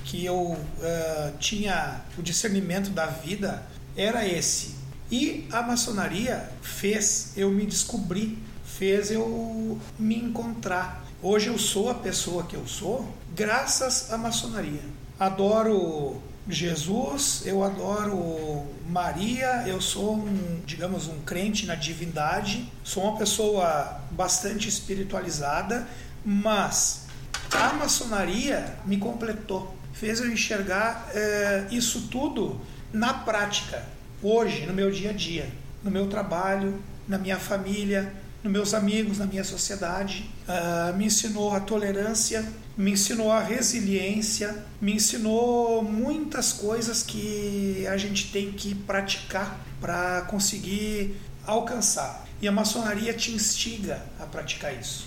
que eu uh, tinha o discernimento da vida era esse. E a maçonaria fez eu me descobrir, fez eu me encontrar. Hoje eu sou a pessoa que eu sou graças à maçonaria. Adoro Jesus, eu adoro Maria, eu sou um, digamos, um crente na divindade, sou uma pessoa bastante espiritualizada, mas a maçonaria me completou, fez eu enxergar é, isso tudo na prática, hoje, no meu dia a dia, no meu trabalho, na minha família, nos meus amigos, na minha sociedade. Uh, me ensinou a tolerância, me ensinou a resiliência, me ensinou muitas coisas que a gente tem que praticar para conseguir alcançar. E a maçonaria te instiga a praticar isso.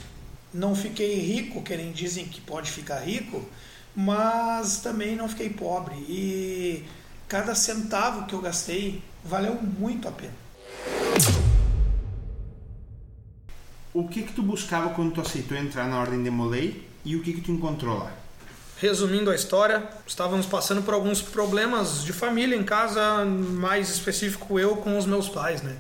Não fiquei rico, que nem dizem que pode ficar rico, mas também não fiquei pobre. E cada centavo que eu gastei valeu muito a pena. O que que tu buscava quando tu aceitou entrar na Ordem de Molay e o que que tu encontrou lá? Resumindo a história, estávamos passando por alguns problemas de família em casa, mais específico eu com os meus pais, né?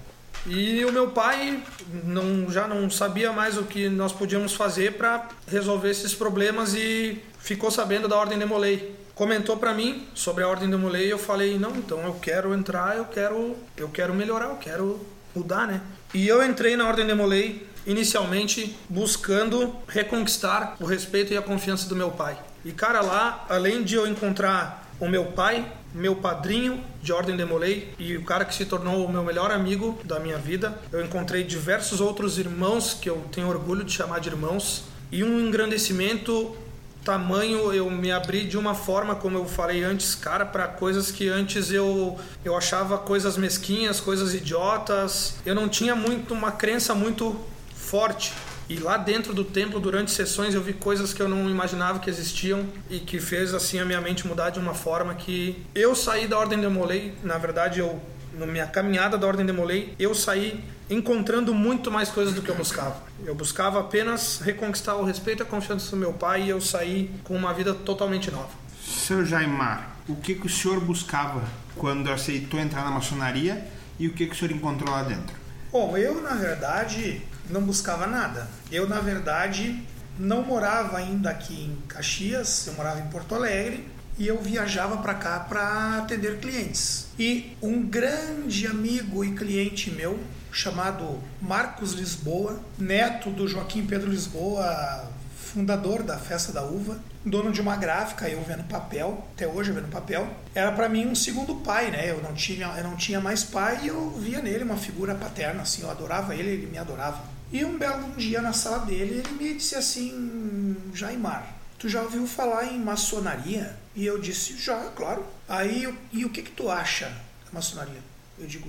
E o meu pai não, já não sabia mais o que nós podíamos fazer para resolver esses problemas e ficou sabendo da Ordem de Molay. Comentou para mim sobre a Ordem de Molay e eu falei: "Não, então eu quero entrar, eu quero, eu quero melhorar, eu quero mudar, né?" E eu entrei na Ordem de Molay inicialmente buscando reconquistar o respeito e a confiança do meu pai. E cara, lá, além de eu encontrar o meu pai, meu padrinho de Ordem de Molay e o cara que se tornou o meu melhor amigo da minha vida, eu encontrei diversos outros irmãos que eu tenho orgulho de chamar de irmãos e um engrandecimento tamanho eu me abri de uma forma como eu falei antes cara para coisas que antes eu eu achava coisas mesquinhas coisas idiotas eu não tinha muito uma crença muito forte. E lá dentro do templo, durante sessões, eu vi coisas que eu não imaginava que existiam e que fez assim a minha mente mudar de uma forma que eu saí da Ordem de Molay, na verdade, eu na minha caminhada da Ordem de Molay, eu saí encontrando muito mais coisas do que eu buscava. Eu buscava apenas reconquistar o respeito e a confiança do meu pai e eu saí com uma vida totalmente nova. Seu Jaimar, o que, que o senhor buscava quando aceitou entrar na maçonaria e o que, que o senhor encontrou lá dentro? Bom, eu na verdade não buscava nada. Eu, na verdade, não morava ainda aqui em Caxias, eu morava em Porto Alegre e eu viajava para cá para atender clientes. E um grande amigo e cliente meu, chamado Marcos Lisboa, neto do Joaquim Pedro Lisboa, fundador da Festa da Uva, dono de uma gráfica, eu vendo papel, até hoje eu vendo papel, era para mim um segundo pai, né? Eu não tinha, eu não tinha mais pai e eu via nele uma figura paterna, assim, eu adorava ele, ele me adorava. E um belo dia na sala dele, ele me disse assim: Jaimar, tu já ouviu falar em maçonaria? E eu disse: já, claro. Aí, e o que que tu acha da maçonaria? Eu digo: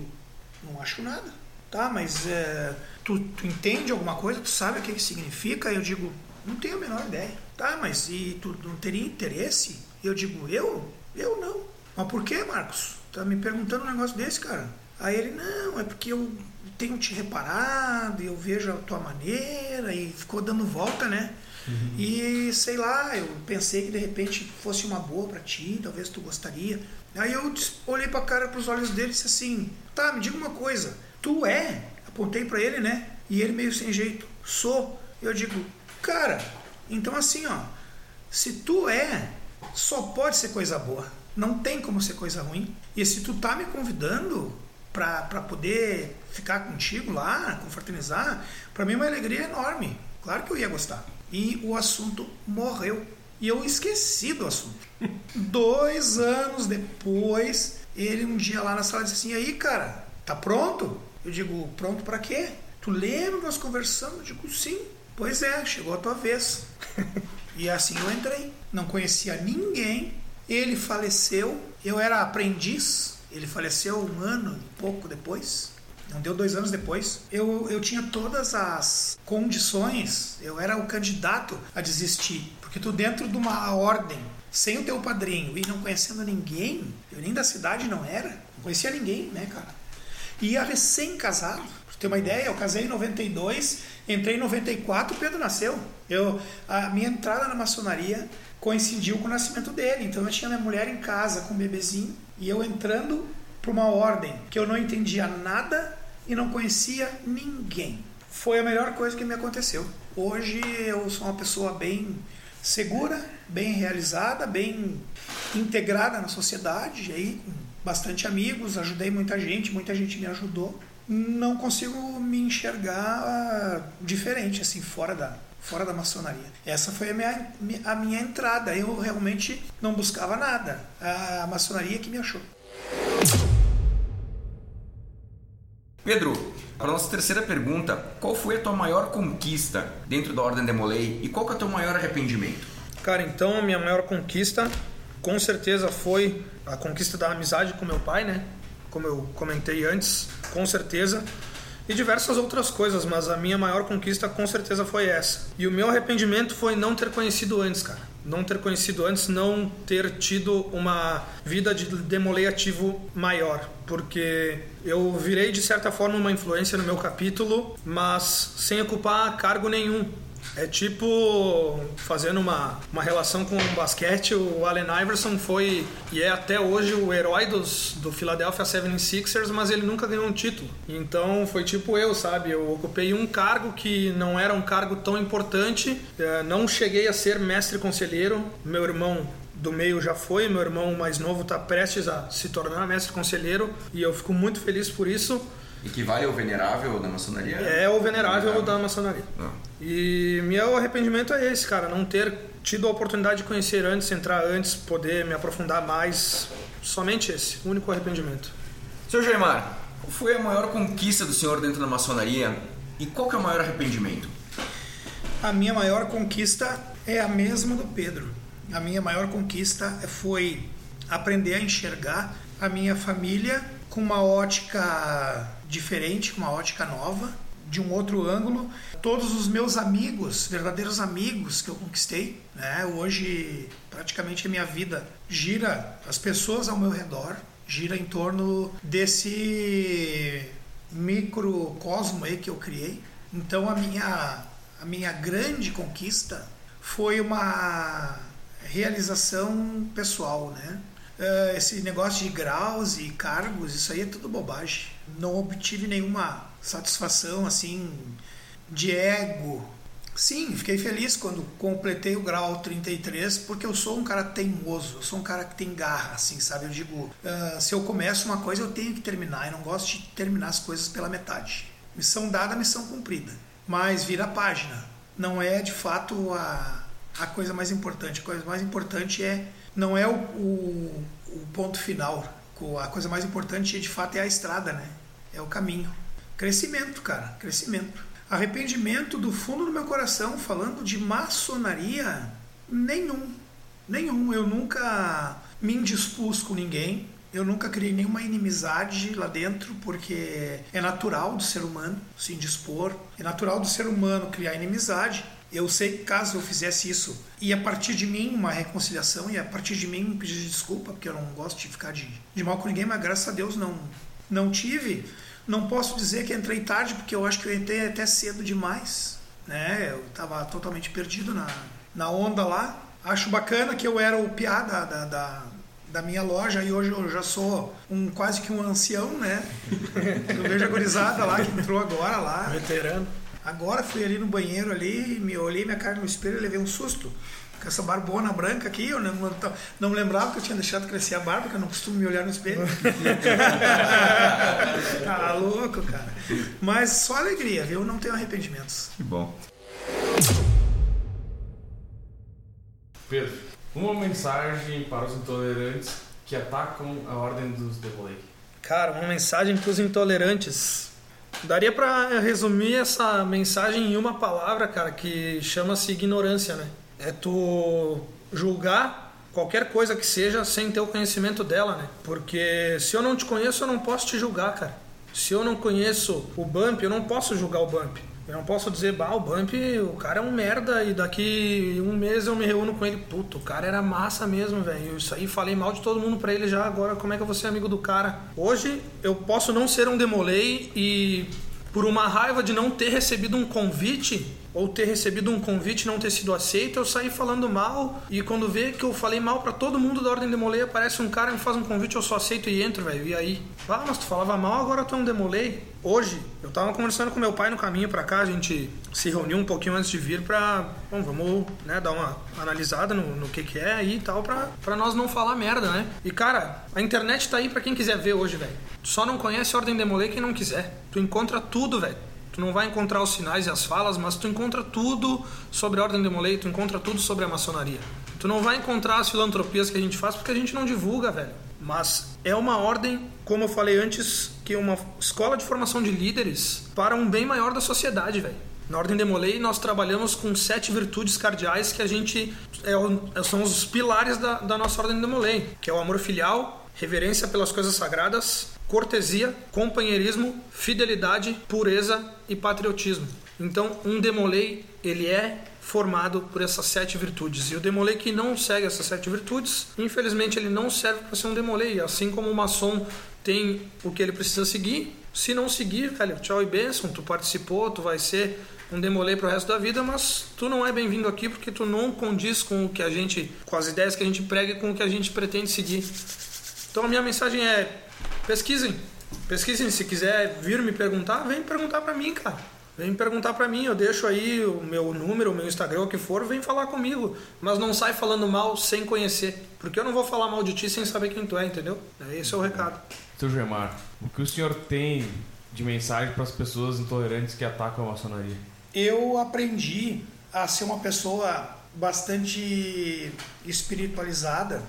não acho nada. Tá, mas é, tu, tu entende alguma coisa? Tu sabe o que, que significa? Eu digo: não tenho a menor ideia. Tá, mas e tu não teria interesse? Eu digo: eu? Eu não. Mas por que, Marcos? Tá me perguntando um negócio desse, cara? Aí ele: não, é porque eu tenho te reparado, eu vejo a tua maneira, e ficou dando volta, né? Uhum. E sei lá, eu pensei que de repente fosse uma boa para ti, talvez tu gostaria. Aí eu olhei para cara, para os olhos dele e disse assim: "Tá, me diga uma coisa. Tu é?" Apontei para ele, né? E ele meio sem jeito: "Sou". Eu digo: "Cara, então assim, ó, se tu é, só pode ser coisa boa. Não tem como ser coisa ruim. E se tu tá me convidando, para poder ficar contigo lá, confraternizar, para mim é uma alegria enorme. Claro que eu ia gostar. E o assunto morreu. E eu esqueci do assunto. Dois anos depois, ele um dia lá na sala disse assim: aí, cara, tá pronto? Eu digo: pronto para quê? Tu lembra nós conversamos? Eu digo: sim. Pois é, chegou a tua vez. e assim eu entrei. Não conhecia ninguém. Ele faleceu. Eu era aprendiz ele faleceu um ano e pouco depois. Não deu dois anos depois. Eu, eu tinha todas as condições, eu era o candidato a desistir. Porque tu, dentro de uma ordem sem o teu padrinho e não conhecendo ninguém, eu nem da cidade não era, não conhecia ninguém, né, cara? E ia recém-casado. Pra ter uma ideia, eu casei em 92, entrei em 94, o Pedro nasceu. Eu, a minha entrada na maçonaria coincidiu com o nascimento dele. Então eu tinha minha mulher em casa com o bebezinho e eu entrando para uma ordem que eu não entendia nada e não conhecia ninguém. Foi a melhor coisa que me aconteceu. Hoje eu sou uma pessoa bem segura, bem realizada, bem integrada na sociedade, aí com bastante amigos, ajudei muita gente, muita gente me ajudou. Não consigo me enxergar diferente assim fora da fora da maçonaria. Essa foi a minha, a minha entrada. Eu realmente não buscava nada. A maçonaria que me achou. Pedro, para nossa terceira pergunta, qual foi a tua maior conquista dentro da Ordem Demolei e qual que é o teu maior arrependimento? Cara, então a minha maior conquista com certeza foi a conquista da amizade com meu pai, né? Como eu comentei antes, com certeza. E diversas outras coisas, mas a minha maior conquista com certeza foi essa. E o meu arrependimento foi não ter conhecido antes, cara. Não ter conhecido antes, não ter tido uma vida de demolei ativo maior. Porque eu virei de certa forma uma influência no meu capítulo, mas sem ocupar cargo nenhum. É tipo, fazendo uma, uma relação com o basquete, o Allen Iverson foi e é até hoje o herói dos, do Philadelphia 76ers, mas ele nunca ganhou um título. Então foi tipo eu, sabe? Eu ocupei um cargo que não era um cargo tão importante, é, não cheguei a ser mestre conselheiro. Meu irmão do meio já foi, meu irmão mais novo está prestes a se tornar mestre conselheiro e eu fico muito feliz por isso. Equivale ao venerável da maçonaria? É o venerável da maçonaria. Ah. E meu arrependimento é esse, cara, não ter tido a oportunidade de conhecer antes, entrar antes, poder me aprofundar mais. Somente esse, o único arrependimento. Senhor Jaimar, qual foi a maior conquista do senhor dentro da maçonaria e qual que é o maior arrependimento? A minha maior conquista é a mesma do Pedro. A minha maior conquista foi aprender a enxergar a minha família com uma ótica diferente, com uma ótica nova, de um outro ângulo. Todos os meus amigos, verdadeiros amigos que eu conquistei, né? hoje praticamente a minha vida gira, as pessoas ao meu redor, gira em torno desse microcosmo aí que eu criei. Então a minha, a minha grande conquista foi uma realização pessoal, né? Uh, esse negócio de graus e cargos, isso aí é tudo bobagem. Não obtive nenhuma satisfação assim de ego. Sim, fiquei feliz quando completei o grau 33, porque eu sou um cara teimoso, eu sou um cara que tem garra, assim, sabe? Eu digo, uh, se eu começo uma coisa, eu tenho que terminar, eu não gosto de terminar as coisas pela metade. Missão dada, missão cumprida. Mas vira a página. Não é de fato a, a coisa mais importante. A coisa mais importante é não é o, o, o ponto final. A coisa mais importante, de fato, é a estrada, né? É o caminho. Crescimento, cara, crescimento. Arrependimento do fundo do meu coração, falando de maçonaria, nenhum. Nenhum. Eu nunca me indispus com ninguém. Eu nunca criei nenhuma inimizade lá dentro, porque é natural do ser humano se indispor. É natural do ser humano criar inimizade. Eu sei que caso eu fizesse isso, e a partir de mim uma reconciliação, e a partir de mim um pedido de desculpa, porque eu não gosto de ficar de, de mal com ninguém, mas graças a Deus não, não tive. Não posso dizer que entrei tarde, porque eu acho que eu entrei até cedo demais. Né? Eu estava totalmente perdido na, na onda lá. Acho bacana que eu era o piá da, da, da, da minha loja e hoje eu já sou um quase que um ancião, né? Eu vejo a gurizada lá que entrou agora lá. Veterano. Agora fui ali no banheiro ali, me olhei minha cara no espelho e levei um susto. Com essa barbona branca aqui, eu não, não, não lembrava que eu tinha deixado crescer a barba, porque eu não costumo me olhar no espelho. tá louco, cara. Mas só alegria, viu? Não tenho arrependimentos. Que bom. Pedro, uma mensagem para os intolerantes que atacam a ordem dos Devolei. Cara, uma mensagem para os intolerantes Daria para resumir essa mensagem em uma palavra, cara, que chama-se ignorância, né? É tu julgar qualquer coisa que seja sem ter o conhecimento dela, né? Porque se eu não te conheço, eu não posso te julgar, cara. Se eu não conheço o Bump, eu não posso julgar o Bump. Eu não posso dizer, bah, o Bump, o cara é um merda e daqui um mês eu me reúno com ele. Puto, o cara era massa mesmo, velho. Isso aí falei mal de todo mundo pra ele já. Agora, como é que eu vou ser amigo do cara? Hoje, eu posso não ser um demolei e por uma raiva de não ter recebido um convite, ou ter recebido um convite e não ter sido aceito, eu saí falando mal e quando vê que eu falei mal para todo mundo da Ordem Demolei, aparece um cara me faz um convite, eu só aceito e entro, velho. E aí? Ah, mas tu falava mal, agora tu é um Demolei. Hoje, eu tava conversando com meu pai no caminho para cá, a gente se reuniu um pouquinho antes de vir pra, bom, vamos, né, dar uma analisada no, no que que é e tal, pra, pra nós não falar merda, né? E cara, a internet tá aí para quem quiser ver hoje, velho. Só não conhece Ordem Demolei quem não quiser. Tu encontra tudo, velho. Tu não vai encontrar os sinais e as falas, mas tu encontra tudo sobre a Ordem de Molay, tu encontra tudo sobre a maçonaria. Tu não vai encontrar as filantropias que a gente faz porque a gente não divulga, velho. Mas é uma ordem, como eu falei antes, que é uma escola de formação de líderes para um bem maior da sociedade, velho. Na Ordem de Molay, nós trabalhamos com sete virtudes cardeais que a gente é, são os pilares da, da nossa Ordem de Molay, que é o amor filial, reverência pelas coisas sagradas, cortesia, companheirismo, fidelidade, pureza e patriotismo. Então, um demolei, ele é formado por essas sete virtudes. E o demolei que não segue essas sete virtudes, infelizmente ele não serve para ser um demolei. Assim como o maçom tem o que ele precisa seguir, se não seguir, velho, tchau e bênção, tu participou, tu vai ser um demolei para o resto da vida, mas tu não é bem-vindo aqui porque tu não condiz com o que a gente, com as ideias que a gente prega e com o que a gente pretende seguir. Então a minha mensagem é pesquisem. Pesquisem. Se quiser vir me perguntar, vem perguntar para mim, cara. Vem perguntar para mim, eu deixo aí o meu número, o meu Instagram, o que for, vem falar comigo. Mas não sai falando mal sem conhecer. Porque eu não vou falar mal de ti sem saber quem tu é, entendeu? Esse é o recado. Seu Gemar, o que o senhor tem de mensagem para as pessoas intolerantes que atacam a maçonaria? Eu aprendi a ser uma pessoa bastante espiritualizada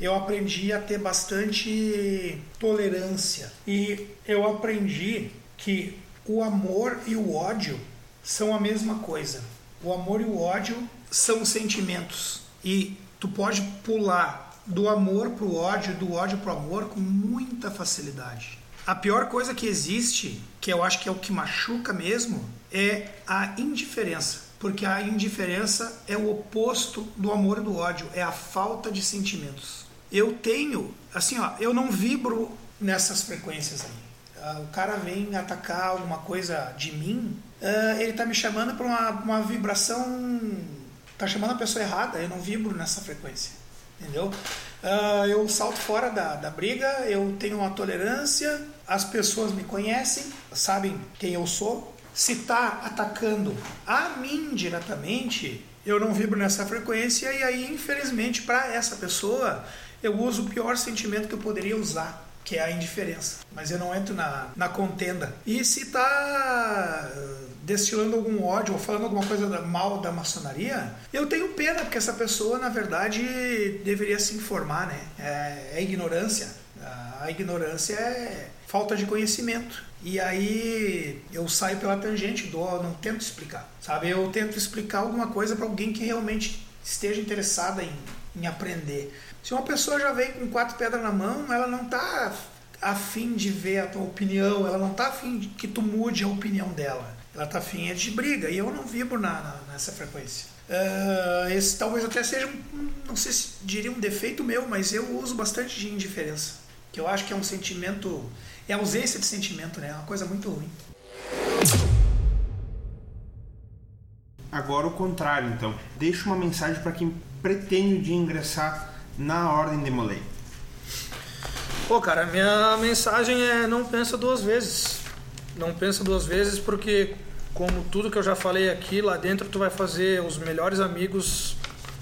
eu aprendi a ter bastante tolerância e eu aprendi que o amor e o ódio são a mesma coisa. O amor e o ódio são sentimentos e tu pode pular do amor para o ódio, do ódio para o amor com muita facilidade. A pior coisa que existe, que eu acho que é o que machuca mesmo, é a indiferença. Porque a indiferença é o oposto do amor e do ódio, é a falta de sentimentos eu tenho, assim, ó, eu não vibro nessas frequências aí. Uh, o cara vem atacar alguma coisa de mim, uh, ele tá me chamando para uma, uma vibração, tá chamando a pessoa errada, eu não vibro nessa frequência, entendeu? Uh, eu salto fora da, da briga, eu tenho uma tolerância, as pessoas me conhecem, sabem quem eu sou. Se tá atacando a mim diretamente, eu não vibro nessa frequência e aí, infelizmente, para essa pessoa, eu uso o pior sentimento que eu poderia usar, que é a indiferença. Mas eu não entro na, na contenda. E se está eh, destilando algum ódio ou falando alguma coisa da, mal da maçonaria, eu tenho pena, porque essa pessoa, na verdade, deveria se informar, né? É, é ignorância. A ignorância é falta de conhecimento. E aí eu saio pela tangente, dou, não tento explicar, sabe? Eu tento explicar alguma coisa para alguém que realmente esteja interessada em, em aprender. Se uma pessoa já vem com quatro pedras na mão, ela não está afim de ver a tua opinião, ela não está afim de que tu mude a opinião dela. Ela está afim é de briga e eu não vibro na, na, nessa frequência. Uh, esse talvez até seja, não sei se diria um defeito meu, mas eu uso bastante de indiferença. Que eu acho que é um sentimento, é ausência de sentimento, né? É uma coisa muito ruim. Agora o contrário, então. Deixa uma mensagem para quem pretende de ingressar na ordem de Molay? Pô, cara, minha mensagem é não pensa duas vezes. Não pensa duas vezes porque, como tudo que eu já falei aqui, lá dentro tu vai fazer os melhores amigos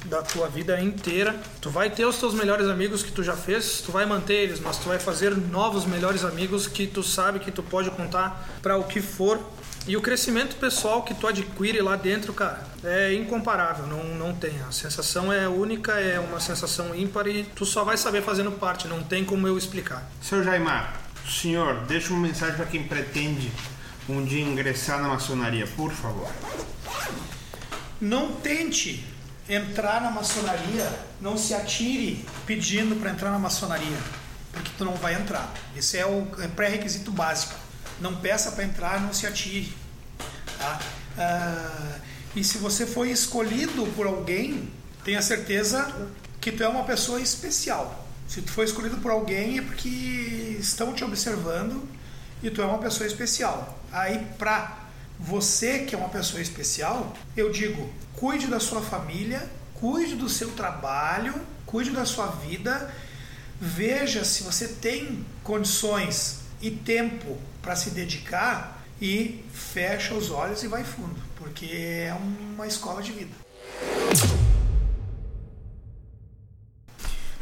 da tua vida inteira. Tu vai ter os teus melhores amigos que tu já fez, tu vai manter eles, mas tu vai fazer novos melhores amigos que tu sabe que tu pode contar para o que for e o crescimento pessoal que tu adquire lá dentro, cara, é incomparável, não, não tem. A sensação é única, é uma sensação ímpar e tu só vai saber fazendo parte, não tem como eu explicar. Seu Jaimar, senhor, deixa uma mensagem para quem pretende um dia ingressar na maçonaria, por favor. Não tente entrar na maçonaria, não se atire pedindo para entrar na maçonaria, porque tu não vai entrar. Esse é o é pré-requisito básico. Não peça para entrar, não se atire. Tá? Ah, e se você foi escolhido por alguém, tenha certeza que tu é uma pessoa especial. Se tu foi escolhido por alguém é porque estão te observando e tu é uma pessoa especial. Aí pra você que é uma pessoa especial, eu digo, cuide da sua família, cuide do seu trabalho, cuide da sua vida, veja se você tem condições e tempo para se dedicar e fecha os olhos e vai fundo, porque é uma escola de vida.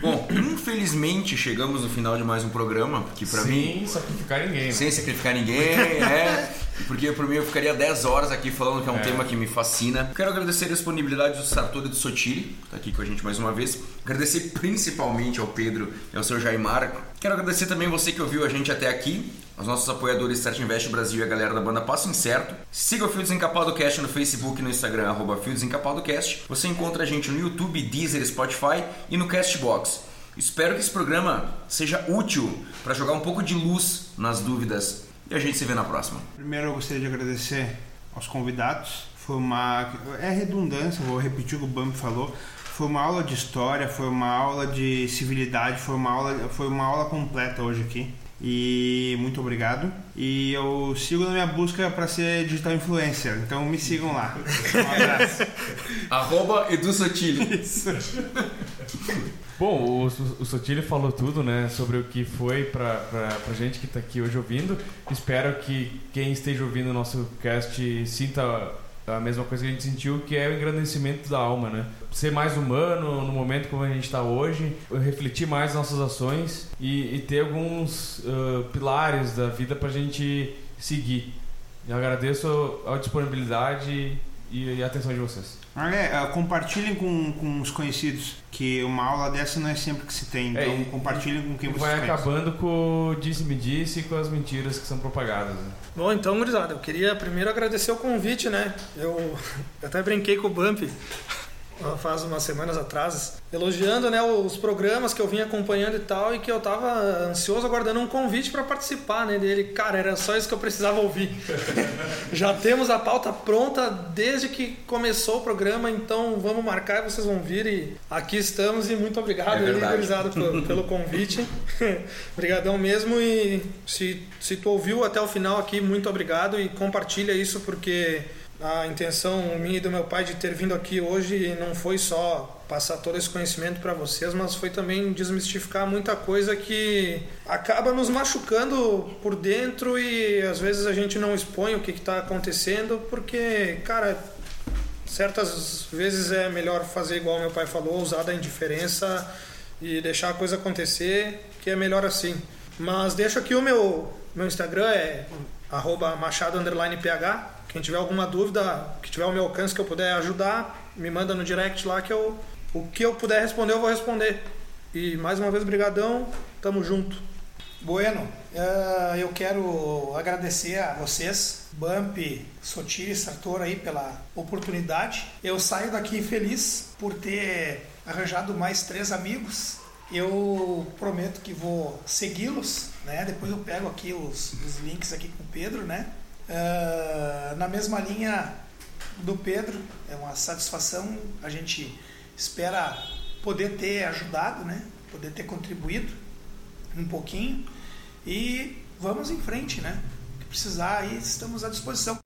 Bom, infelizmente chegamos no final de mais um programa, que pra mim Sem sacrificar ninguém. né? sem sacrificar ninguém, é. Porque por mim eu ficaria 10 horas aqui falando que é um É. tema que me fascina. Quero agradecer a disponibilidade do Sartori do Sotiri, que tá aqui com a gente mais uma vez. Agradecer principalmente ao Pedro e ao seu Jaimar. Quero agradecer também você que ouviu a gente até aqui, aos nossos apoiadores Start Invest Brasil e a galera da banda Passo Incerto. Siga o Fio Desencapado Cast no Facebook e no Instagram, arroba Fio Desencapado Cast. Você encontra a gente no YouTube, Deezer, Spotify e no Castbox. Espero que esse programa seja útil para jogar um pouco de luz nas dúvidas. E a gente se vê na próxima. Primeiro eu gostaria de agradecer aos convidados. Foi uma. É redundância, vou repetir o que o Bambi falou. Foi uma aula de história, foi uma aula de civilidade, foi uma aula, foi uma aula completa hoje aqui. E muito obrigado. E eu sigo na minha busca para ser digital influencer, então me sigam lá. Um abraço. Arroba Edu Sotile. Bom, o, o Sotile falou tudo, né, sobre o que foi pra, pra gente que tá aqui hoje ouvindo. Espero que quem esteja ouvindo o nosso cast sinta a mesma coisa que a gente sentiu, que é o engrandecimento da alma, né? Ser mais humano no momento como a gente está hoje, refletir mais nossas ações e, e ter alguns ah, pilares da vida pra gente seguir. Eu agradeço a disponibilidade e, e a atenção de vocês. Ah, é, compartilhem com, com os conhecidos, que uma aula dessa não é sempre que se tem. Então É, compartilhem com quem E vocês vai acabando com o disse-me-disse e com as mentiras que são propagadas. Né? Bom, então, gurizada, eu queria primeiro agradecer o convite, né? Eu, até brinquei com o Bump faz umas semanas atrás, elogiando né, os programas que eu vim acompanhando e tal, e que eu tava ansioso aguardando um convite para participar né, dele. Cara, era só isso que eu precisava ouvir. Já temos a pauta pronta desde que começou o programa, então vamos marcar e vocês vão vir. E aqui estamos e muito obrigado, É pelo, pelo convite. Obrigadão mesmo e se, se tu ouviu até o final aqui, muito obrigado e compartilha isso porque a intenção minha e do meu pai de ter vindo aqui hoje não foi só passar todo esse conhecimento para vocês, mas foi também desmistificar muita coisa que acaba nos machucando por dentro e às vezes a gente não expõe o que está acontecendo porque, cara, certas vezes é melhor fazer igual meu pai falou, usar da indiferença e deixar a coisa acontecer, que é melhor assim. Mas deixo aqui o meu, meu Instagram, é arroba machado underline ph. Quem tiver alguma dúvida, que tiver ao meu alcance que eu puder ajudar, me manda no direct lá que eu, o que eu puder responder, eu vou responder. E mais uma vez, brigadão, tamo junto. Bueno, eh, eu quero agradecer a vocês, Bump, Sotiri, Sartor aí pela oportunidade. Eu saio daqui feliz por ter arranjado mais três amigos. Eu prometo que vou segui-los, né? Depois eu pego aqui os, os links aqui com o Pedro, né? Eh, na mesma linha do Pedro, é uma satisfação. A gente espera poder ter ajudado, né? Poder ter contribuído um pouquinho e vamos em frente, né? O que precisar aí estamos à disposição.